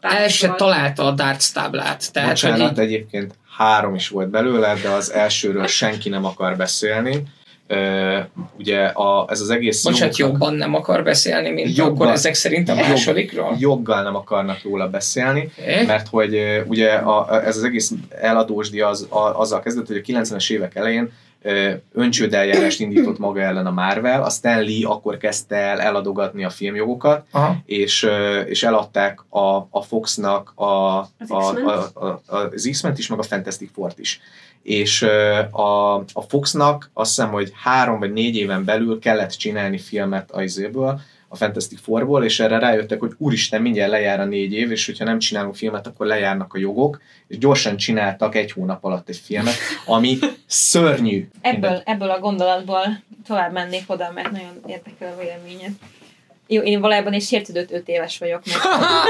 Speaker 2: el se találta a darts táblát. Tehát,
Speaker 3: Bocsánat,
Speaker 2: így,
Speaker 3: egyébként három is volt belőle, de az elsőről senki nem akar beszélni. Ö, ugye a, ez az egész
Speaker 2: bocsánat,
Speaker 3: jogoknak-
Speaker 2: jobban nem akar beszélni, mint
Speaker 3: Jobban.
Speaker 2: akkor ezek szerint a másodikról.
Speaker 3: joggal nem akarnak róla beszélni,
Speaker 2: Eh?
Speaker 3: mert hogy ugye a, ez az egész eladósdi az, a, azzal kezdett, hogy a 90-es évek elején öncsődeljárást indított maga ellen a Marvel, a Stan Lee akkor kezdte el eladogatni a filmjogokat,
Speaker 2: Aha.
Speaker 3: és, és eladták a, a Foxnak a, a,
Speaker 1: X-Men-t?
Speaker 3: a, a, a, az X-Men-t is, meg a Fantastic Four-t is. És a, a Foxnak azt hiszem, hogy három vagy négy éven belül kellett csinálni filmet a izéből, a Fantastic Fourból, és erre rájöttek, hogy úristen, mindjárt lejár a négy év, és hogyha nem csinálunk filmet, akkor lejárnak a jogok, és gyorsan csináltak egy hónap alatt egy filmet, ami szörnyű.
Speaker 4: Ebből, ebből a gondolatból tovább mennék oda, mert nagyon érdekel a véleményed. Jó, én valójában egy sértődött öt éves vagyok, mert,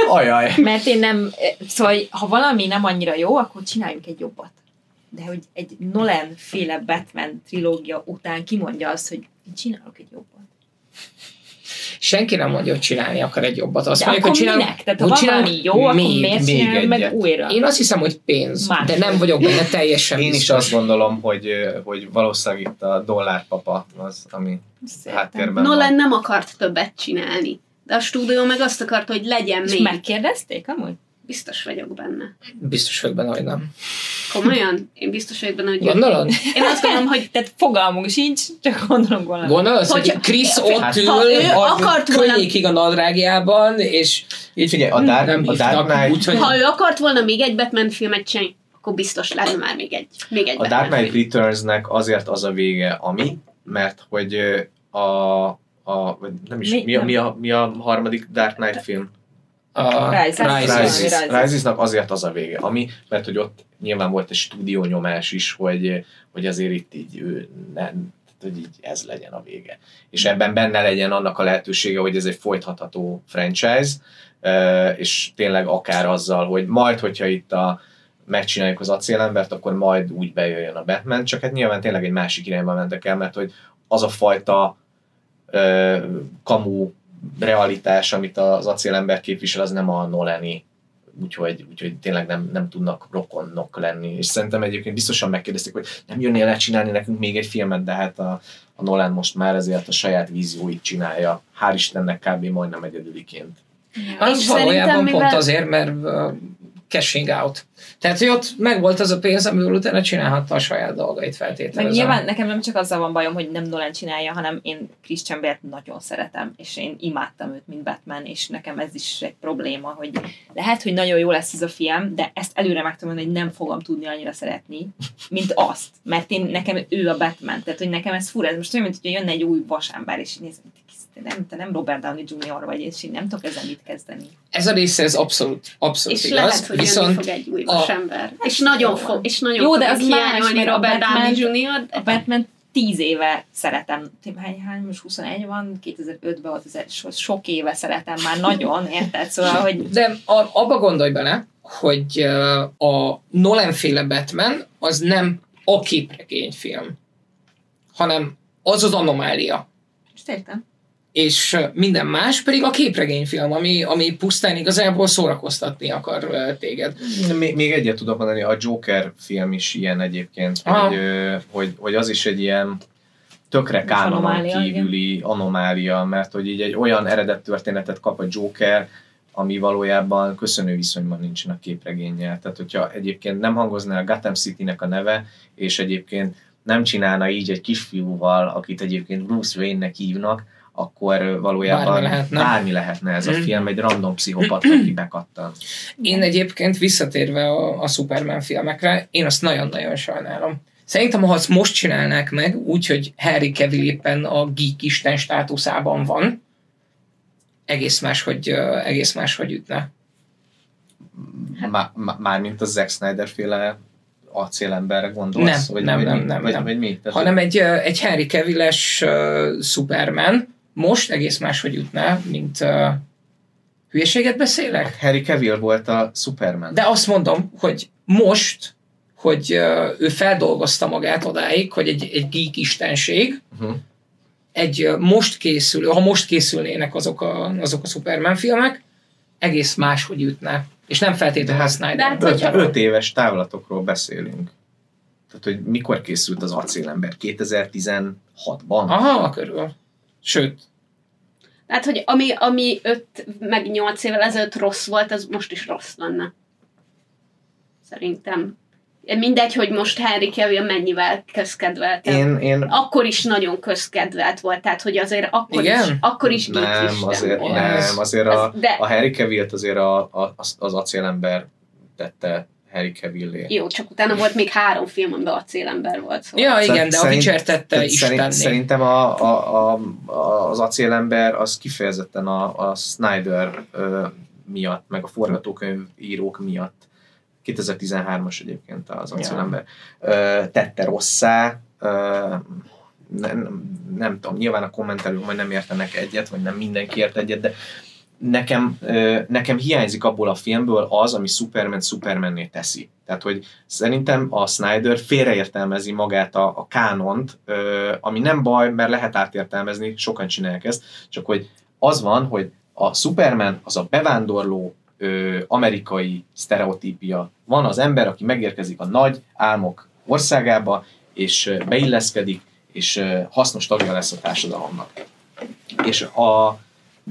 Speaker 3: Ajaj.
Speaker 4: mert én nem, szóval ha valami nem annyira jó, akkor csináljunk egy jobbat. De hogy egy Nolan féle Batman trilógia után kimondja azt, hogy én csinálok egy jobbat.
Speaker 2: Senki nem mondja, hogy csinálni akar egy jobbat. Azt
Speaker 4: De
Speaker 2: mondják,
Speaker 4: akkor
Speaker 2: hogy csinálunk,
Speaker 4: minek? Tehát ha
Speaker 2: hogy
Speaker 4: van
Speaker 2: csinálunk
Speaker 4: valami jó, akkor
Speaker 2: még-
Speaker 4: miért
Speaker 3: még
Speaker 4: csináljuk meg újra?
Speaker 2: Én azt hiszem, hogy pénz,
Speaker 4: Más.
Speaker 2: de nem vagyok benne teljesen
Speaker 3: Én is
Speaker 2: biztos.
Speaker 3: azt gondolom, hogy, hogy valószínűleg itt a dollárpapa az, ami
Speaker 4: Szerintem.
Speaker 3: háttérben
Speaker 1: Nolan
Speaker 3: van.
Speaker 1: nem akart többet csinálni. De a stúdió meg azt akarta, hogy legyen
Speaker 4: És
Speaker 1: még.
Speaker 4: megkérdezték amúgy?
Speaker 1: Biztos vagyok benne.
Speaker 2: Biztos vagyok benne, hogy nem.
Speaker 1: Komolyan? Én biztos vagyok benne, hogy...
Speaker 2: Gondolod?
Speaker 1: Én azt gondolom, hogy
Speaker 4: Tehát fogalmunk sincs, csak gondolunk valamit.
Speaker 2: Gondolod, hogy
Speaker 1: Hogyha-
Speaker 2: Krisz
Speaker 3: Hát,
Speaker 2: ott ül,
Speaker 1: ha ő
Speaker 2: a
Speaker 1: akart volna-
Speaker 2: könnyékig a nadrágjában, és így
Speaker 3: Figyelj, a Dark-
Speaker 2: nem
Speaker 3: a Dark
Speaker 2: hívnak,
Speaker 3: Knight-
Speaker 2: úgyhogy
Speaker 1: ha ő akart volna még egy Batman filmet csinálni, akkor biztos lenne már még egy, még egy
Speaker 3: A Dark Knight. Returns-nek azért az a vége, ami, mert hogy a, a nem is,
Speaker 4: Mi-
Speaker 3: mi, a, mi, a, mi a harmadik Dark Knight film?
Speaker 2: A
Speaker 4: Rises.
Speaker 2: Rises.
Speaker 3: Rises.
Speaker 4: Rises.
Speaker 3: Risesnak azért az a vége, ami, mert hogy ott nyilván volt egy stúdiónyomás is, hogy, hogy azért itt így ő nem, hogy így ez legyen a vége. És ebben benne legyen annak a lehetősége, hogy ez egy folytatható franchise, és tényleg akár azzal, hogy majd, hogyha itt a megcsináljuk az acélembert, akkor majd úgy bejöjjön a Batman, csak hát nyilván tényleg egy másik irányba mentek el, mert hogy az a fajta ö, kamu realitás, amit az acélember képvisel, az nem a Nolani, úgyhogy, úgyhogy tényleg nem, nem tudnak rokonok lenni. És szerintem egyébként biztosan megkérdezték, hogy nem jönnél el csinálni nekünk még egy filmet, de hát a, a Nolan most már ezért a saját vízióit csinálja. Hál' Istennek kb. majdnem egyedüliként.
Speaker 2: Az
Speaker 1: És
Speaker 2: valójában
Speaker 1: szerintem,
Speaker 2: pont
Speaker 1: mivel-
Speaker 2: azért, mert cashing out. Tehát, hogy ott megvolt az a pénz, amiből utána csinálhatta a saját dolgait
Speaker 4: Meg
Speaker 2: feltételezem.
Speaker 4: nyilván nekem nem csak azzal van bajom, hogy nem Nolan csinálja, hanem én Christian Bale-t nagyon szeretem, és én imádtam őt, mint Batman, és nekem ez is egy probléma, hogy lehet, hogy nagyon jó lesz ez a film, de ezt előre meg tudom hogy nem fogom tudni annyira szeretni, mint azt, mert én, nekem ő a Batman, tehát hogy nekem ez fura, ez most olyan, mint hogy jönne egy új vasember, és nézem, te nem, te nem Robert Downey Jr. vagy, és én nem tudok ezzel mit kezdeni.
Speaker 2: Ez a része, ez abszolút, abszolút
Speaker 1: És
Speaker 2: igaz.
Speaker 1: lehet, hogy
Speaker 2: viszont
Speaker 1: fog egy új
Speaker 2: a-
Speaker 1: vasember. És nagyon fog, és nagyon
Speaker 4: Jó,
Speaker 1: fog
Speaker 4: de az más, mert a
Speaker 1: Robert Downey Jr.
Speaker 4: A Batman tíz éve szeretem, hány, hány, most 21 van, 2005-ben volt, az egy, so, sok éve szeretem már nagyon, érted? Szóval, hogy
Speaker 2: De a, abba gondolj bele, hogy a Nolan féle Batman az nem a képregényfilm, hanem az az anomália.
Speaker 4: most értem.
Speaker 2: És minden más pedig a képregényfilm, ami, ami pusztán igazából szórakoztatni akar téged.
Speaker 3: Még, még egyet tudok mondani, a Joker film is ilyen egyébként,
Speaker 2: Aha.
Speaker 3: hogy, hogy, hogy az is egy ilyen tökre kánonon
Speaker 4: anomália,
Speaker 3: kívüli anomália, mert hogy így egy olyan eredet történetet kap a Joker, ami valójában köszönő viszonyban nincsen a képregénnyel. Tehát, hogyha egyébként nem hangozná a Gotham City-nek a neve, és egyébként nem csinálna így egy kisfiúval, akit egyébként Bruce Wayne-nek hívnak, akkor valójában
Speaker 2: Bármi lehetne.
Speaker 3: bármi lehetne ez a
Speaker 2: Mhm.
Speaker 3: film, egy random pszichopat, aki bekattan.
Speaker 2: Én egyébként visszatérve a, a Superman filmekre, én azt nagyon-nagyon sajnálom. Szerintem, ha azt most csinálnák meg, úgy, hogy Harry Cavill éppen a geek isten státuszában van, egész más, hogy, uh, egész más, hogy ütne.
Speaker 3: Má- má- Mármint a Zack Snyder féle acélemberre gondolsz?
Speaker 2: Nem,
Speaker 3: vagy,
Speaker 2: nem,
Speaker 3: vagy,
Speaker 2: nem, nem,
Speaker 3: vagy,
Speaker 2: nem.
Speaker 3: vagy mi? Tehát,
Speaker 2: hanem egy, egy Henry Cavill-es uh, Superman most egész máshogy jutná, mint uh, hülyeséget beszélek?
Speaker 3: Harry Cavill volt a Superman.
Speaker 2: De azt mondom, hogy most, hogy uh, ő feldolgozta magát odáig, hogy egy, egy geek istenség,
Speaker 3: Uh-huh.
Speaker 2: egy ö, most készülő, ha most készülnének azok a, azok a Superman filmek, egész máshogy ütne. És nem feltétlenül a
Speaker 3: hát-
Speaker 2: Snyder.
Speaker 1: de hát,
Speaker 3: Öt,
Speaker 1: hogyha-
Speaker 3: öt éves távlatokról beszélünk. Tehát, hogy mikor készült az acélember? 2016-ban?
Speaker 2: Aha, körül. Sőt,
Speaker 1: Tehát, hogy ami, ami 5 meg 8 évvel ezelőtt rossz volt, az most is rossz lenne. Szerintem. Mindegy, hogy most Henry Cavill mennyivel közkedvelt.
Speaker 3: Én, én
Speaker 1: Akkor is nagyon közkedvelt volt, tehát hogy azért akkor
Speaker 2: Igen?
Speaker 1: is, akkor is
Speaker 3: nem, azért,
Speaker 1: volt.
Speaker 3: nem, azért a,
Speaker 1: de-
Speaker 3: a Harry Cavill-t azért a, a, az, az acélember tette Harry Cavill-é.
Speaker 1: Jó, csak utána volt még három film, amiben a célember volt. Szóval.
Speaker 2: ja igen,
Speaker 3: Szerint-
Speaker 2: de a Witcher tette
Speaker 3: tehát szerint. Szerintem a, a, a, az acélember az kifejezetten a, a Snyder ö, miatt, meg a forgatókönyv írók miatt 2013-as egyébként az
Speaker 2: Ja.
Speaker 3: acélember ö, tette rosszá, ö, nem, nem tudom, nyilván a kommentelők majd nem értenek egyet, vagy nem mindenki ért egyet, de nekem, nekem hiányzik abból a filmből az, ami Superman Supermanné teszi. Tehát, hogy szerintem a Snyder félreértelmezi magát a, a kánont, ami nem baj, mert lehet átértelmezni, sokan csinálják ezt, csak hogy az van, hogy a Superman az a bevándorló ö, amerikai sztereotípia. Van az ember, aki megérkezik a nagy álmok országába, és beilleszkedik, és hasznos tagja lesz a társadalomnak. És a,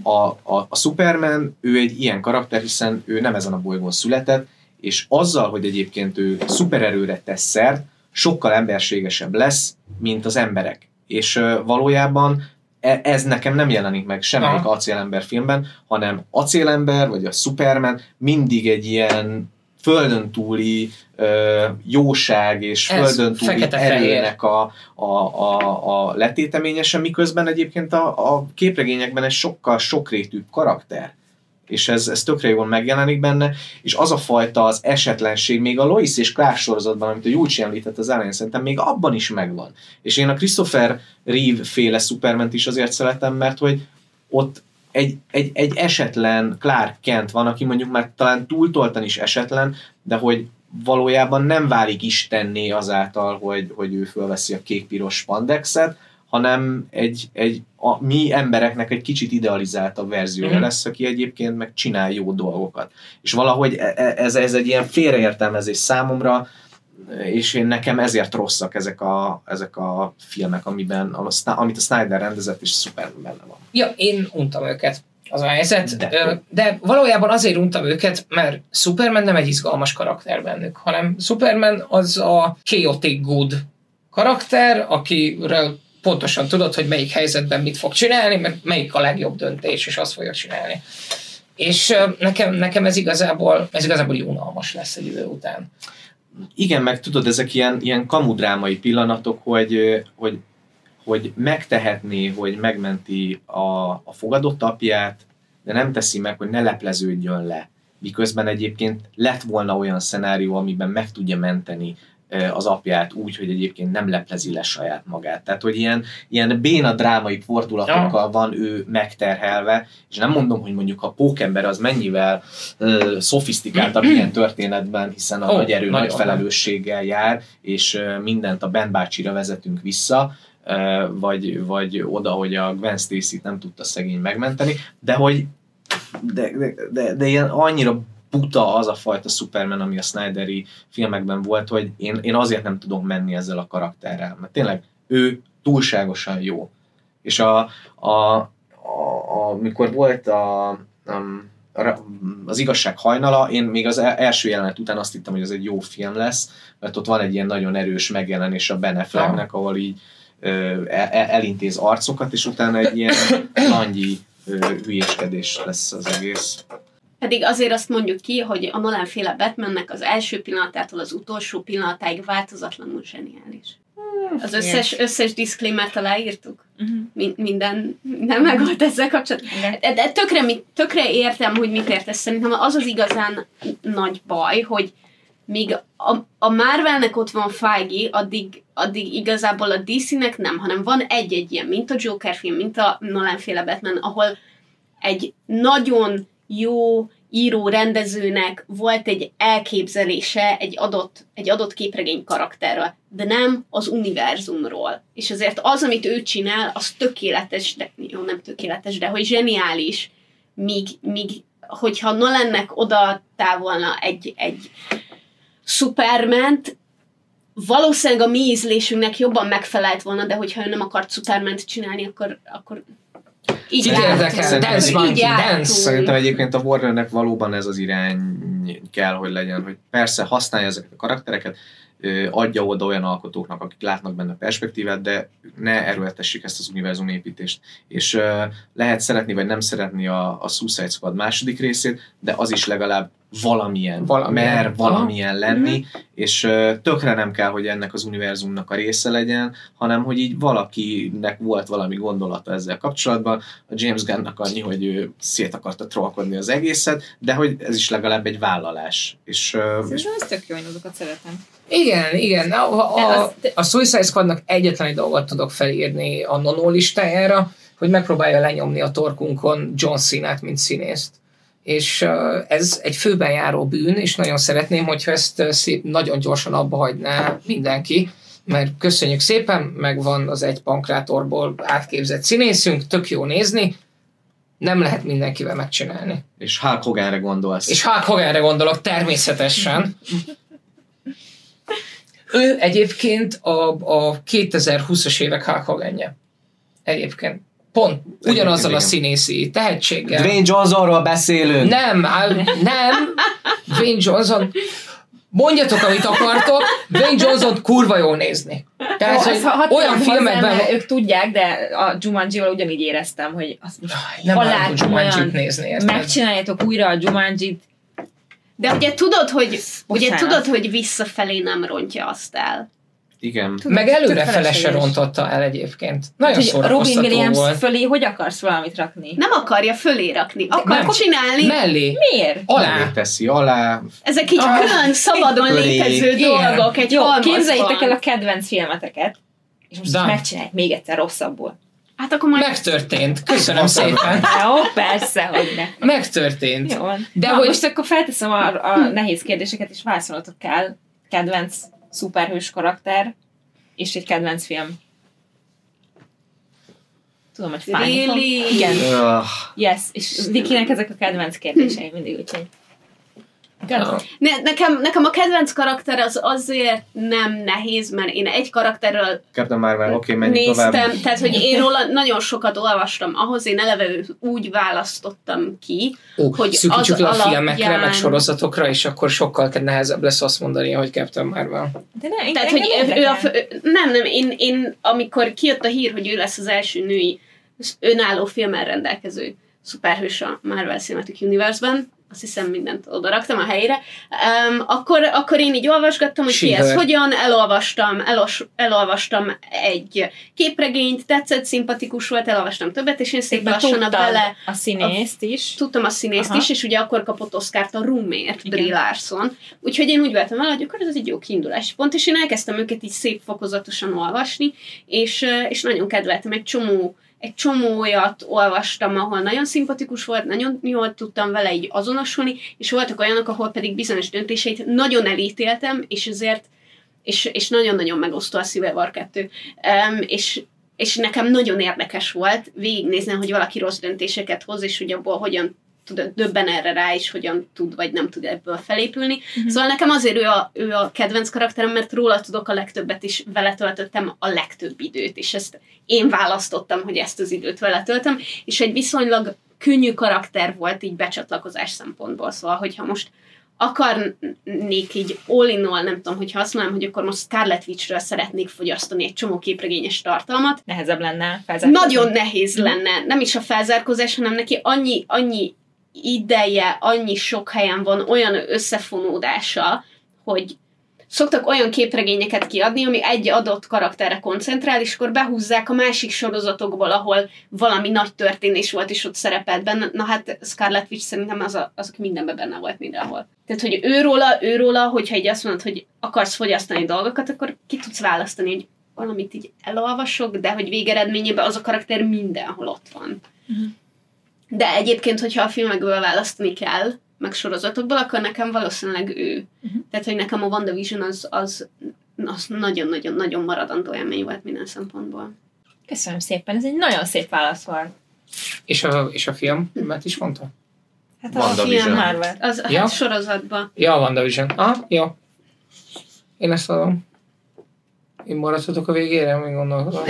Speaker 3: a, a, a Superman, ő egy ilyen karakter, hiszen ő nem ezen a bolygón született, és azzal, hogy egyébként ő szupererőre tesz szert, sokkal emberségesebb lesz, mint az emberek. És ö, valójában e- ez nekem nem jelenik meg semmelyik acélember filmben, hanem acélember, vagy a Superman mindig egy ilyen földön túli ö, jóság és
Speaker 2: Ez
Speaker 3: földön túli erőnek a, a, a, a letéteményese, miközben egyébként a, a képregényekben egy sokkal sokrétűbb karakter és ez, ez tökre jól megjelenik benne, és az a fajta az esetlenség, még a Lois és Clark sorozatban, amit a Júcsi említett az elején, szerintem még abban is megvan. És én a Christopher Reeve féle Superment is azért szeretem, mert hogy ott egy, egy, egy esetlen Clark Kent van, aki mondjuk már talán túltoltan is esetlen, de hogy valójában nem válik istenné azáltal, hogy, hogy ő fölveszi a kék-piros spandexet, hanem egy, egy a mi embereknek egy kicsit idealizáltabb verziója
Speaker 2: Mhm.
Speaker 3: lesz, aki egyébként meg csinál jó dolgokat. És valahogy e- e- ez, ez egy ilyen félreértelmezés számomra, és én nekem ezért rosszak ezek a, ezek a filmek, amiben, a, amit a Snyder rendezett, és szuper benne van.
Speaker 2: Ja, én untam őket. Az a helyzet.
Speaker 3: De.
Speaker 2: De. valójában azért untam őket, mert Superman nem egy izgalmas karakter bennük, hanem Superman az a chaotic good karakter, akiről pontosan tudod, hogy melyik helyzetben mit fog csinálni, mert melyik a legjobb döntés, és azt fogja csinálni. És nekem, nekem ez igazából, ez igazából unalmas lesz egy idő után.
Speaker 3: Igen, meg tudod, ezek ilyen, ilyen kamudrámai pillanatok, hogy, hogy, hogy megtehetné, hogy megmenti a, a fogadott apját, de nem teszi meg, hogy ne lepleződjön le. Miközben egyébként lett volna olyan szenárió, amiben meg tudja menteni az apját úgy, hogy egyébként nem leplezi le saját magát. Tehát, hogy ilyen, ilyen béna drámai fordulatokkal van ő megterhelve, és nem mondom, hogy mondjuk a pókember az mennyivel ö, szofisztikáltabb ilyen történetben, hiszen a
Speaker 2: Ó,
Speaker 3: nagy erő nagy
Speaker 2: nagyon.
Speaker 3: felelősséggel jár, és ö, mindent a Ben bácsira vezetünk vissza, ö, vagy, vagy oda, hogy a Gwen Stacy-t nem tudta szegény megmenteni, de hogy de, de, de, de ilyen annyira buta az a fajta Superman, ami a Snyderi filmekben volt, hogy én, én azért nem tudok menni ezzel a karakterrel, mert tényleg ő túlságosan jó. És a, a, a, a amikor volt a, um, a, az igazság hajnala, én még az el- első jelenet után azt hittem, hogy ez egy jó film lesz, mert ott van egy ilyen nagyon erős megjelenés a Ben Afflecknek, ahol így el, el- elintéz arcokat, és utána egy ilyen langyi hülyéskedés lesz az egész.
Speaker 1: Pedig azért azt mondjuk ki, hogy a Nolan féle Batmannek az első pillanatától az utolsó pillanatáig változatlanul zseniális. Az összes, összes disclaimer-t aláírtuk?
Speaker 4: Mhm.
Speaker 1: Min- minden, minden megvolt ezzel kapcsolatban? De, de tökre, tökre értem, hogy mit értesz. Szerintem az az igazán nagy baj, hogy míg a, a Marvelnek ott van Feige, addig, addig igazából a DC-nek nem, hanem van egy-egy ilyen, mint a Joker film, mint a Nolan féle Batman, ahol egy nagyon jó író rendezőnek volt egy elképzelése egy adott, egy adott képregény karakterről, de nem az univerzumról. És azért az, amit ő csinál, az tökéletes, de jó, nem tökéletes, de hogy zseniális, míg, míg hogyha Nolannek odaadtál volna egy, egy Superment, valószínűleg a mi ízlésünknek jobban megfelelt volna, de hogyha ő nem akart Superment csinálni, akkor, akkor így
Speaker 2: Kit érdekel?
Speaker 3: Szerintem
Speaker 2: Dance Monkey, dance!
Speaker 3: Szerintem egyébként a Warnernek valóban ez az irány kell, hogy legyen, hogy persze használja ezeket a karaktereket, adja oda olyan alkotóknak, akik látnak benne perspektívát, de ne erőltessék ezt az univerzum építést. És ö, lehet szeretni vagy nem szeretni a, a Suicide Squad második részét, de az is legalább valamilyen,
Speaker 2: Valamilyen.
Speaker 3: mer valamilyen lenni, és ö, tökre nem kell, hogy ennek az univerzumnak a része legyen, hanem hogy így valakinek volt valami gondolata ezzel kapcsolatban, a James Gunnnak annyi, hogy ő szét akarta trollkodni az egészet, de hogy ez is legalább egy vállalás. És, ö, és
Speaker 4: ez tök jó, én azokat szeretem.
Speaker 2: Igen, igen. A, a, a Suicide Squadnak egyetlen egy dolgot tudok felírni a nonó listájára, hogy megpróbálja lenyomni a torkunkon John Cena-t, mint színészt. És ez egy főben járó bűn, és nagyon szeretném, hogyha ezt szép, nagyon gyorsan abba hagyná mindenki, mert köszönjük szépen, megvan az egy pankrátorból átképzett színészünk, tök jó nézni, nem lehet mindenkivel megcsinálni.
Speaker 3: és Hulk Hoganre gondolsz.
Speaker 2: És Hulk Hoganre gondolok természetesen. Ő egyébként a, a 2020-as évek Hulk Hoganje. Egyébként. Pont ugyanazzal a
Speaker 3: igen.
Speaker 2: színészi tehetséggel.
Speaker 3: Dwayne Johnsonról beszélünk.
Speaker 2: Nem, áll, nem. Dwayne Johnson. Mondjatok, amit akartok. Dwayne Johnson kurva jó nézni. Tehát,
Speaker 4: Jó,
Speaker 2: hogy olyan filmekben...
Speaker 4: ők tudják, de a Jumanji-val ugyanígy éreztem, hogy azt most
Speaker 2: Nem Jumanji-t
Speaker 4: komolyan
Speaker 2: nézni. érted?
Speaker 4: megcsináljátok újra a Jumanji-t,
Speaker 1: De ugye tudod, hogy, ugye
Speaker 4: Bocsánat.
Speaker 1: tudod, hogy visszafelé nem rontja azt el.
Speaker 3: Igen.
Speaker 4: Tudom,
Speaker 2: Meg előre fele se rontotta el egyébként. Nagyon
Speaker 4: hogy Robin Williams
Speaker 2: volt.
Speaker 4: fölé hogy akarsz valamit rakni?
Speaker 1: Nem akarja fölé rakni. Akar
Speaker 2: nem.
Speaker 1: csinálni.
Speaker 2: Mellé,
Speaker 4: Miért?
Speaker 2: alá.
Speaker 3: Mellé teszi alá.
Speaker 1: Ezek így
Speaker 2: Ah.
Speaker 1: külön szabadon
Speaker 3: Köré.
Speaker 1: létező
Speaker 2: Igen.
Speaker 1: dolgok. Egy
Speaker 4: Jó, képzeljétek el a kedvenc filmeteket, és most megcsinálják még egyszer rosszabbul.
Speaker 1: Hát akkor majd...
Speaker 2: Megtörtént. Köszönöm szépen.
Speaker 4: Jó, persze, hogy ne.
Speaker 2: Megtörtént.
Speaker 4: Jó van.
Speaker 2: De
Speaker 4: Na,
Speaker 2: hogy-
Speaker 4: most akkor felteszem a, a nehéz kérdéseket, és válaszolnotok kell. Kedvenc szuperhős karakter, és egy kedvenc film. Tudom, hogy fájni fog.
Speaker 1: Really?
Speaker 4: Igen, yes. És Vikinek ezek a kedvenc kérdései mindig, úgyhogy...
Speaker 1: Ne, nekem, nekem a kedvenc karakter az azért nem nehéz, mert én egy karakterről
Speaker 3: Captain Marvel, oké, okay, menjünk
Speaker 1: néztem,
Speaker 3: tovább.
Speaker 1: tehát hogy én róla nagyon sokat olvastam, ahhoz én eleve úgy választottam ki,
Speaker 2: Ó,
Speaker 1: hogy az
Speaker 2: le a
Speaker 1: alapján-
Speaker 2: filmekre, meg sorozatokra, és akkor sokkal nehezebb lesz azt mondani, hogy Captain Marvel.
Speaker 4: De ne,
Speaker 1: Tehát, hogy ő, ő a, nem, nem, én, én, amikor kijött a hír, hogy ő lesz az első női önálló filmmel rendelkező szuperhős a Marvel Cinematic Universe-ben, azt hiszem mindent oda raktam a helyére, um, akkor, akkor én így olvasgattam, hogy ki ez hogyan, elolvastam, elos, elolvastam egy képregényt, tetszett, szimpatikus volt, elolvastam többet, és én szép
Speaker 4: Szépen
Speaker 1: lassan a bele
Speaker 4: a színészt is.
Speaker 1: tudtam a színészt
Speaker 4: Aha.
Speaker 1: is, és ugye akkor kapott Oscárt a
Speaker 4: Igen.
Speaker 1: Brie Larson. Úgyhogy én úgy voltam vele, hogy akkor ez egy jó kiindulási pont, és én elkezdtem őket így szép fokozatosan olvasni, és, és nagyon kedveltem egy csomó egy csomó olyat olvastam, ahol nagyon szimpatikus volt, nagyon jól tudtam vele így azonosulni, és voltak olyanok, ahol pedig bizonyos döntéseit nagyon elítéltem, és ezért és, és nagyon-nagyon megosztó a Civil War 2. Um, és, és nekem nagyon érdekes volt végignézni, hogy valaki rossz döntéseket hoz, és hogy abból hogyan tud, döbben erre rá, és hogyan tud, vagy nem tud ebből felépülni. Uh-huh. Szóval nekem azért ő a, ő a kedvenc karakterem, mert róla tudok a legtöbbet, és vele töltöttem a legtöbb időt, és ezt én választottam, hogy ezt az időt vele töltöm, és egy viszonylag könnyű karakter volt így becsatlakozás szempontból. Szóval, hogyha most akarnék így all in all, nem tudom, hogyha azt mondanám, hogy akkor most Scarlet Witchről szeretnék fogyasztani egy csomó képregényes tartalmat,
Speaker 4: Nehezebb lenne felzárkózni.
Speaker 1: nagyon nehéz lenne, nem is a felzárkózás, hanem neki annyi, annyi ideje, annyi sok helyen van olyan összefonódása, hogy szoktak olyan képregényeket kiadni, ami egy adott karakterre koncentrál, és akkor behúzzák a másik sorozatokból, ahol valami nagy történés volt, és ott szerepelt benne. Na hát Scarlet Witch szerintem az a, azok mindenben benne volt mindenhol. Tehát, hogy őróla, őróla, hogyha így azt mondod, hogy akarsz fogyasztani dolgokat, akkor ki tudsz választani, hogy valamit így elolvasok, de hogy végeredményében az a karakter mindenhol ott van.
Speaker 4: Mhm.
Speaker 1: De egyébként, hogyha a filmekből választani kell, meg sorozatokból, akkor nekem valószínűleg ő.
Speaker 4: Mhm.
Speaker 1: Tehát, hogy nekem a WandaVision az, az, az nagyon-nagyon-nagyon maradandó élmény volt minden szempontból.
Speaker 4: Köszönöm szépen, ez egy nagyon szép válasz volt.
Speaker 2: És a, és a film, mert is mondta?
Speaker 4: Hát
Speaker 3: WandaVision.
Speaker 4: film Marvel.
Speaker 1: Az
Speaker 2: Ja.
Speaker 1: hát sorozatban.
Speaker 2: Ja, a WandaVision. Ah, jó. Én ezt adom. Én maradhatok a végére, még gondolkodom.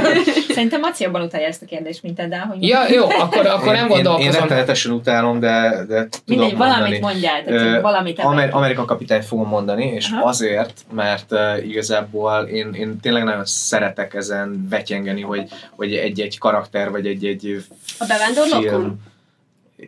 Speaker 4: Szerintem Maci jobban utálja ezt a kérdést, mint te, de hogy
Speaker 2: Ja, jó, akkor, akkor nem
Speaker 3: én, én, én
Speaker 2: gondolkozom.
Speaker 3: rettenetesen utálom, de, de tudom
Speaker 4: mindegy, valamit
Speaker 3: mondani.
Speaker 4: mondjál, tehát valamit
Speaker 3: Amer-. Amerika kapitányt fogom mondani, és
Speaker 4: Aha.
Speaker 3: azért, mert uh, igazából én, én tényleg nagyon szeretek ezen vetyengeni, hogy, hogy egy-egy karakter, vagy egy-egy
Speaker 1: A bevándorlókon?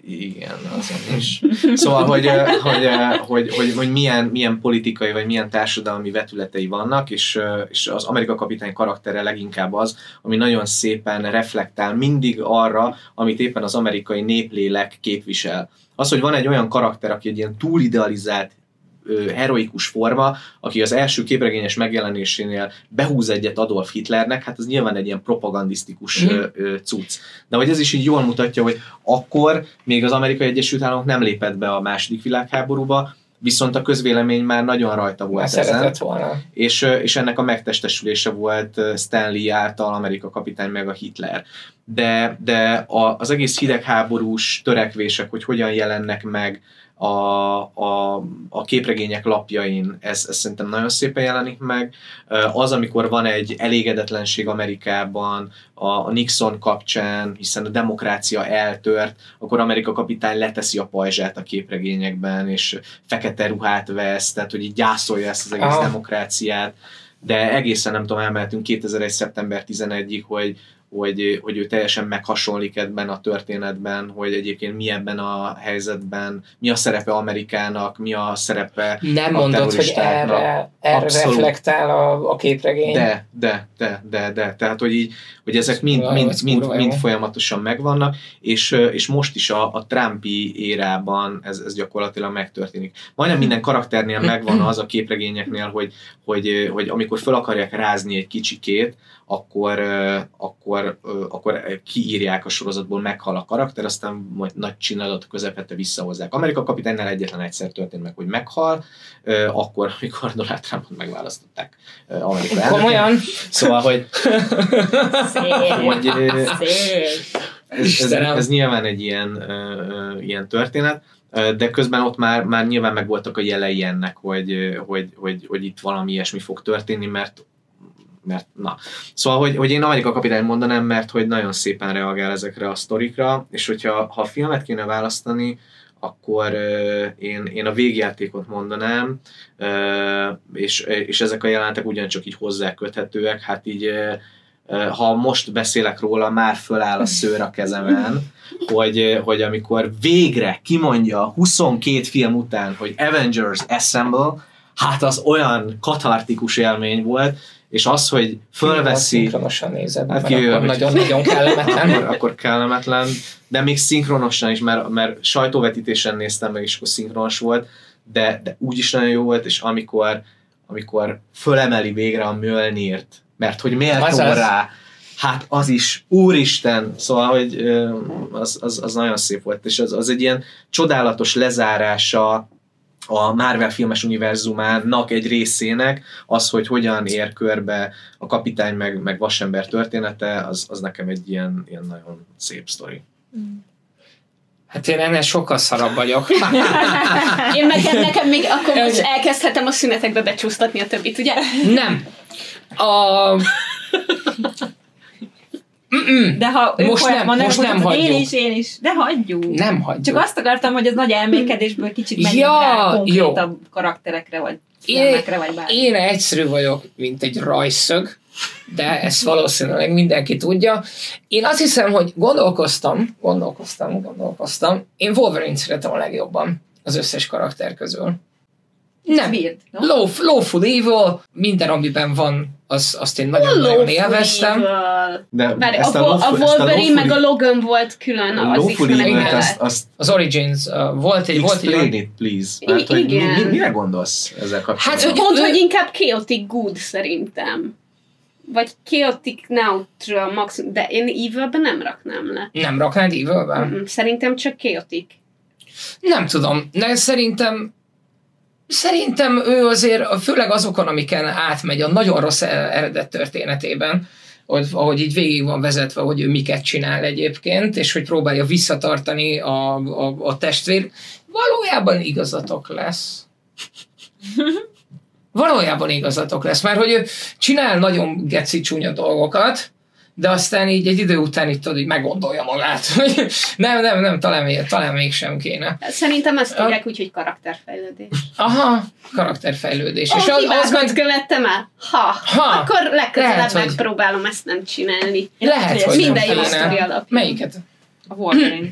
Speaker 3: Igen, azon is. Szóval, hogy, hogy, hogy, hogy, hogy milyen, milyen politikai, vagy milyen társadalmi vetületei vannak, és, és az Amerika kapitány karaktere leginkább az, ami nagyon szépen reflektál mindig arra, amit éppen az amerikai néplélek képvisel. Az, hogy van egy olyan karakter, aki egy ilyen túlidealizált heroikus forma, aki az első képregényes megjelenésénél behúz egyet Adolf Hitlernek, hát ez nyilván egy ilyen propagandisztikus ö, cucc. De hogy ez is így jól mutatja, hogy akkor még az Amerikai Egyesült Államok nem lépett be a második világháborúba, viszont a közvélemény már nagyon rajta
Speaker 2: Már
Speaker 3: volt ezen
Speaker 2: szeretett volna.
Speaker 3: és, és ennek a megtestesülése volt Stanley által, Amerika kapitány meg a Hitler. De, de a, az egész hidegháborús törekvések, hogy hogyan jelennek meg a, a, a képregények lapjain, ez, ez szerintem nagyon szépen jelenik meg. Az, amikor van egy elégedetlenség Amerikában, a, a Nixon kapcsán, hiszen a demokrácia eltört, akkor Amerika kapitány leteszi a pajzsát a képregényekben, és fekete ruhát vesz, tehát hogy így gyászolja ezt az egész
Speaker 2: Aha.
Speaker 3: demokráciát, de egészen nem tudom, elmehetünk 2001. szeptember 11-ig, hogy hogy, hogy ő teljesen meghasonlik ebben a történetben, hogy egyébként mi ebben a helyzetben, mi a szerepe Amerikának, mi a szerepe
Speaker 2: Nem
Speaker 3: a
Speaker 2: mondod, hogy erre, erre
Speaker 3: Abszolút.
Speaker 2: reflektál a, a képregény.
Speaker 3: De, de, de, de, de. Tehát, hogy így, hogy ezek mind, mind, mind, mind
Speaker 2: jó.
Speaker 3: folyamatosan megvannak, és, és most is a, a Trumpi érában ez, ez gyakorlatilag megtörténik. Majdnem minden karakternél megvan az a képregényeknél, hogy, hogy, hogy amikor fel akarják rázni egy kicsikét, akkor, akkor, akkor kiírják a sorozatból, meghal a karakter, aztán majd nagy csinálat közepette visszahozzák. Amerika kapitánynál egyetlen egyszer történt meg, hogy meghal, akkor, amikor Donald Trumpot megválasztották Amerika.
Speaker 2: Komolyan?
Speaker 3: Szóval, hogy,
Speaker 4: Szép.
Speaker 3: hogy
Speaker 4: Szép.
Speaker 3: Ez, ez, nyilván egy ilyen, ö, ilyen történet, de közben ott már, már nyilván megvoltak a jelei ennek, hogy, hogy, hogy, hogy itt valami ilyesmi fog történni, mert mert na. Szóval, hogy, hogy én Amerika kapitány mondanám, mert hogy nagyon szépen reagál ezekre a sztorikra, és hogyha ha a filmet kéne választani, akkor ö, én, én a végjátékot mondanám, ö, és, és ezek a jelentek ugyancsak így hozzá köthetőek, hát így ö, ha most beszélek róla, már föláll a szőr a kezemen, hogy, hogy amikor végre kimondja 22 film után, hogy Avengers Assemble, hát az olyan katartikus élmény volt, és az, hogy fölveszi,
Speaker 2: Szinkronosan nézed,
Speaker 3: Hát
Speaker 2: akkor nagyon-nagyon kellemetlen.
Speaker 3: akkor, akkor kellemetlen, de még szinkronosan is, mert, mert sajtóvetítésen néztem meg, és akkor szinkronos volt, de, de úgy is nagyon jó volt, és amikor, amikor fölemeli végre a Mjölnirt, mert hogy méltó rá, hát az is, úristen, szóval, hogy az, az, az nagyon szép volt, és az, az egy ilyen csodálatos lezárása a Marvel filmes univerzumának egy részének, az, hogy hogyan ér körbe a kapitány meg, meg vasember története, az, az nekem egy ilyen, ilyen nagyon szép sztori.
Speaker 2: Hát én ennél sokkal szarabb vagyok.
Speaker 1: Én meg nekem még akkor most elkezdhetem a szünetekbe becsúsztatni a többit, ugye?
Speaker 2: Nem. A... Mm-mm.
Speaker 4: De ha
Speaker 2: Most nem,
Speaker 4: van,
Speaker 2: most nem
Speaker 4: Én
Speaker 2: hagyjuk.
Speaker 4: is, én is. De hagyjuk.
Speaker 2: Nem hagyjuk.
Speaker 4: Csak azt akartam, hogy az nagy elmékedésből kicsit menjünk
Speaker 2: Ja,
Speaker 4: rá
Speaker 2: jó.
Speaker 4: konkrétabb karakterekre, vagy
Speaker 2: Én,
Speaker 4: filmekre, vagy bármi.
Speaker 2: én egyszerű vagyok, mint egy rajszög, de ezt valószínűleg mindenki tudja. Én azt hiszem, hogy gondolkoztam, gondolkoztam, gondolkoztam, én Wolverine szeretem a legjobban az összes karakter közül. Nem.
Speaker 4: Weird, no?
Speaker 2: Lawful Evil, minden, amiben van, az, azt én nagyon-nagyon élveztem.
Speaker 3: De
Speaker 1: a,
Speaker 3: ezt
Speaker 1: Vol- a
Speaker 3: Lawful-
Speaker 1: Wolverine meg a Logan volt külön
Speaker 3: a
Speaker 1: az
Speaker 2: mellett.
Speaker 3: azt, azt
Speaker 2: Az Origins uh, volt egy... Volt egy
Speaker 3: explain it, please.
Speaker 1: I-
Speaker 3: Hát, hogy mi,
Speaker 1: igen.
Speaker 3: mi, mire gondolsz ezzel kapcsolatban?
Speaker 2: Hát,
Speaker 1: Pont,
Speaker 2: Ő-
Speaker 1: hogy inkább chaotic good szerintem. Vagy chaotic neutral maximum, de én Evil-ben nem raknám le.
Speaker 2: nem raknád?
Speaker 1: Mm, Szerintem csak chaotic.
Speaker 2: Nem tudom, de szerintem szerintem ő azért, főleg azokon, amiken átmegy a nagyon rossz eredet történetében, hogy, ahogy így végig van vezetve, hogy ő miket csinál egyébként, és hogy próbálja visszatartani a, a, a testvér, valójában igazatok lesz. Valójában igazatok lesz, mert hogy ő csinál nagyon geci csúnya dolgokat, de aztán így egy idő után itt tudod, így meggondolja magát, hogy nem, nem, nem, talán, még, talán mégsem kéne.
Speaker 1: Szerintem ezt hívják úgy, hogy karakterfejlődés.
Speaker 2: Aha, karakterfejlődés.
Speaker 1: És
Speaker 2: és az, az meg
Speaker 1: követtem el? Ha,
Speaker 2: Ha,
Speaker 1: akkor legközelebb
Speaker 2: lehet, hogy-
Speaker 1: megpróbálom ezt nem csinálni.
Speaker 2: lehet, hogy
Speaker 1: Minden jó sztori alapján.
Speaker 2: Melyiket?
Speaker 4: A Wolverine.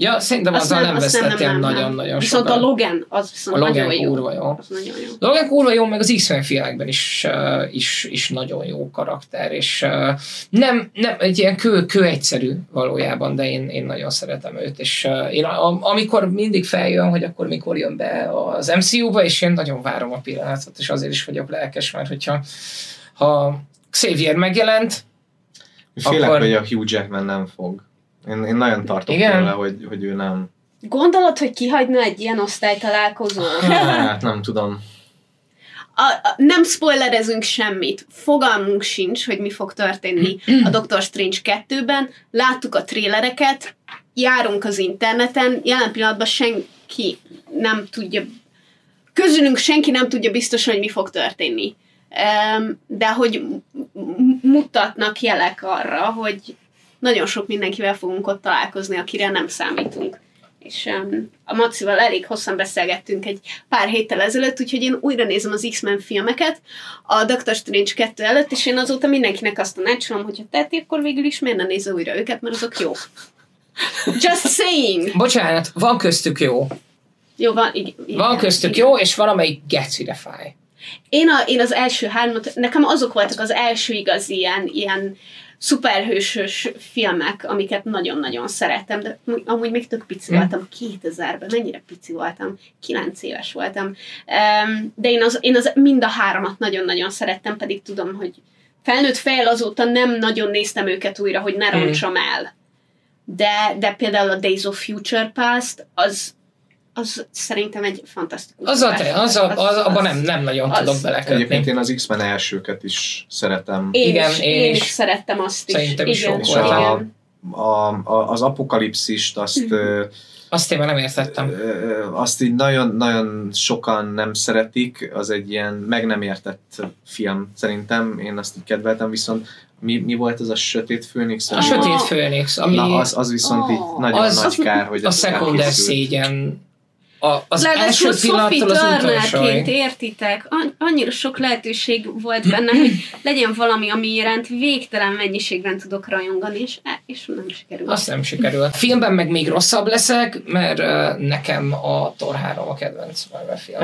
Speaker 2: Ja, szerintem
Speaker 1: Azt
Speaker 2: azzal nem,
Speaker 1: azt
Speaker 2: vesztettél nagyon-nagyon
Speaker 1: Viszont
Speaker 2: sokat.
Speaker 1: a Logan, az
Speaker 2: A
Speaker 1: viszont
Speaker 2: Logan
Speaker 1: nagyon jó.
Speaker 2: kurva jó.
Speaker 1: Az nagyon jó.
Speaker 2: Logan kurva jó, meg az X-Men filmekben is, uh, is, is nagyon jó karakter, és uh, nem, nem egy ilyen kő, kő egyszerű valójában, de én, én nagyon szeretem őt, és uh, én a, amikor mindig feljön, hogy akkor mikor jön be az MCU-ba, és én nagyon várom a pillanatot, és azért is vagyok lelkes, mert hogyha ha Xavier megjelent,
Speaker 3: Félek,
Speaker 2: akkor-
Speaker 3: hogy a Hugh Jackman nem fog. Én, én nagyon tartok
Speaker 2: Igen?
Speaker 3: tőle, hogy, hogy ő nem.
Speaker 1: Gondolod, hogy kihagyna egy ilyen osztálytalálkozó?
Speaker 3: Hát, nem tudom.
Speaker 1: A, a, nem spoilerezünk semmit. Fogalmunk sincs, hogy mi fog történni a Doctor Strange 2-ben. Láttuk a trélereket, járunk az interneten, jelen pillanatban senki nem tudja, közülünk senki nem tudja biztosan, hogy mi fog történni. De hogy mutatnak jelek arra, hogy nagyon sok mindenkivel fogunk ott találkozni, akire nem számítunk. és um, a Macival elég hosszan beszélgettünk egy pár héttel ezelőtt, úgyhogy én újra nézem az X-Men filmeket a Doctor Strange 2 előtt, és én azóta mindenkinek azt tanácsolom, hogyha teheti, akkor végül is miért ne nézze újra őket, mert azok jók. Just saying!
Speaker 2: Bocsánat, van köztük jó.
Speaker 1: Jó, van, igen,
Speaker 2: Van köztük jó, és van, amelyik gecire fáj.
Speaker 1: Én, a, én az első hármat, nekem azok voltak az első igaz ilyen, ilyen szuperhősös filmek, amiket nagyon-nagyon szerettem, de amúgy még tök pici
Speaker 2: Hm.
Speaker 1: voltam, 2000-ben, mennyire pici voltam, 9 éves voltam, de én az, én az mind a háromat nagyon-nagyon szerettem, pedig tudom, hogy felnőtt fejl azóta nem nagyon néztem őket újra, hogy ne
Speaker 2: Hm.
Speaker 1: roncsam el. De, de például a Days of Future Past, az, az szerintem egy fantasztikus.
Speaker 2: Az, a,
Speaker 1: vers.
Speaker 2: az, a, az, abban nem, nem nagyon
Speaker 1: az-
Speaker 2: tudok
Speaker 3: Egyébként
Speaker 2: belekötni.
Speaker 3: én az X-Men elsőket is szeretem.
Speaker 1: Én,
Speaker 2: Igen,
Speaker 1: is,
Speaker 2: én
Speaker 1: én,
Speaker 2: is.
Speaker 1: is szerettem azt is.
Speaker 2: Szerintem is
Speaker 1: igen,
Speaker 3: És
Speaker 2: voltak.
Speaker 3: a, a, a, az apokalipszist azt, ö,
Speaker 2: Azt én már nem értettem.
Speaker 3: azt így nagyon-nagyon sokan nem szeretik, az egy ilyen meg nem értett film szerintem, én azt így kedveltem, viszont mi, mi volt az a Sötét Főnix?
Speaker 2: A. Sötét Főnix, ami
Speaker 3: Na, az, az viszont így
Speaker 1: Ah.
Speaker 3: nagyon
Speaker 2: Az-
Speaker 3: nagy kár, hogy
Speaker 2: a
Speaker 3: ez elkészült.
Speaker 2: szégyen. A, az
Speaker 1: Ráadásul
Speaker 2: első pillanattól az utolsóig.
Speaker 1: értitek, an- annyira sok lehetőség volt benne, hogy legyen valami, ami iránt végtelen mennyiségben tudok rajongani, és, e- és nem sikerült.
Speaker 2: Azt nem sikerült. Filmben meg még rosszabb leszek, mert uh, nekem a Thor 3 a kedvenc Marvel film.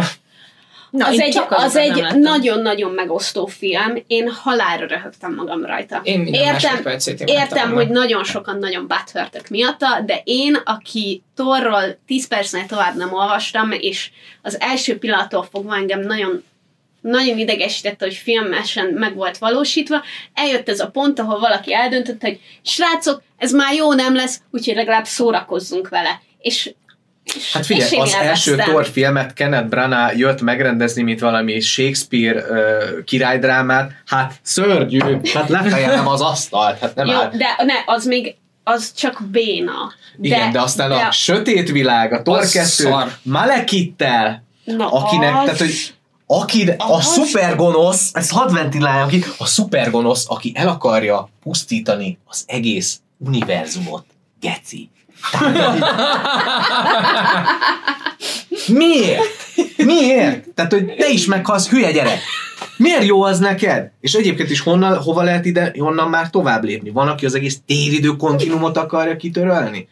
Speaker 4: Na,
Speaker 1: az egy, az egy nagyon-nagyon megosztó film. Én halálra röhögtem magam rajta.
Speaker 2: Én
Speaker 1: Értem, Értem, hogy nagyon sokan nagyon butthurtek miatta, de én, aki Torról 10 percnél tovább nem olvastam, és az első pillanattól fogva engem nagyon nagyon idegesítette, hogy filmesen meg volt valósítva. Eljött ez a pont, ahol valaki eldöntött, hogy srácok, ez már jó nem lesz, úgyhogy legalább szórakozzunk vele. És, és
Speaker 3: Hát figyelj, az első. Thor filmet Kenneth Branagh jött megrendezni, mint valami Shakespeare uh, királydrámát, hát szörnyű, hát lefejelem az asztalt, hát nem
Speaker 1: Jó,
Speaker 3: áll.
Speaker 1: de ne, az még az csak béna.
Speaker 3: Igen, de aztán
Speaker 1: de,
Speaker 3: a sötét világ, a Thor
Speaker 2: Az
Speaker 3: 2
Speaker 2: szar.
Speaker 3: Malekittel,
Speaker 1: na,
Speaker 3: akinek,
Speaker 1: az,
Speaker 3: tehát hogy aki, a szupergonosz, ezt hadd ventiláljam ki, a szupergonosz, aki el akarja pusztítani az egész univerzumot. Geci. Miért? Miért? Tehát, hogy te is meghalsz, hülye gyerek. Miért jó az neked? És egyébként is honnan, hova lehet ide, honnan már tovább lépni? Van, aki az egész téridő kontinumot akarja kitörölni?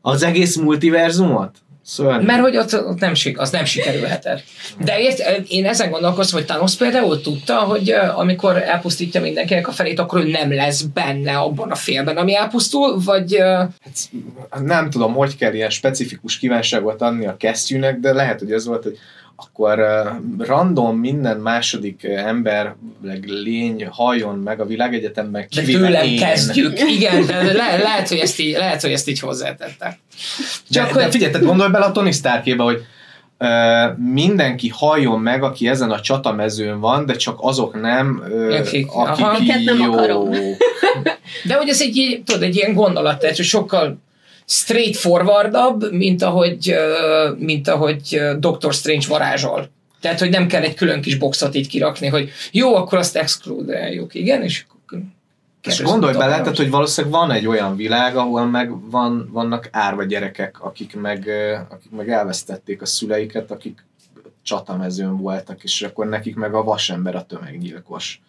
Speaker 3: Az egész multiverzumot? Szörnyű.
Speaker 2: Mert hogy ott, ott nem, az nem sikerülhetett. De ért, én ezen gondolkoztam, hogy Thanos például tudta, hogy amikor elpusztítja mindenkinek a felét, akkor ő nem lesz benne abban a félben, ami elpusztul, vagy
Speaker 3: Hát nem tudom, hogy kell ilyen specifikus kívánságot adni a kesztyűnek, de lehet, hogy ez volt, hogy akkor random minden második ember, lény halljon meg a világegyetemben,
Speaker 2: de
Speaker 3: kivéve
Speaker 2: tőlem
Speaker 3: én.
Speaker 2: kezdjük. Igen, de le, lehet, hogy ezt így, lehet, hogy ezt így hozzátette.
Speaker 3: De,
Speaker 2: Csak
Speaker 3: de
Speaker 2: hogy-
Speaker 3: figyelj, tehát gondolj bele a Tony Starkébe, hogy uh, mindenki halljon meg, aki ezen a csatamezőn van, de csak azok nem, uh,
Speaker 2: Akik-
Speaker 3: akik,
Speaker 2: aha.
Speaker 1: Akiket nem
Speaker 3: jó.
Speaker 1: akarom.
Speaker 2: De hogy ez egy, tudod, egy ilyen gondolat, tehát hogy sokkal straightforwardabb, mint ahogy, mint ahogy Doctor Strange varázsol. Tehát, hogy nem kell egy külön kis boxot így kirakni, hogy jó, akkor azt exclude-eljük, igen, és akkor
Speaker 3: És gondolj bele, tehát, hogy valószínűleg van egy olyan világ, ahol meg van, vannak árva gyerekek, akik meg, akik meg elvesztették a szüleiket, akik csatamezőn voltak, és akkor nekik meg a vasember a tömeggyilkos.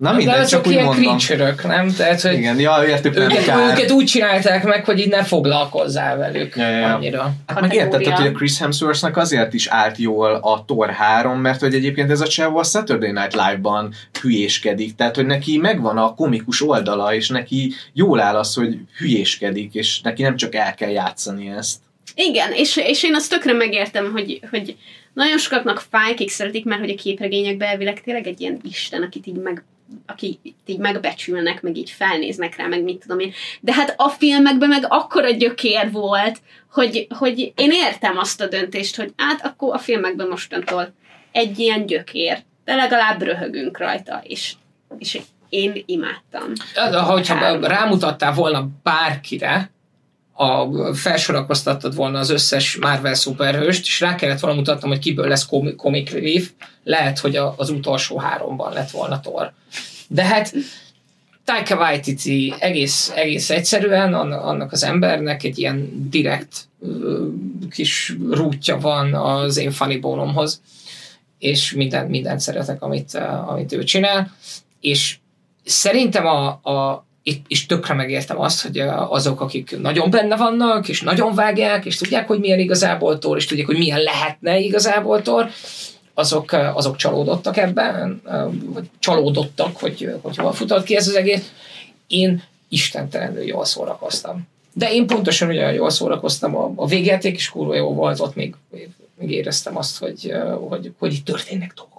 Speaker 3: Na
Speaker 2: de
Speaker 3: mindegy,
Speaker 2: azok
Speaker 3: csak úgy
Speaker 2: ilyen
Speaker 3: mondom.
Speaker 2: creature nem? Tehát, hogy
Speaker 3: Igen, ja, értük, nem
Speaker 2: őket,
Speaker 3: kár.
Speaker 2: őket úgy csinálták meg, hogy így ne foglalkozzál velük
Speaker 3: Ja, ja,
Speaker 2: annyira.
Speaker 3: Hát meg érted, tehát, hogy a Chris Hemsworthnak azért is állt jól a Thor 3, mert hogy egyébként ez a csávó a Saturday Night Live-ban hülyéskedik, tehát hogy neki megvan a komikus oldala, és neki jól áll az, hogy hülyéskedik, és neki nem csak el kell játszani ezt.
Speaker 1: Igen, és, és én azt tökre megértem, hogy, hogy nagyon sokaknak fáj, akik szeretik, mert hogy a képregényekben elvileg tényleg egy ilyen isten, akit így meg akik így megbecsülnek, meg így felnéznek rá, meg mit tudom én. De hát a filmekben meg akkora gyökér volt, hogy, hogy én értem azt a döntést, hogy hát akkor a filmekben mostantól egy ilyen gyökér, de legalább röhögünk rajta, és, és én imádtam.
Speaker 2: Az, Hogyha rámutattál volna bárkire, a, felsorakoztattad volna az összes Marvel szuperhőst, és rá kellett volna mutatnom, hogy kiből lesz comic, relief, lehet, hogy a, az utolsó háromban lett volna Thor. De hát Taika Waititi egész, egész egyszerűen annak, az embernek egy ilyen direkt kis rútja van az én funny bónomhoz, és minden, mindent szeretek, amit, amit ő csinál, és szerintem a, a itt is tökre megértem azt, hogy uh, azok, akik nagyon benne vannak, és nagyon vágják, és tudják, hogy milyen igazából tor, és tudják, hogy milyen lehetne igazából tor, azok, uh, azok csalódottak ebben, uh, vagy csalódottak, hogy, hogy hol futott ki ez az egész. Én istentelenül jól szórakoztam. De én pontosan ugye jól szórakoztam, a, a végjáték is kurva jó volt, ott még, még éreztem azt, hogy, hogy, hogy itt történnek dolgok.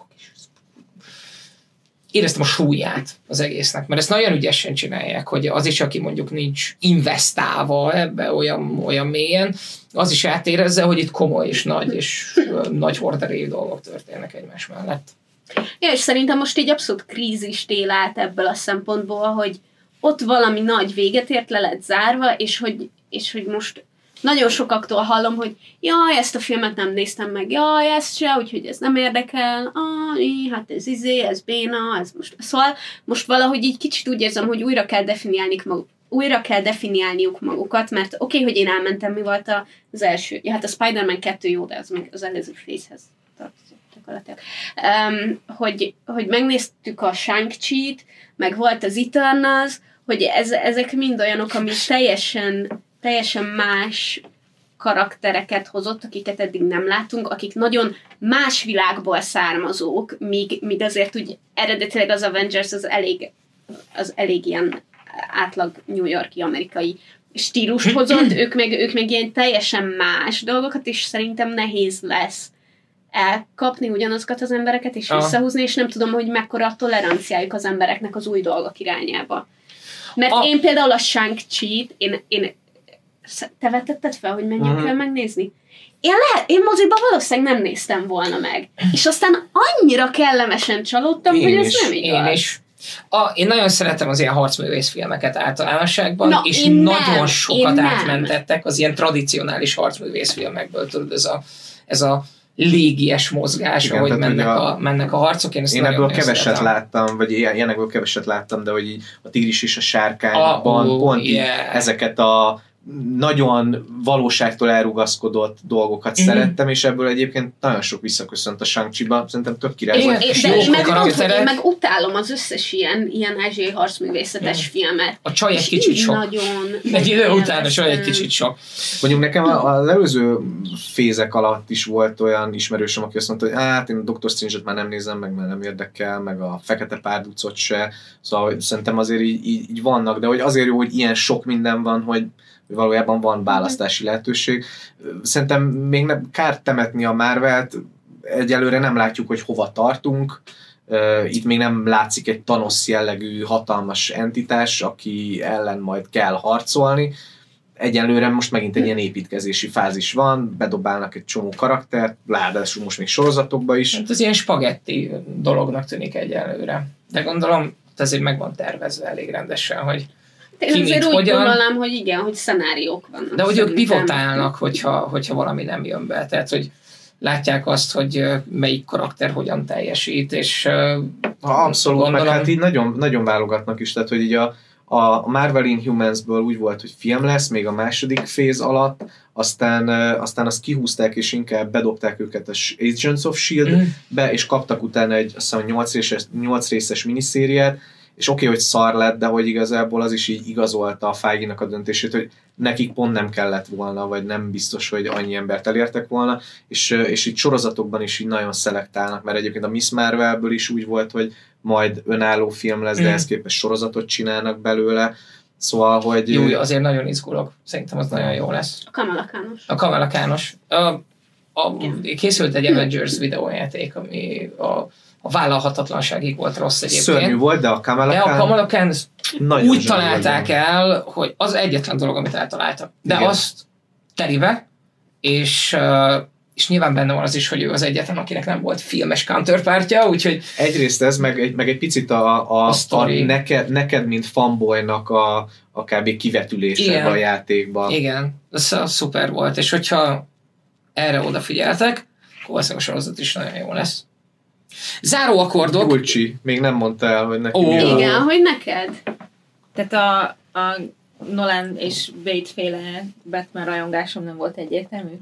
Speaker 2: Éreztem a súlyát az egésznek, mert ezt nagyon ügyesen csinálják, hogy az is, aki mondjuk nincs investálva ebbe olyan, olyan mélyen, az is átérezze, hogy itt komoly és nagy és nagy horderejű dolgok történnek egymás mellett.
Speaker 1: Ja, és szerintem most így abszolút krízist él át ebből a szempontból, hogy ott valami nagy véget ért, le lett zárva, és hogy, és hogy most nagyon sokaktól hallom, hogy jaj, ezt a filmet nem néztem meg, jaj, ezt se, úgyhogy ez nem érdekel, ah, hát ez izé, ez béna, ez most... Szóval most valahogy így kicsit úgy érzem, hogy újra kell definiálni maguk, újra kell definiálniuk magukat, mert oké, okay, hogy én elmentem, mi volt az első. Ja, hát a Spider-Man 2 jó, de az még az előző fészhez tartozik gyakorlatilag. Um, hogy, hogy megnéztük a shang meg volt az Eternals, hogy ez, ezek mind olyanok, ami teljesen, teljesen más karaktereket hozott, akiket eddig nem látunk, akik nagyon más világból származók, míg, míg azért úgy eredetileg az Avengers az elég, az elég ilyen átlag New Yorki amerikai stílust hozott, ők meg, ők meg ilyen teljesen más dolgokat, és szerintem nehéz lesz elkapni ugyanazokat az embereket, és
Speaker 2: Aha.
Speaker 1: visszahúzni, és nem tudom, hogy mekkora a toleranciájuk az embereknek az új dolgok irányába. Mert
Speaker 2: A-
Speaker 1: én például a shang chi én, én te vetetted fel, hogy menjek
Speaker 3: Mhm.
Speaker 1: el megnézni? Én, lehet, én moziba valószínűleg nem néztem volna meg. És aztán annyira kellemesen csalódtam,
Speaker 3: Én
Speaker 1: hogy ez
Speaker 3: is,
Speaker 1: nem igaz.
Speaker 2: Én is. A, én nagyon szeretem az ilyen harcművész filmeket általánosságban,
Speaker 1: Na,
Speaker 2: és
Speaker 1: én
Speaker 2: nagyon
Speaker 1: nem,
Speaker 2: sokat átmentettek az ilyen tradicionális harcművész filmekből, tudod, ez a, ez a légies mozgás,
Speaker 3: Igen,
Speaker 2: ahogy mennek a,
Speaker 3: a-
Speaker 2: mennek a harcok. Én, ezt
Speaker 3: Én ebből keveset
Speaker 2: szeretem.
Speaker 3: láttam, vagy ilyen- ilyenekből keveset láttam, de hogy így a tigris és a sárkányban
Speaker 2: ó,
Speaker 3: pont így
Speaker 2: yeah.
Speaker 3: ezeket a nagyon valóságtól elrugaszkodott dolgokat
Speaker 2: Mhm.
Speaker 3: szerettem, és ebből egyébként nagyon sok visszaköszönt a shang Szerintem tök király
Speaker 2: Igen.
Speaker 3: volt.
Speaker 1: De én meg, ott, én meg utálom az összes ilyen, ilyen ázsiai harcművészetes filmet.
Speaker 2: A csaj egy kicsit sok.
Speaker 1: Nagyon.
Speaker 2: Egy idő után a csaj egy kicsit sok.
Speaker 3: Mondjuk nekem a- az előző fézek alatt is volt olyan ismerősöm, aki azt mondta, hogy hát én a Dr. Strange-et már nem nézem meg, mert nem érdekel, meg a Fekete Párducot se. Szóval szerintem azért így, így, így vannak, de hogy azért jó, hogy ilyen sok minden van, hogy valójában van választási lehetőség. Szerintem még nem kár temetni a Marvelt, egyelőre nem látjuk, hogy hova tartunk. Itt még nem látszik egy Thanos jellegű hatalmas entitás, aki ellen majd kell harcolni. Egyelőre most megint egy ilyen építkezési fázis van, bedobálnak egy csomó karaktert, ráadásul most még sorozatokba is.
Speaker 2: Hát ez ilyen spagetti dolognak tűnik egyelőre. De gondolom, azért meg van tervezve elég rendesen, hogy
Speaker 1: Én azért úgy
Speaker 2: hogyan.
Speaker 1: gondolnám, hogy igen, hogy szenáriók vannak.
Speaker 2: De hogy ők pivotálnak, hogyha, hogyha valami nem jön be. Tehát, hogy látják azt, hogy melyik karakter hogyan teljesít, és
Speaker 3: Ha, abszolút,
Speaker 2: Gondolom.
Speaker 3: meg hát így nagyon, nagyon válogatnak is, tehát hogy így a, a Marvel Inhumans-ből úgy volt, hogy film lesz, még a második féz alatt, aztán, aztán azt kihúzták, és inkább bedobták őket a Agents of S.H.I.E.L.D.
Speaker 2: Mm.
Speaker 3: be, és kaptak utána egy, azt hiszem, 8 részes, 8 részes miniszériát, és oké, okay, hogy szar lett, de hogy igazából az is így igazolta a feige a döntését, hogy nekik pont nem kellett volna, vagy nem biztos, hogy annyi embert elértek volna, és, ö, és így sorozatokban is így nagyon szelektálnak, mert egyébként a Miss Marvelből is úgy volt, hogy majd önálló film lesz, de
Speaker 2: Mm.
Speaker 3: ehhez képest sorozatot csinálnak belőle, szóval, hogy...
Speaker 2: jó, azért nagyon izgulok. Szerintem az nagyon jó lesz.
Speaker 1: A Kamala Khanos.
Speaker 2: A Kamala Kános. A, a, készült egy Avengers videójáték, ami a, a vállalhatatlanságig volt rossz egyébként.
Speaker 3: Szörnyű volt, de a Kamala
Speaker 2: De a
Speaker 3: Khan
Speaker 2: Kamala Khan ezt
Speaker 3: nagyon
Speaker 2: úgy találták
Speaker 3: volt.
Speaker 2: el, hogy az egyetlen dolog, amit eltaláltak. De
Speaker 3: Igen.
Speaker 2: azt terive, és, uh, és nyilván benne van az is, hogy ő az egyetlen, akinek nem volt filmes counterpártja, úgyhogy
Speaker 3: Egyrészt ez, meg egy, meg egy picit a, a,
Speaker 2: A
Speaker 3: a, neked, neked, mint fanboynak a, a kb. kivetülése
Speaker 2: Igen.
Speaker 3: a játékban.
Speaker 2: igen, ez szuper volt, és hogyha erre odafigyeltek, akkor valószínűleg a sorozat is nagyon jó lesz. Záró akkordok,
Speaker 3: Ulcsi, még nem mondta el, hogy neki a...
Speaker 1: Igen, hogy neked.
Speaker 4: Tehát a, a Nolan és Wade féle Batman rajongásom nem volt egyértelmű?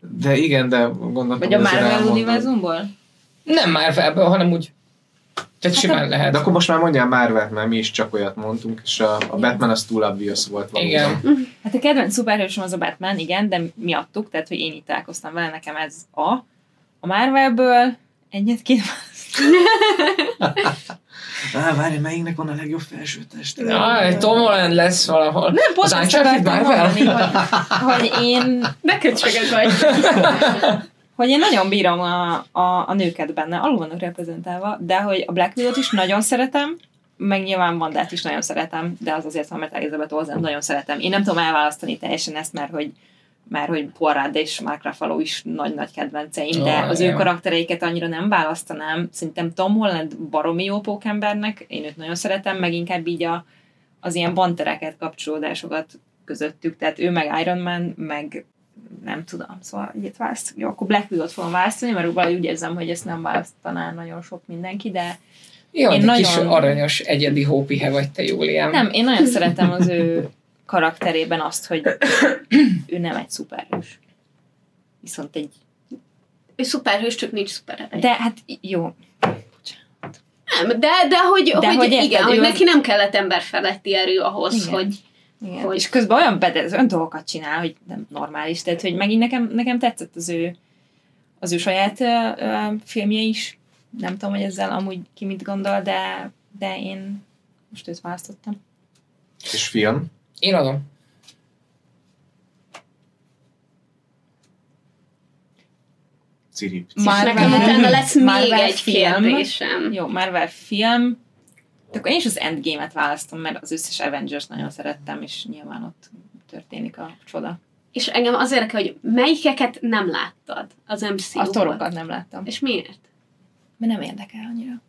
Speaker 3: De igen, de gondoltam,
Speaker 4: Vagy a Marvel univerzumból?
Speaker 2: Nem már felből, hanem úgy. Tehát
Speaker 4: Hát
Speaker 2: simán lehet.
Speaker 3: De akkor most már mondjál Marvel, mert mi is csak olyat mondtunk, és a, a Batman az túl obvious volt valóban.
Speaker 2: Igen.
Speaker 4: Hát a kedvenc szuperhősöm az a Batman, igen, de miattuk, tehát hogy én itt találkoztam vele, nekem ez a. A Marvelből egyet két
Speaker 5: Á, várj, melyiknek van a legjobb felsőtest?
Speaker 2: Ja, egy Tom Holland lesz valahol.
Speaker 4: Nem, pont
Speaker 2: Az
Speaker 4: ezt
Speaker 2: Uncharted
Speaker 4: akartam mondani, hogy, hogy én
Speaker 1: De köcsögök vagy.
Speaker 4: hogy én nagyon bírom a, a, a nőket benne, alul vannak reprezentálva, de hogy a Black Widow-t is nagyon szeretem, meg nyilván Vandát is nagyon szeretem, de az azért van, mert Elizabeth Olsen nagyon szeretem. Én nem tudom elválasztani teljesen ezt, mert hogy mert hogy Poirot és Mark Ruffalo is nagy-nagy kedvenceim, de
Speaker 2: Ó,
Speaker 4: az ő
Speaker 2: igen.
Speaker 4: karaktereiket annyira nem választanám. Szerintem Tom Holland baromi jó pókembernek, én őt nagyon szeretem, meg inkább így a, az ilyen bantereket, kapcsolódásokat közöttük, tehát ő meg Iron Man, meg nem tudom, szóval egyet választ, jó, akkor Black Widow-t fogom választani, mert valahogy úgy érzem, hogy ezt nem választaná nagyon sok mindenki, de
Speaker 2: Jó,
Speaker 4: Én
Speaker 2: de kis
Speaker 4: nagyon-
Speaker 2: aranyos egyedi hópihe vagy te, Júliám.
Speaker 4: nem, én nagyon szeretem az ő karakterében azt, hogy ő nem egy szuperhős. Viszont egy,
Speaker 1: Ő szuperhős, csak nincs szupererej.
Speaker 4: de hát jó,
Speaker 1: Nem, de, de hogy,
Speaker 4: De
Speaker 1: hogy,
Speaker 4: hogy érted,
Speaker 1: igen, hogy neki nem kellett ember feletti erő ahhoz,
Speaker 4: Igen.
Speaker 1: hogy
Speaker 4: Igen.
Speaker 1: Hogy-
Speaker 4: És közben olyan bedez, olyan dolgokat csinál, hogy nem normális. Tehát, hogy megint nekem, nekem tetszett az ő, az ő saját ö, filmje is. Nem tudom, hogy ezzel amúgy ki mit gondol, de, de én most őt választottam.
Speaker 3: És film.
Speaker 2: Én adom.
Speaker 4: Marvel-
Speaker 1: nekem utána lesz még egy
Speaker 4: film.
Speaker 1: kérdésem.
Speaker 4: Jó, Marvel film. De akkor én is az Endgame-et választom, mert az összes Avengers nagyon szerettem, és nyilván ott történik a csoda.
Speaker 1: És engem az érdekel, hogy melyikeket nem láttad az mcu
Speaker 4: A torokat nem láttam.
Speaker 1: És miért?
Speaker 4: Mert nem érdekel annyira.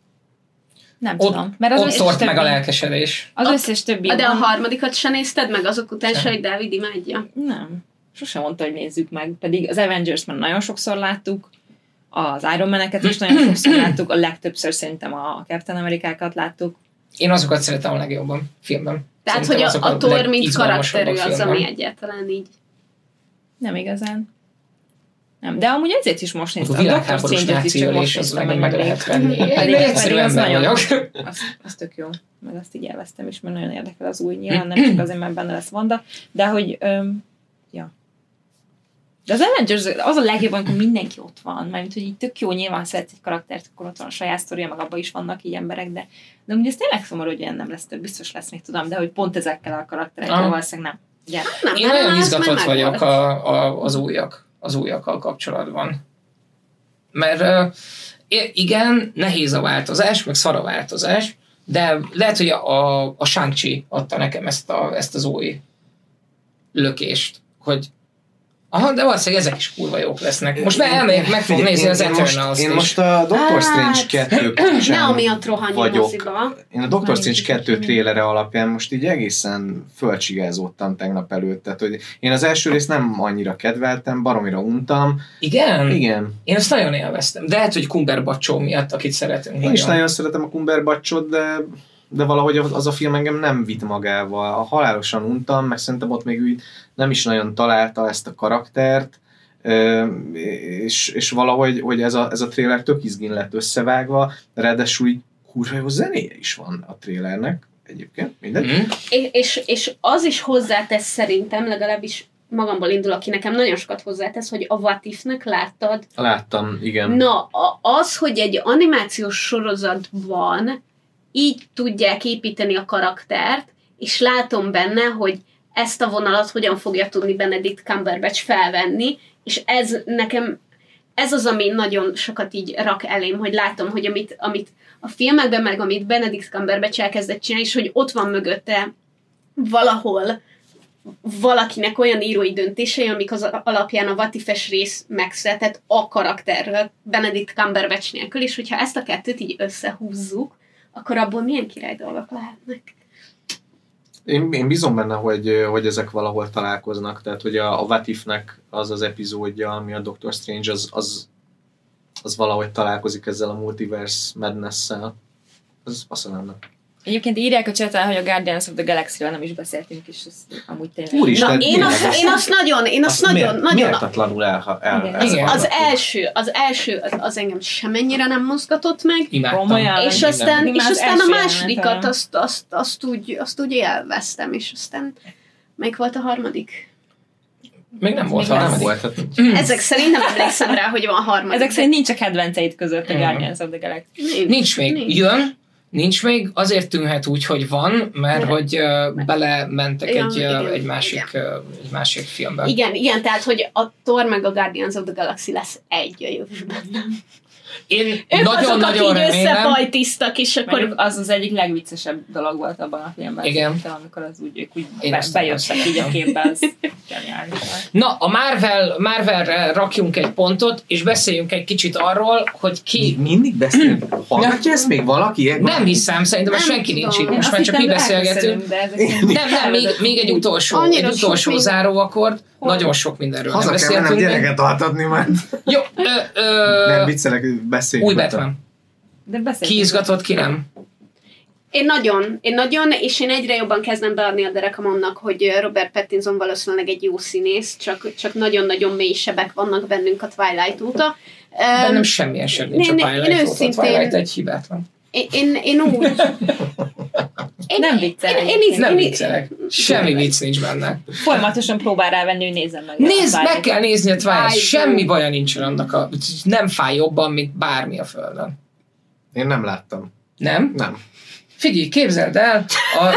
Speaker 4: Nem
Speaker 2: Ott-
Speaker 4: tudom. Mert az
Speaker 2: Ott
Speaker 4: összes
Speaker 2: tort meg a
Speaker 4: többi-
Speaker 2: lelkesedés.
Speaker 4: Az összes többi...
Speaker 1: De a
Speaker 4: abban-
Speaker 1: harmadikat se nézted meg azok után se, hogy Dávid imádja?
Speaker 4: Nem. Sosem mondta, hogy nézzük meg. Pedig az Avengers már nagyon sokszor láttuk, az Iron Man-eket is nagyon sokszor láttuk, a legtöbbször szerintem a Captain Amerikákat láttuk.
Speaker 2: Én azokat szeretem a legjobban filmben.
Speaker 1: Tehát,
Speaker 2: Szerintem
Speaker 1: hogy a,
Speaker 2: azok
Speaker 1: a Thor, mint karakterű az, ami egyáltalán így.
Speaker 4: Nem igazán. Nem, de amúgy ezért is most néztem. A
Speaker 2: világháborús
Speaker 4: Strange-et is
Speaker 2: náci
Speaker 4: csak most
Speaker 2: ölés, az
Speaker 4: néztem
Speaker 2: meg
Speaker 4: meg
Speaker 2: lehet venni. Én
Speaker 4: Pedig-
Speaker 2: egy egyszerű
Speaker 4: pedig az nagyon-. Az, az tök jó. Meg azt így élveztem is, mert nagyon érdekel az új. Nyilván nem csak azért, mert benne lesz Vanda, de hogy, öm, ja. De az Avengers az a legjobb, amikor mindenki ott van, mert hogy így tök jó, nyilván szeretsz egy karaktert, akkor ott van a saját sztoria, meg abban is vannak így emberek, de, de ugye ez tényleg szomorú, hogy ilyen nem lesz több, biztos lesz még tudom, de hogy pont ezekkel a karakterekkel
Speaker 2: Aha.
Speaker 4: valószínűleg nem. Ugye?
Speaker 1: Nem,
Speaker 2: Én nagyon
Speaker 1: már
Speaker 2: izgatott vagyok a, a, az újak, az újakkal kapcsolatban. Mert igen, nehéz a változás, meg szar a változás, de lehet, hogy a, a, a Shang-Chi adta nekem ezt, a, ezt az új lökést, hogy Aha, de valószínűleg ezek is kurva jók lesznek. Most már elmegyek, meg fogom nézni az
Speaker 3: én, most,
Speaker 2: Eternals-t
Speaker 3: én most a Doctor Strange
Speaker 1: Hát,
Speaker 3: 2
Speaker 1: Ne
Speaker 3: kapcsán
Speaker 1: amiatt rohanj a
Speaker 3: vagyok. Én a Doctor Strange
Speaker 4: nincs is
Speaker 3: 2
Speaker 4: semmi.
Speaker 3: trélere alapján most így egészen fölcsigázódtam tegnap előtt. Tehát, hogy én az első részt nem annyira kedveltem, baromira untam.
Speaker 2: Igen?
Speaker 3: Igen,
Speaker 2: Én ezt nagyon élveztem. De lehet, hogy Cumberbatch miatt, akit szeretünk.
Speaker 3: én is nagyon szeretem a Cumberbatchot, de de valahogy az az a film engem nem vitt magával. A halálosan untam, meg szerintem ott még úgy nem is nagyon találta ezt a karaktert, és, és valahogy hogy ez, a, ez a tréler tök izgin lett összevágva, ráadásul így kurva jó zenéje is van a trélernek egyébként, mindegy.
Speaker 2: Mm.
Speaker 1: És, és, és az is hozzátesz szerintem, legalábbis magamból indul, aki nekem nagyon sokat hozzátesz, hogy a What If-nek láttad.
Speaker 3: Láttam, igen.
Speaker 1: Na, az, hogy egy animációs sorozatban így tudják építeni a karaktert, és látom benne, hogy ezt a vonalat hogyan fogja tudni Benedict Cumberbatch felvenni, és ez nekem, ez az, ami nagyon sokat így rak elém, hogy látom, hogy amit, amit a filmekben, meg amit Benedict Cumberbatch elkezdett csinálni, és hogy ott van mögötte valahol valakinek olyan írói döntései, amik az alapján a Vatifes rész megszületett a karakterről, Benedict Cumberbatch nélkül, és hogyha ezt a kettőt így összehúzzuk, akkor abból milyen király dolgok lehetnek.
Speaker 3: Én, én bízom benne, hogy, hogy ezek valahol találkoznak, tehát hogy a, a What If-nek az az epizódja, ami a Doctor Strange, az, az, az valahogy találkozik ezzel a multiverse madness-szel. Az azt lenne.
Speaker 4: Egyébként írják a csatán, hogy a Guardians of the Galaxy-ről nem is beszéltünk, és ez amúgy tényleg...
Speaker 3: Úristen,
Speaker 1: Na, én azt, én azt nagyon, én azt,
Speaker 3: Azt
Speaker 1: nagyon,
Speaker 3: mér-
Speaker 1: nagyon,
Speaker 3: méltatlanul el, el,
Speaker 4: Igen.
Speaker 3: el,
Speaker 2: Igen.
Speaker 1: az első, az első, az, az engem semennyire nem mozgatott meg,
Speaker 2: Imádtam.
Speaker 1: És aztán, és
Speaker 4: az
Speaker 1: aztán a másodikat azt, azt, azt, úgy, azt úgy élveztem, és aztán meg volt a harmadik?
Speaker 2: Még nem volt
Speaker 4: nem
Speaker 3: volt. Hát,
Speaker 1: Ezek szerint nem emlékszem rá, hogy van harmadik.
Speaker 4: Ezek szerint nincs a kedvenceid között a. Guardians of the Galaxy.
Speaker 2: Nincs még. Jön, nincs még, azért tűnhet úgy, hogy van, mert hogy uh, belementek
Speaker 1: Ja,
Speaker 2: egy,
Speaker 1: igen,
Speaker 2: egy, másik, uh, egy másik filmbe.
Speaker 1: Igen, igen, tehát, hogy a Thor meg a Guardians of the Galaxy lesz egy a jövőben.
Speaker 2: Én
Speaker 1: Ők azok,
Speaker 2: nagyon-nagyon
Speaker 1: akik
Speaker 2: remélem.
Speaker 1: összepajtisztak, és akkor
Speaker 4: az az egyik legviccesebb dolog volt abban a filmben.
Speaker 2: Igen.
Speaker 4: szerintem, amikor az úgy, ők úgy
Speaker 2: Én
Speaker 4: be, bejöttek így a képbe, az.
Speaker 2: Na, a Marvel, Marvelre rakjunk egy pontot, és beszéljünk egy kicsit arról, hogy ki...
Speaker 3: Még mindig beszélünk. Hallgatja ezt még valaki?
Speaker 2: Nem hiszem, szerintem most
Speaker 1: Nem
Speaker 2: senki
Speaker 1: tudom.
Speaker 2: nincs itt, most már csak mi beszélgetünk.
Speaker 4: De
Speaker 2: Nem, nem, még, még egy utolsó, egy utolsó záróakord. Nagyon sok mindenről nem
Speaker 3: Haza kell mennem gyereket altatni már.
Speaker 2: Jó, ö,
Speaker 3: Nem,
Speaker 2: ö,
Speaker 3: viccelek, beszéljünk.
Speaker 2: új. Batman.
Speaker 4: De beszéltünk.
Speaker 2: Ki izgatott, ki nem?
Speaker 1: Én nagyon, én nagyon, és én egyre jobban kezdem beadni a derekam annak, hogy Robert Pattinson valószínűleg egy jó színész, csak, csak nagyon-nagyon mély sebek vannak bennünk a Twilight óta.
Speaker 2: Bennem
Speaker 1: Um,
Speaker 2: semmi sem nincs a
Speaker 1: én- én
Speaker 2: Twilight óta.
Speaker 1: őszintén-
Speaker 2: Twilight egy hibátlan.
Speaker 1: Én, én, én úgy... Én,
Speaker 4: Nem viccelek.
Speaker 1: Én, én, én,
Speaker 2: Nem viccelek. Semmi vicc nincs benne.
Speaker 4: Folyamatosan próbál rávenni, hogy nézzem meg.
Speaker 2: Nézd, meg kell nézni a Twilight. Semmi baja nincsen annak a... Nem fáj jobban, mint bármi a földön.
Speaker 3: Én nem láttam.
Speaker 2: Nem?
Speaker 3: Nem.
Speaker 2: Figyelj, képzeld el, a...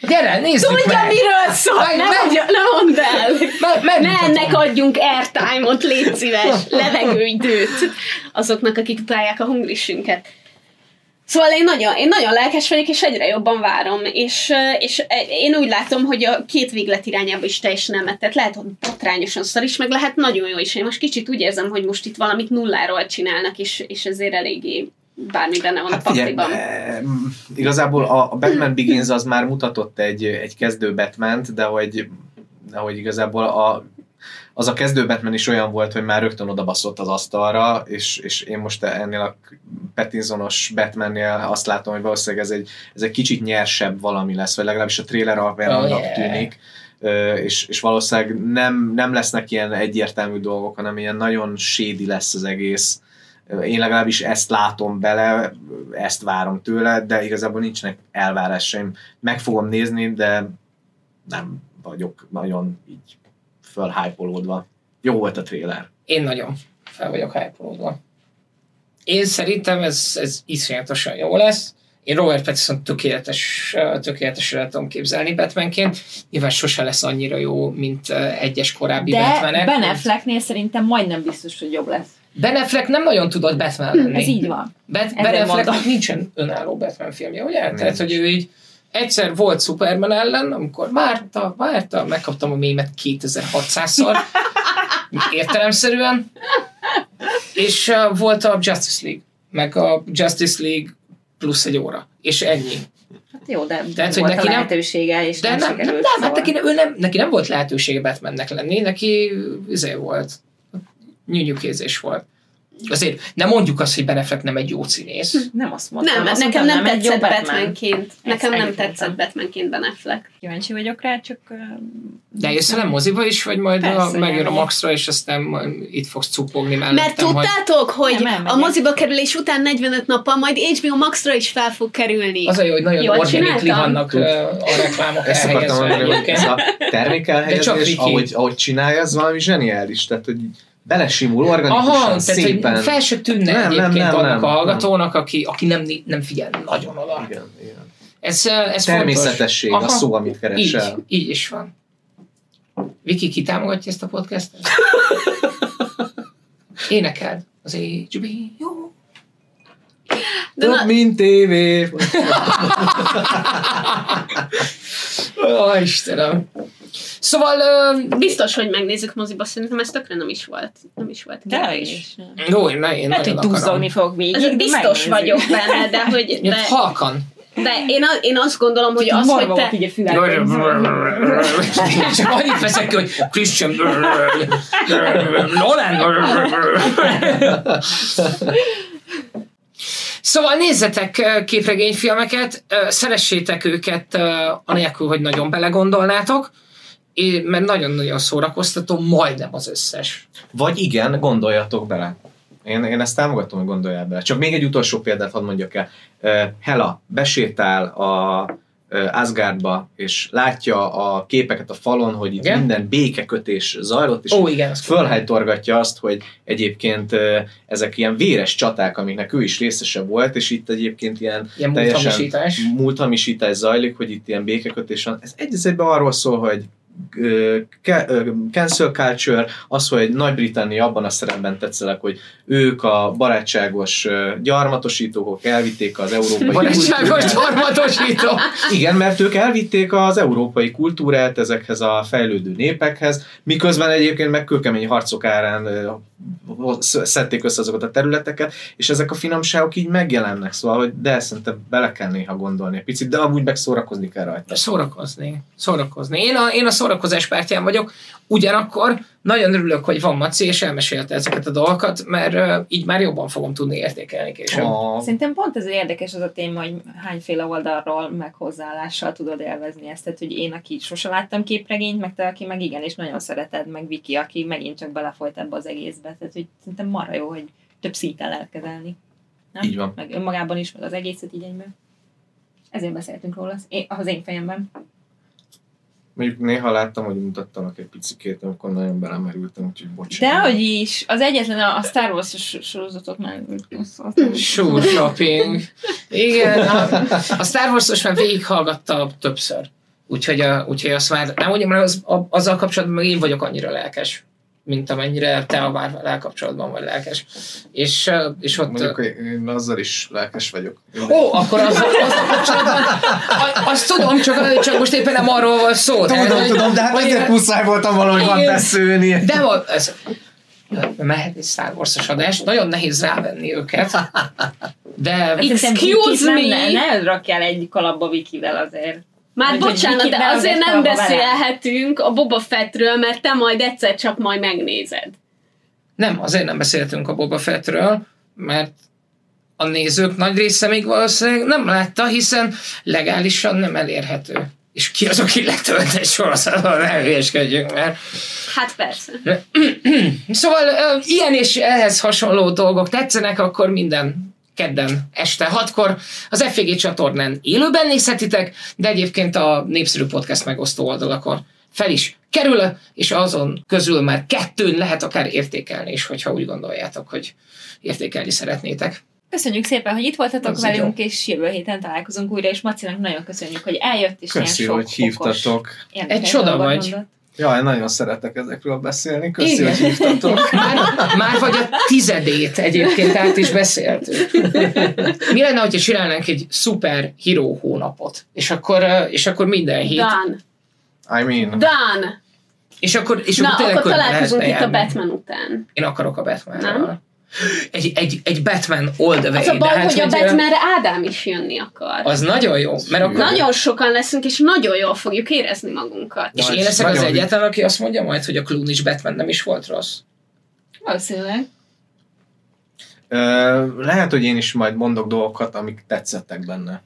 Speaker 2: Gyere, nézzük
Speaker 1: Tudja,
Speaker 2: meg!
Speaker 1: miről szól!
Speaker 2: Meg-
Speaker 1: Ne,
Speaker 2: meg-
Speaker 1: mondja, ne mondd el!
Speaker 2: Meg,
Speaker 1: Ne
Speaker 2: megmutatom.
Speaker 1: ennek adjunk airtime-ot, légy szíves, levegőidőt azoknak, akik utálják a hunglisünket. Szóval én nagyon, én nagyon lelkes vagyok, és egyre jobban várom, és, és én úgy látom, hogy a két véglet irányába is teljesen elment. Tehát lehet, hogy botrányosan szar is, meg lehet nagyon jó is. Én most kicsit úgy érzem, hogy most itt valamit nulláról csinálnak, és, és ezért eléggé bármi benne van
Speaker 3: Hát
Speaker 1: a pakliban.
Speaker 3: eh, igazából a Batman Begins az már mutatott egy, egy kezdő batman de hogy, de hogy igazából a, az a kezdő Batman is olyan volt, hogy már rögtön odabaszott az asztalra, és, és én most ennél a Pattinsonos Batmannél azt látom, hogy valószínűleg ez egy, ez egy kicsit nyersebb valami lesz, vagy legalábbis a trailer alapján
Speaker 2: Oh,
Speaker 3: annak
Speaker 2: yeah.
Speaker 3: tűnik. És, és valószínűleg nem, nem lesznek ilyen egyértelmű dolgok, hanem ilyen nagyon sédi lesz az egész. Én legalábbis ezt látom bele, ezt várom tőle, de igazából nincsenek elvárásaim. Meg fogom nézni, de nem vagyok nagyon így fölhájpolódva. Jó volt a trailer.
Speaker 2: Én nagyon fel vagyok hype Én szerintem ez, ez iszonyatosan jó lesz. Én Robert Pattinson tökéletes, tökéletesen el tudom képzelni Batmanként. Nyilván sose lesz annyira jó, mint egyes korábbi
Speaker 4: De
Speaker 2: Batmanek.
Speaker 4: Ben Afflecknél szerintem majdnem biztos, hogy jobb lesz.
Speaker 2: Ben Affleck nem nagyon tudott Batman lenni.
Speaker 4: Ez így van. Ezért
Speaker 2: ben Afflecknek
Speaker 4: mondom.
Speaker 2: nincsen önálló Batman filmje, ugye?
Speaker 3: Nincs.
Speaker 2: Tehát, hogy ő így egyszer volt Superman ellen, amikor várta, várta, megkaptam a mémet 2600-szor, értelemszerűen, és uh, volt a Justice League, meg a Justice League plusz egy óra, és ennyi.
Speaker 4: Hát jó, de
Speaker 2: Tehát, hogy
Speaker 4: volt
Speaker 2: neki
Speaker 4: a
Speaker 2: nem-
Speaker 4: lehetősége, és
Speaker 2: De
Speaker 4: nem,
Speaker 2: nem, nem, nem, hát
Speaker 4: szóval.
Speaker 2: neki, ő nem, neki nem volt lehetősége Batmannek lenni, neki izé volt, nyűnyűkézés volt. Azért nem mondjuk azt, hogy Ben Affleck nem egy jó színész.
Speaker 4: Nem azt mondtam.
Speaker 1: Nem,
Speaker 4: azt
Speaker 1: nekem
Speaker 4: mondtam,
Speaker 1: nem
Speaker 4: jó
Speaker 1: tetszett
Speaker 4: Batman.
Speaker 1: Batmanként.
Speaker 4: Ezt
Speaker 1: Nekem nem tetszett. Batmanként Ben Affleck.
Speaker 4: Kíváncsi vagyok rá, csak...
Speaker 2: De jössz velem moziba is, vagy majd
Speaker 4: Persze,
Speaker 2: a,
Speaker 4: hogy
Speaker 2: megjön a. Maxra, és aztán itt fogsz cupogni
Speaker 1: Mert
Speaker 2: mellettem, hogy
Speaker 1: tudtátok, hogy
Speaker 4: Nem, elmegyek.
Speaker 1: a moziba kerülés után 45 nappal majd HBO Maxra is fel fog kerülni.
Speaker 2: az a jó, hogy nagyon organikli vannak a reklámok
Speaker 3: Ezt akartam hogy ez a termék elhelyezés, ahogy, ahogy csinálja, ez valami zseniális. Tehát, hogy így belesimul organikusan,
Speaker 2: Aha, tehát
Speaker 3: szépen.
Speaker 2: hogy fel se tűnne
Speaker 3: Nem, nem,
Speaker 2: egyébként
Speaker 3: nem,
Speaker 2: annak
Speaker 3: nem,
Speaker 2: a hallgatónak, aki, aki nem, nem figyel nagyon oda.
Speaker 3: Igen, igen.
Speaker 2: Ez, ez
Speaker 3: Természetesség,
Speaker 2: fontos.
Speaker 3: a szó, amit
Speaker 2: Így,
Speaker 3: keresel.
Speaker 2: így is van. Viki, ki támogatja ezt a podcastet? Énekeld az HBO.
Speaker 1: De na,
Speaker 3: Több, mint tévé.
Speaker 2: Ó, Istenem. Szóval, ö,
Speaker 1: biztos, hogy megnézzük moziba, szerintem ez tökre nem is volt. Nem is volt
Speaker 4: De is.
Speaker 2: jó, én, én
Speaker 4: Lehet, hogy duzzogni fog
Speaker 1: Ez
Speaker 4: de
Speaker 1: biztos
Speaker 4: megnézzük.
Speaker 1: vagyok benne, de hogy de,
Speaker 2: halkan.
Speaker 1: de én, a, én azt gondolom, hogy az, hogy te,
Speaker 4: így a fülemben.
Speaker 2: Csak annyit veszek ki, hogy Christian Nolan Szóval nézzetek képregényfilmeket, szeressétek őket anélkül, hogy nagyon belegondolnátok, é- mert nagyon-nagyon szórakoztató, majdnem az összes.
Speaker 3: Vagy igen, gondoljatok bele. Én, én ezt támogatom, hogy gondoljál bele. Csak még egy utolsó példát hadd mondjak el. Uh, Hela besétál a uh, Asgardba, és látja a képeket a falon, hogy itt
Speaker 2: Igen?
Speaker 3: minden békekötés zajlott, és
Speaker 2: Ó, igen,
Speaker 3: azt, hogy egyébként uh, ezek ilyen véres csaták, amiknek ő is részese volt, és itt egyébként ilyen
Speaker 2: ilyen
Speaker 3: teljesen
Speaker 2: múlthamisítás.
Speaker 3: múlthamisítás zajlik, hogy itt ilyen békekötés van. Ez egy arról szól, hogy cancel culture, az, hogy Nagy-Britannia abban a szerepben tetszelek, hogy ők a barátságos gyarmatosítók elvitték az európai
Speaker 2: Barátságos gyarmatosító.
Speaker 3: Igen, mert ők elvitték az európai kultúrát ezekhez a fejlődő népekhez, miközben egyébként meg kőkemény harcok árán szedték össze azokat a területeket, és ezek a finomságok így megjelennek, szóval, hogy de szerintem bele kell néha gondolni egy picit, de amúgy meg szórakozni kell rajta.
Speaker 2: Szórakozni. Szórakozni. Én a, én a szórakozás pártján vagyok, ugyanakkor nagyon örülök, hogy van Maci, és elmesélte ezeket a dolgokat, mert uh, így már jobban fogom tudni értékelni később.
Speaker 3: A,
Speaker 4: Szerintem pont ez érdekes az a téma, hogy hányféle oldalról, meg hozzáállással tudod élvezni ezt. Tehát, hogy én, aki sose láttam képregényt, meg te, aki meg igen, és nagyon szereted, meg Viki, aki megint csak belefolyt ebbe az egészbe. Tehát, hogy szerintem marha jó, hogy több szinten lehet kezelni. Nem?
Speaker 3: Így van.
Speaker 4: Meg önmagában is, meg az egészet így egyben. Ezért beszéltünk róla, az én, az én fejemben.
Speaker 3: Mondjuk néha láttam, hogy mutattanak egy picikét, amikor nagyon belemerültem, úgyhogy
Speaker 4: De
Speaker 3: bocsánat.
Speaker 4: hogy is, az egyetlen a Star Wars sorozatoknál az- az-
Speaker 2: Sure shopping. Igen, a, a Star Wars-os már végighallgatta többször. Úgyhogy, a, úgyhogy azt már, nem mondjam, mert az, a, azzal kapcsolatban én vagyok annyira lelkes, mint amennyire te a várvel kapcsolatban vagy lelkes. És, és ott...
Speaker 3: Mondjuk, hogy én azzal is lelkes vagyok.
Speaker 2: Ó, akkor az, az a kapcsolatban, azt tudom, csak, csak most éppen nem arról van szó.
Speaker 3: Tudom,
Speaker 2: hogy-
Speaker 3: tudom, de hát azért muszáj voltam valahogy van beszélni.
Speaker 2: De van, ez, mehet egy Star Wars-os adás, nagyon nehéz rávenni őket, de
Speaker 4: Szerintem
Speaker 1: Excuse me?
Speaker 4: Ne, ne rakjál egy kalapba Vikivel azért.
Speaker 1: Már
Speaker 4: hogy
Speaker 1: bocsánat, de azért nem beszélhetünk a Boba Fettről, mert te majd egyszer csak majd megnézed.
Speaker 2: nem, azért nem beszéltünk a Boba Fettről, mert a nézők nagy része még valószínűleg nem látta, hiszen legálisan nem elérhető. És ki az, aki letölt egy sorozatot, ne hülyeskedjünk, mert
Speaker 1: Hát persze.
Speaker 2: Szóval ilyen és ehhez hasonló dolgok tetszenek, akkor minden kedden este hatkor az FG csatornán élőben nézhetitek, de egyébként a népszerű podcast megosztó oldalakon fel is kerül, és azon közül már kettőn lehet akár értékelni is, hogyha úgy gondoljátok, hogy értékelni szeretnétek.
Speaker 4: Köszönjük szépen, hogy itt voltatok
Speaker 2: Az
Speaker 4: velünk, és jövő héten találkozunk újra, és Macinak nagyon köszönjük, hogy eljött, és
Speaker 3: Köszi,
Speaker 4: ilyen sok
Speaker 3: hogy hívtatok.
Speaker 2: Egy csoda vagy.
Speaker 4: mondott.
Speaker 3: Jaj, nagyon szeretek ezekről beszélni. Köszi,
Speaker 2: Igen.
Speaker 3: hogy hívtatok.
Speaker 2: Már, már vagy a tizedét egyébként át is beszéltük. Mi lenne, hogyha csinálnánk egy szuper híró hónapot, és akkor, és akkor minden hét
Speaker 1: Done.
Speaker 3: I mean,
Speaker 1: Done.
Speaker 2: És akkor, és
Speaker 1: Na,
Speaker 2: akkor
Speaker 1: akkor találkozunk itt a. Batman után.
Speaker 2: Én akarok a batman
Speaker 1: Nem?
Speaker 2: Egy, egy, egy Batman all the way.
Speaker 1: Az a
Speaker 2: de
Speaker 1: baj,
Speaker 2: hát,
Speaker 1: hogy a
Speaker 2: ö,
Speaker 1: Batmanre Ádám is jönni akar.
Speaker 2: Az nagyon jó, mert akkor...
Speaker 1: Nagyon sokan leszünk, és nagyon jól fogjuk érezni magunkat.
Speaker 2: És én leszek az egyetlen, aki azt mondja majd, hogy a Clooney is Batman nem is volt rossz.
Speaker 4: Valószínűleg.
Speaker 3: Ö, lehet, hogy én is majd mondok dolgokat, amik tetszettek benne.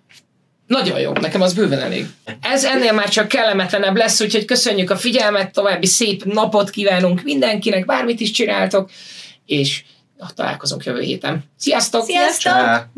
Speaker 2: Nagyon jó, nekem az bőven elég. Ez ennél már csak kellemetlenebb lesz, úgyhogy köszönjük a figyelmet, további szép napot kívánunk mindenkinek, bármit is csináltok, és találkozunk jövő héten. Sziasztok!
Speaker 4: Sziasztok!
Speaker 3: Csá.